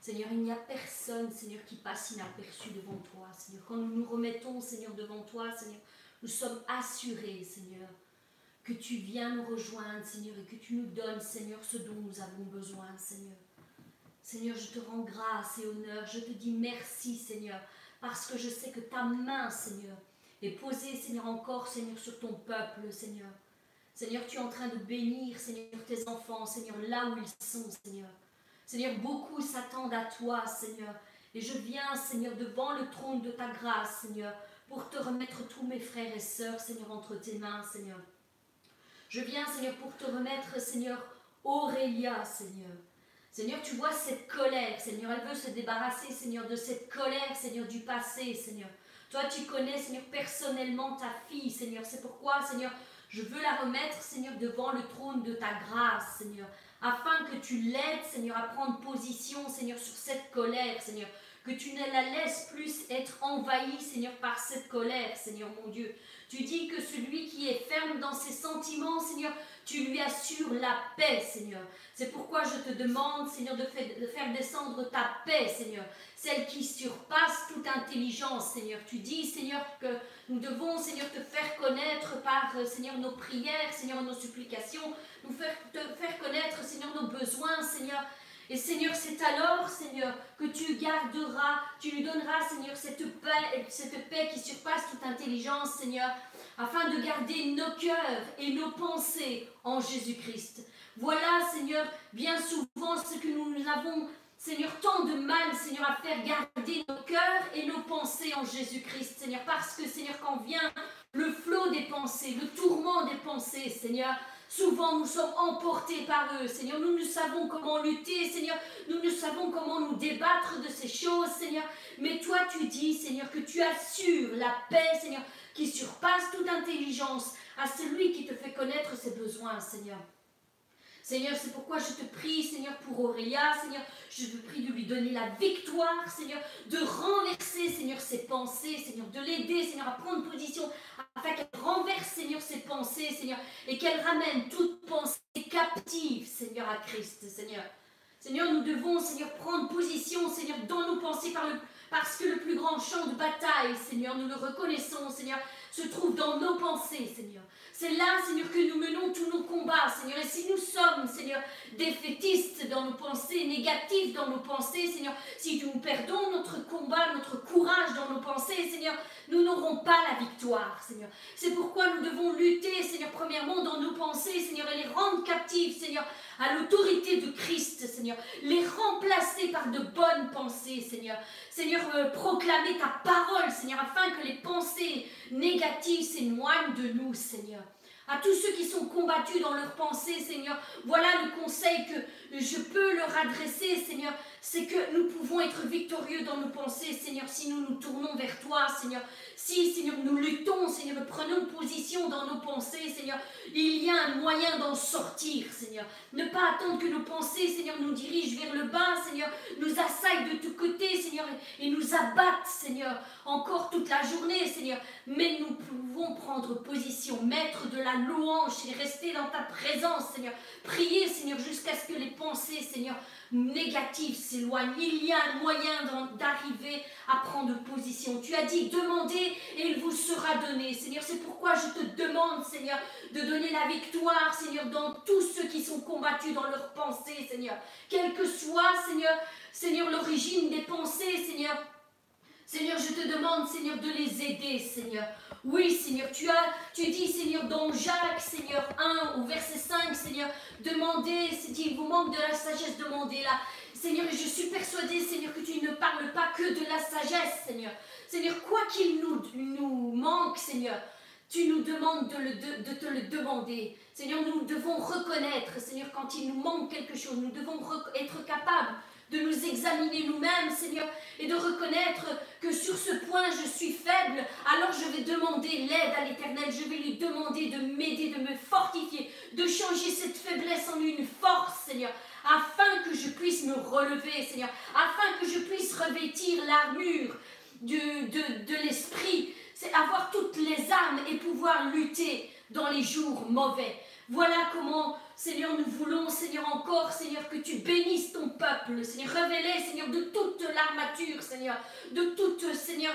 Seigneur, il n'y a personne, Seigneur, qui passe inaperçu devant toi, Seigneur. Quand nous nous remettons, Seigneur, devant toi, Seigneur, nous sommes assurés, Seigneur, que tu viens nous rejoindre, Seigneur, et que tu nous donnes, Seigneur, ce dont nous avons besoin, Seigneur. Seigneur, je te rends grâce et honneur. Je te dis merci, Seigneur, parce que je sais que ta main, Seigneur, est posée, Seigneur, encore, Seigneur, sur ton peuple, Seigneur. Seigneur, tu es en train de bénir, Seigneur, tes enfants, Seigneur, là où ils sont, Seigneur. Seigneur, beaucoup s'attendent à toi, Seigneur. Et je viens, Seigneur, devant le trône de ta grâce, Seigneur, pour te remettre tous mes frères et sœurs, Seigneur, entre tes mains, Seigneur. Je viens, Seigneur, pour te remettre, Seigneur, Aurélia, Seigneur. Seigneur, tu vois cette colère, Seigneur, elle veut se débarrasser, Seigneur, de cette colère, Seigneur, du passé, Seigneur. Toi, tu connais, Seigneur, personnellement ta fille, Seigneur. C'est pourquoi, Seigneur, je veux la remettre, Seigneur, devant le trône de ta grâce, Seigneur, afin que tu l'aides, Seigneur, à prendre position, Seigneur, sur cette colère, Seigneur. Que tu ne la laisses plus être envahie, Seigneur, par cette colère, Seigneur mon Dieu. Tu dis que celui qui est ferme dans ses sentiments, Seigneur, tu lui assures la paix, Seigneur. C'est pourquoi je te demande, Seigneur, de faire descendre ta paix, Seigneur, celle qui surpasse toute intelligence, Seigneur. Tu dis, Seigneur, que nous devons, Seigneur, te faire connaître par, euh, Seigneur, nos prières, Seigneur, nos supplications, nous faire, te faire connaître, Seigneur, nos besoins, Seigneur. Et Seigneur, c'est alors, Seigneur, que tu garderas, tu lui donneras, Seigneur, cette paix, cette paix qui surpasse toute intelligence, Seigneur, afin de garder nos cœurs et nos pensées en Jésus-Christ. Voilà, Seigneur, bien souvent ce que nous avons, Seigneur, tant de mal, Seigneur, à faire garder nos cœurs et nos pensées en Jésus-Christ, Seigneur, parce que, Seigneur, quand vient le flot des pensées, le tourment des pensées, Seigneur, Souvent, nous sommes emportés par eux, Seigneur. Nous ne savons comment lutter, Seigneur. Nous ne savons comment nous débattre de ces choses, Seigneur. Mais toi, tu dis, Seigneur, que tu assures la paix, Seigneur, qui surpasse toute intelligence à celui qui te fait connaître ses besoins, Seigneur. Seigneur, c'est pourquoi je te prie, Seigneur, pour Aurélia, Seigneur, je te prie de lui donner la victoire, Seigneur, de renverser, Seigneur, ses pensées, Seigneur, de l'aider, Seigneur, à prendre position, afin qu'elle renverse, Seigneur, ses pensées, Seigneur, et qu'elle ramène toute pensée captive, Seigneur, à Christ, Seigneur. Seigneur, nous devons, Seigneur, prendre position, Seigneur, dans nos pensées parce que le plus grand champ de bataille, Seigneur, nous le reconnaissons, Seigneur, se trouve dans nos pensées, Seigneur. C'est là, Seigneur, que nous menons tous nos combats, Seigneur. Et si nous sommes, Seigneur, défaitistes dans nos pensées, négatifs dans nos pensées, Seigneur, si nous perdons notre combat, notre courage dans nos pensées, Seigneur, nous n'aurons pas la victoire, Seigneur. C'est pourquoi nous devons lutter, Seigneur, premièrement dans nos pensées, Seigneur, et les rendre captives, Seigneur, à l'autorité de Christ, Seigneur. Les remplacer par de bonnes pensées, Seigneur. Seigneur, euh, proclamer ta parole, Seigneur, afin que les pensées négatives s'éloignent de nous, Seigneur à tous ceux qui sont combattus dans leurs pensées, Seigneur. Voilà le conseil que je peux leur adresser, Seigneur. C'est que nous pouvons être victorieux dans nos pensées, Seigneur, si nous nous tournons vers toi, Seigneur. Si, Seigneur, nous luttons, Seigneur, nous prenons position dans nos pensées, Seigneur, il y a un moyen d'en sortir, Seigneur. Ne pas attendre que nos pensées, Seigneur, nous dirigent vers le bas, Seigneur, nous assaillent de tous côtés, Seigneur, et nous abattent, Seigneur, encore toute la journée, Seigneur. Mais nous pouvons prendre position, maître de la louange et rester dans ta présence, Seigneur. Prier, Seigneur, jusqu'à ce que les pensées, Seigneur, négatives s'éloignent. Il y a un moyen d'arriver à prendre position. Tu as dit, demandez et il vous sera donné. Seigneur, c'est pourquoi je te demande, Seigneur, de donner la victoire, Seigneur, dans tous ceux qui sont combattus dans leurs pensées, Seigneur. Quelle que soit, Seigneur, Seigneur, l'origine des pensées, Seigneur. Seigneur, je te demande, Seigneur, de les aider, Seigneur. Oui, Seigneur, tu as, tu dis, Seigneur, dans Jacques, Seigneur 1, au verset 5, Seigneur, demandez, il vous manque de la sagesse, demandez-la. Seigneur, je suis persuadée, Seigneur, que tu ne parles pas que de la sagesse, Seigneur. Seigneur, quoi qu'il nous, manque, Seigneur, tu nous demandes de, le, de, te le demander. Seigneur, nous devons reconnaître, Seigneur, quand il nous manque quelque chose, nous devons être capables de nous examiner nous-mêmes, Seigneur, et de reconnaître que sur ce point je suis faible, alors je vais demander l'aide à l'Éternel, je vais lui demander de m'aider, de me fortifier, de changer cette faiblesse en une force, Seigneur, afin que je puisse me relever, Seigneur, afin que je puisse revêtir l'armure de, l'esprit, c'est avoir toutes les armes et pouvoir lutter dans les jours mauvais. Voilà comment Seigneur, nous voulons, Seigneur, encore, Seigneur, que tu bénisses ton peuple, Seigneur, révélez, Seigneur, de toute l'armature, Seigneur, de toute, Seigneur,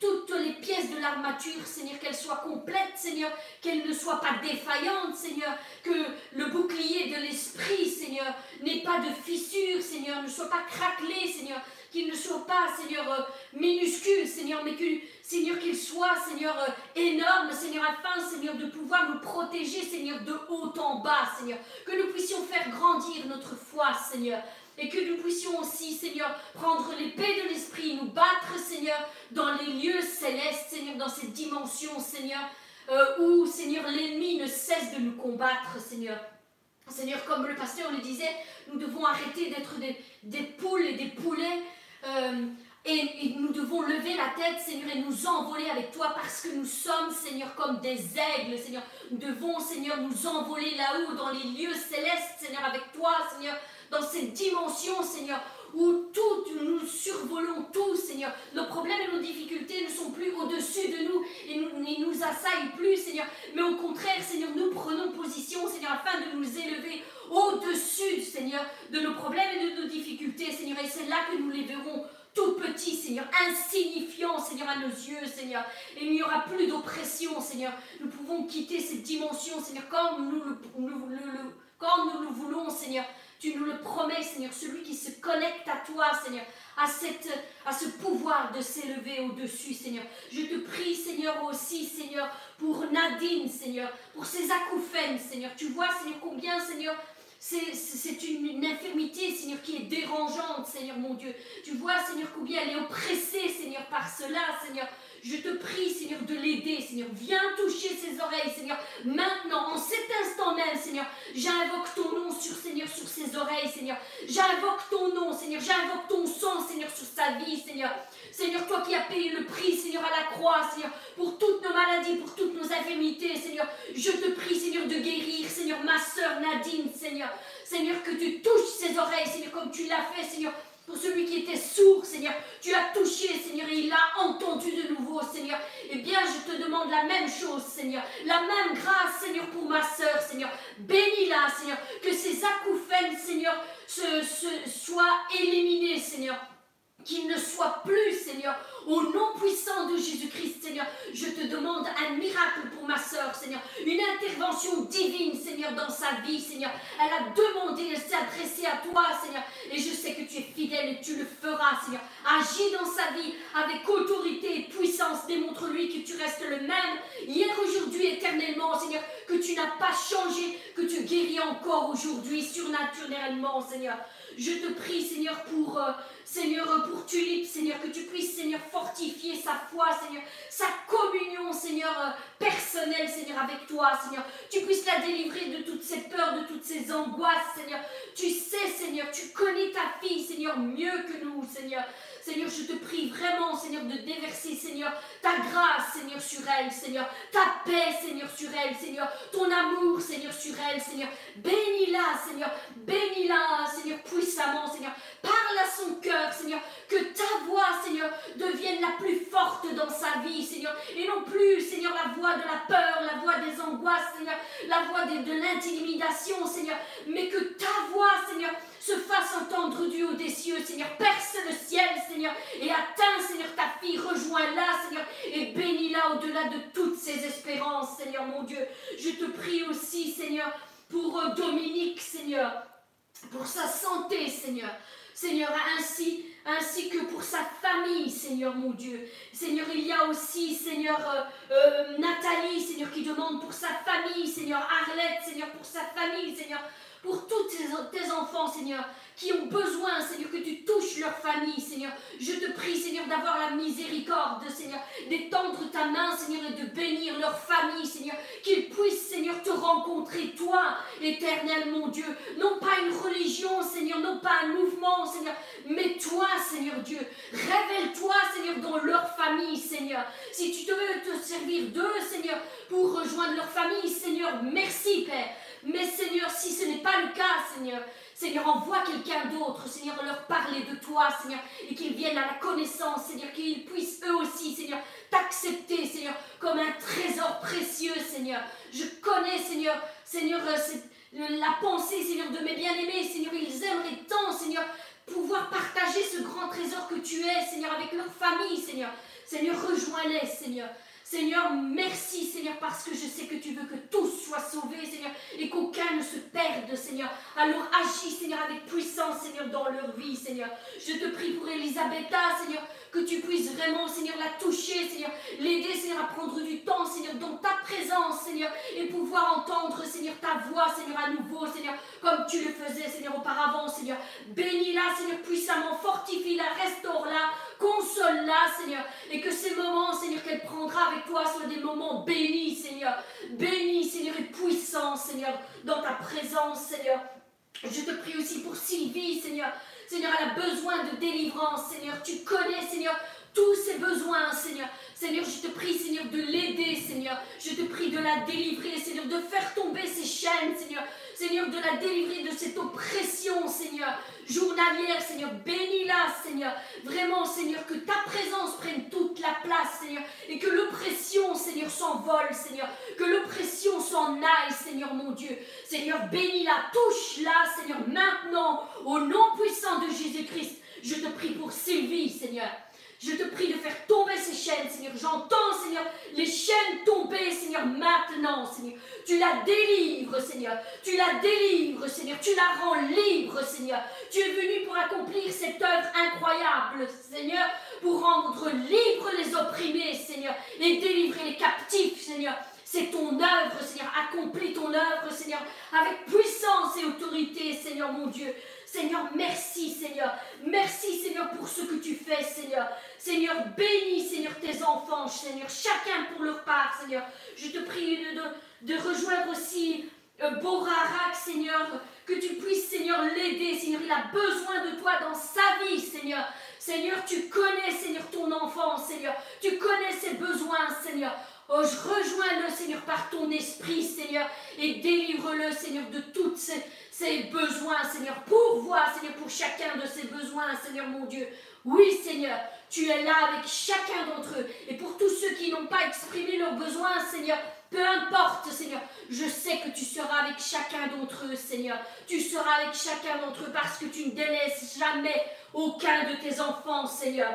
toutes les pièces de l'armature, Seigneur, qu'elles soient complètes, Seigneur, qu'elles ne soient pas défaillantes, Seigneur, que le bouclier de l'esprit, Seigneur, n'ait pas de fissure, Seigneur, ne soit pas craquelé, Seigneur, qu'il ne soit pas, Seigneur, minuscule, Seigneur, mais que, Seigneur, qu'il soit, Seigneur, euh, énorme, Seigneur, afin, Seigneur, de pouvoir nous protéger, Seigneur, de haut en bas, Seigneur, que nous puissions faire grandir notre foi, Seigneur, et que nous puissions aussi, Seigneur, prendre l'épée de l'Esprit, nous battre, Seigneur, dans les lieux célestes, Seigneur, dans ces dimensions, Seigneur, euh, où, Seigneur, l'ennemi ne cesse de nous combattre, Seigneur. Seigneur, comme le pasteur le disait, nous devons arrêter d'être des, poules et des poulets. Euh, et, nous devons lever la tête, Seigneur, et nous envoler avec toi parce que nous sommes, Seigneur, comme des aigles, Seigneur. Nous devons, Seigneur, nous envoler là-haut, dans les lieux célestes, Seigneur, avec toi, Seigneur, dans cette dimension, Seigneur, où nous survolons tout, Seigneur. Nos problèmes et nos difficultés ne sont plus au-dessus de nous et nous, nous assaillent plus, Seigneur. Mais au contraire, Seigneur, nous prenons position, Seigneur, afin de nous élever au-dessus, Seigneur, de nos problèmes et de nos difficultés, Seigneur. Et c'est là que nous les verrons tout petit, Seigneur, insignifiant, Seigneur, à nos yeux, Seigneur. Et il n'y aura plus d'oppression, Seigneur. Nous pouvons quitter cette dimension, Seigneur, comme nous le, voulons, Seigneur. Tu nous le promets, Seigneur, celui qui se connecte à toi, Seigneur, à, à ce pouvoir de s'élever au-dessus, Seigneur. Je te prie, Seigneur, aussi, Seigneur, pour Nadine, Seigneur, pour ses acouphènes, Seigneur. Tu vois, Seigneur, combien, Seigneur, c'est une, infirmité, Seigneur, qui est dérangeante, Seigneur mon Dieu. Tu vois, Seigneur, combien elle est oppressée, Seigneur, par cela, Seigneur. Je te prie, Seigneur, de l'aider, Seigneur. Viens toucher ses oreilles, Seigneur. Maintenant, en cet instant même, Seigneur, j'invoque ton nom sur, Seigneur, sur ses oreilles, Seigneur. J'invoque ton nom, Seigneur. J'invoque ton sang, Seigneur, sur sa vie, Seigneur. Seigneur, toi qui as payé le prix, Seigneur, à la croix, Seigneur, pour toutes nos maladies, pour toutes nos infirmités, Seigneur. Je te prie, Seigneur, de guérir, Seigneur, ma soeur Nadine, Seigneur. Seigneur, que tu touches ses oreilles, Seigneur, comme tu l'as fait, Seigneur, pour celui qui était sourd, Seigneur. Tu as touché, Seigneur, et il a entendu de nouveau, Seigneur. Eh bien, je te demande la même chose, Seigneur. La même grâce, Seigneur, pour ma sœur, Seigneur. Bénis-la, Seigneur. Que ces acouphènes, Seigneur, se, soient éliminés, Seigneur qu'il ne soit plus, Seigneur, au nom puissant de Jésus-Christ, Seigneur. Je te demande un miracle pour ma sœur, Seigneur. Une intervention divine, Seigneur, dans sa vie, Seigneur. Elle a demandé, elle s'est adressée à toi, Seigneur. Et je sais que tu es fidèle et tu le feras, Seigneur. Agis dans sa vie avec autorité et puissance. Démontre-lui que tu restes le même, hier, aujourd'hui, éternellement, Seigneur. N'as pas changé, que tu guéris encore aujourd'hui, surnaturellement, Seigneur. Je te prie, Seigneur, pour, euh, Seigneur, pour Tulipe, Seigneur, que tu puisses, Seigneur, fortifier sa foi, Seigneur, sa communion, Seigneur, euh, personnelle, Seigneur, avec toi, Seigneur. Tu puisses la délivrer de toutes ces peurs, de toutes ces angoisses, Seigneur. Tu sais, Seigneur, tu connais ta fille, Seigneur, mieux que nous, Seigneur. Seigneur, je te prie vraiment, Seigneur, de déverser, Seigneur, ta grâce, Seigneur, sur elle, Seigneur, ta paix, Seigneur, sur elle, Seigneur, ton amour, Seigneur, sur elle, Seigneur. Bénis-la, Seigneur, bénis-la, Seigneur, puissamment, Seigneur. Parle à son cœur, Seigneur, que ta voix, Seigneur, devienne la plus forte dans sa vie, Seigneur, et non plus, Seigneur, la voix de la peur, la voix des angoisses, Seigneur, la voix de, l'intimidation, Seigneur, mais que ta voix, Seigneur, se fasse entendre du haut des cieux, Seigneur. Perce le ciel, Seigneur, et atteins, Seigneur, ta fille. Rejoins-la, Seigneur, et bénis-la au-delà de toutes ses espérances, Seigneur, mon Dieu. Je te prie aussi, Seigneur, pour euh, Dominique, Seigneur, pour sa santé, Seigneur. Seigneur, ainsi, ainsi que pour sa famille, Seigneur mon Dieu. Seigneur, il y a aussi, Seigneur, euh, euh, Nathalie, Seigneur, qui demande pour sa famille, Seigneur, Arlette, Seigneur, pour sa famille, Seigneur pour tous tes, enfants, Seigneur, qui ont besoin, Seigneur, que tu touches leur famille, Seigneur. Je te prie, Seigneur, d'avoir la miséricorde, Seigneur, d'étendre ta main, Seigneur, et de bénir leur famille, Seigneur. Qu'ils puissent, Seigneur, te rencontrer, toi, éternel, mon Dieu. Non pas une religion, Seigneur, non pas un mouvement, Seigneur, mais toi, Seigneur Dieu. Révèle-toi, Seigneur, dans leur famille, Seigneur. Si tu veux te servir d'eux, Seigneur, pour rejoindre leur famille, Seigneur, merci, Père. Mais Seigneur, si ce n'est pas le cas, Seigneur, Seigneur, envoie quelqu'un d'autre, Seigneur, leur parler de toi, Seigneur, et qu'ils viennent à la connaissance, Seigneur, qu'ils puissent eux aussi, Seigneur, t'accepter, Seigneur, comme un trésor précieux, Seigneur. Je connais, Seigneur, Seigneur, la pensée, Seigneur, de mes bien-aimés, Seigneur, ils aimeraient tant, Seigneur, pouvoir partager ce grand trésor que tu es, Seigneur, avec leur famille, Seigneur. Seigneur, rejoins-les, Seigneur. Seigneur, merci Seigneur parce que je sais que tu veux que tous soient sauvés Seigneur et qu'aucun ne se perde Seigneur. Alors agis Seigneur avec puissance Seigneur dans leur vie Seigneur. Je te prie pour Elisabetta Seigneur que tu puisses vraiment Seigneur la toucher Seigneur. L'aider Seigneur à prendre du temps Seigneur dans ta présence Seigneur et pouvoir entendre Seigneur ta voix Seigneur à nouveau Seigneur comme tu le faisais Seigneur auparavant Seigneur. Bénis-la Seigneur puissamment, fortifie-la, restaure-la console-la, Seigneur, et que ces moments, Seigneur, qu'elle prendra avec toi soient des moments bénis, Seigneur, bénis, Seigneur, et puissants, Seigneur, dans ta présence, Seigneur. Je te prie aussi pour Sylvie, Seigneur. Seigneur, elle a besoin de délivrance, Seigneur. Tu connais, Seigneur, tous ses besoins, Seigneur. Seigneur, je te prie, Seigneur, de l'aider, Seigneur. Je te prie de la délivrer, Seigneur, de faire tomber ses chaînes, Seigneur. Seigneur, de la délivrer de cette oppression, Seigneur, journalière, Seigneur. Bénis-la, Seigneur. Vraiment, Seigneur, que ta présence prenne toute la place, Seigneur. Et que l'oppression, Seigneur, s'envole, Seigneur. Que l'oppression s'en aille, Seigneur, mon Dieu. Seigneur, bénis-la, touche-la, Seigneur, maintenant, au nom puissant de Jésus-Christ. Je te prie pour Sylvie, Seigneur. Je te prie de faire tomber ces chaînes, Seigneur. J'entends, Seigneur, les chaînes tomber, Seigneur, maintenant, Seigneur. Tu la délivres, Seigneur. Tu la délivres, Seigneur. Tu la rends libre, Seigneur. Tu es venu pour accomplir cette œuvre incroyable, Seigneur, pour rendre libres les opprimés, Seigneur, et délivrer les captifs, Seigneur. C'est ton œuvre, Seigneur. Accomplis ton œuvre, Seigneur, avec puissance et autorité, Seigneur mon Dieu. Seigneur, merci Seigneur. Merci Seigneur pour ce que tu fais Seigneur. Seigneur, bénis Seigneur tes enfants Seigneur, chacun pour leur part Seigneur. Je te prie de, rejoindre aussi euh, Borarak Seigneur, que tu puisses Seigneur l'aider Seigneur. Il a besoin de toi dans sa vie Seigneur. Seigneur, tu connais Seigneur ton enfant Seigneur. Tu connais ses besoins Seigneur. Oh, je rejoins-le, Seigneur, par ton esprit, Seigneur, et délivre-le, Seigneur, de ces, ses besoins, Seigneur. Pourvois, Seigneur, pour chacun de ses besoins, Seigneur mon Dieu. Oui, Seigneur, tu es là avec chacun d'entre eux. Et pour tous ceux qui n'ont pas exprimé leurs besoins, Seigneur, peu importe, Seigneur, je sais que tu seras avec chacun d'entre eux, Seigneur. Tu seras avec chacun d'entre eux parce que tu ne délaisses jamais aucun de tes enfants, Seigneur.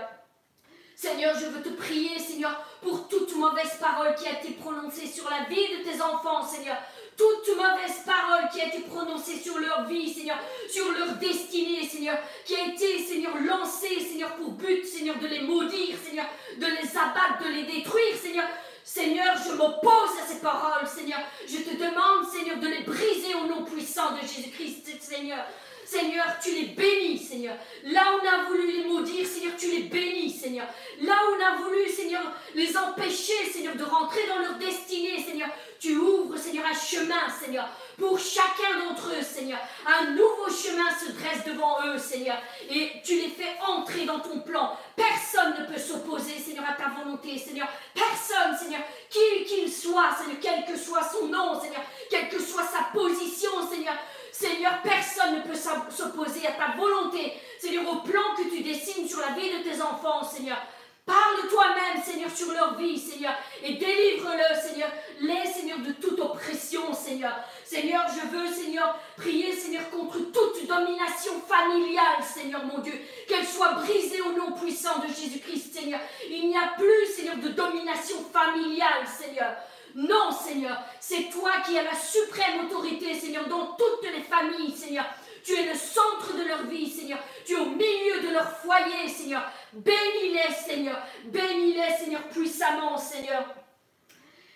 Seigneur, je veux te prier, Seigneur, pour toute mauvaise parole qui a été prononcée sur la vie de tes enfants, Seigneur toute mauvaise parole qui a été prononcée sur leur vie, Seigneur, sur leur destinée, Seigneur, qui a été, Seigneur, lancée, Seigneur, pour but, Seigneur, de les maudire, Seigneur, de les abattre, de les détruire, Seigneur. Seigneur, je m'oppose à ces paroles, Seigneur. Je te demande, Seigneur, de les briser au nom puissant de Jésus-Christ, Seigneur. Seigneur, tu les bénis, Seigneur. Là où on a voulu les maudire, Seigneur, tu les bénis, Seigneur. Là où on a voulu, Seigneur, les empêcher, Seigneur, de rentrer dans leur destinée, Seigneur, tu ouvres, Seigneur, un chemin, Seigneur, pour chacun d'entre eux, Seigneur. Un nouveau chemin se dresse devant eux, Seigneur, et tu les fais entrer dans ton plan. Personne ne peut s'opposer, Seigneur, à ta volonté, Seigneur. Personne, Seigneur, qui qu'il soit, Seigneur, quel que soit son nom, Seigneur, quelle que soit sa position, Seigneur. Seigneur, personne ne peut s'opposer à ta volonté, Seigneur, au plan que tu dessines sur la vie de tes enfants, Seigneur. Parle toi-même, Seigneur, sur leur vie, Seigneur, et délivre-le, Seigneur. Les, Seigneur, de toute oppression, Seigneur. Seigneur, je veux, Seigneur, prier, Seigneur, contre toute domination familiale, Seigneur, mon Dieu. Qu'elle soit brisée au nom puissant de Jésus-Christ, Seigneur. Il n'y a plus, Seigneur, de domination familiale, Seigneur. Non, Seigneur, c'est toi qui as la suprême autorité, Seigneur, dans toutes les familles, Seigneur. Tu es le centre de leur vie, Seigneur. Tu es au milieu de leur foyer, Seigneur. Bénis-les, Seigneur. Bénis-les, Seigneur, puissamment, Seigneur.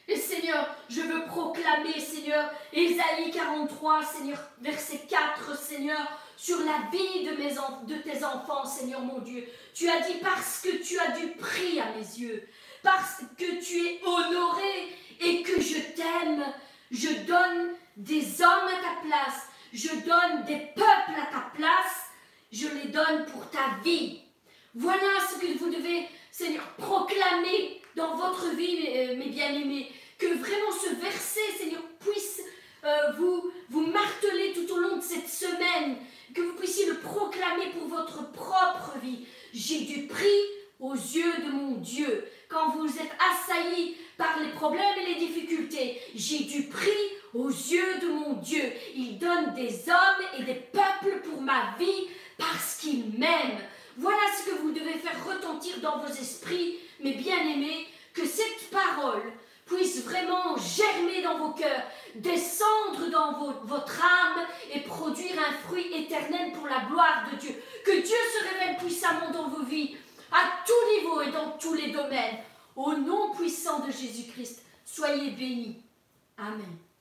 Et Seigneur, je veux proclamer, Seigneur, Ésaïe 43, Seigneur, verset 4, Seigneur, sur la vie de, de tes enfants, Seigneur mon Dieu. Tu as dit parce que tu as du prix à mes yeux, parce que tu es honoré et que je t'aime, je donne des hommes à ta place, je donne des peuples à ta place, je les donne pour ta vie. Voilà ce que vous devez, Seigneur, proclamer dans votre vie, mes, bien-aimés. Que vraiment ce verset, Seigneur, puisse euh, vous, vous marteler tout au long de cette semaine. Que vous puissiez le proclamer pour votre propre vie. J'ai du prix aux yeux de mon Dieu. Quand vous êtes assaillis par les problèmes et les difficultés, j'ai du prix aux yeux de mon Dieu. Il donne des hommes et des peuples pour ma vie parce qu'il m'aime. Voilà ce que vous devez faire retentir dans vos esprits, mes bien-aimés, que cette parole puisse vraiment germer dans vos cœurs, descendre dans votre âme et produire un fruit éternel pour la gloire de Dieu. Que Dieu se révèle puissamment dans vos vies, à tout niveau et dans tous les domaines. Au nom puissant de Jésus-Christ, soyez bénis. Amen.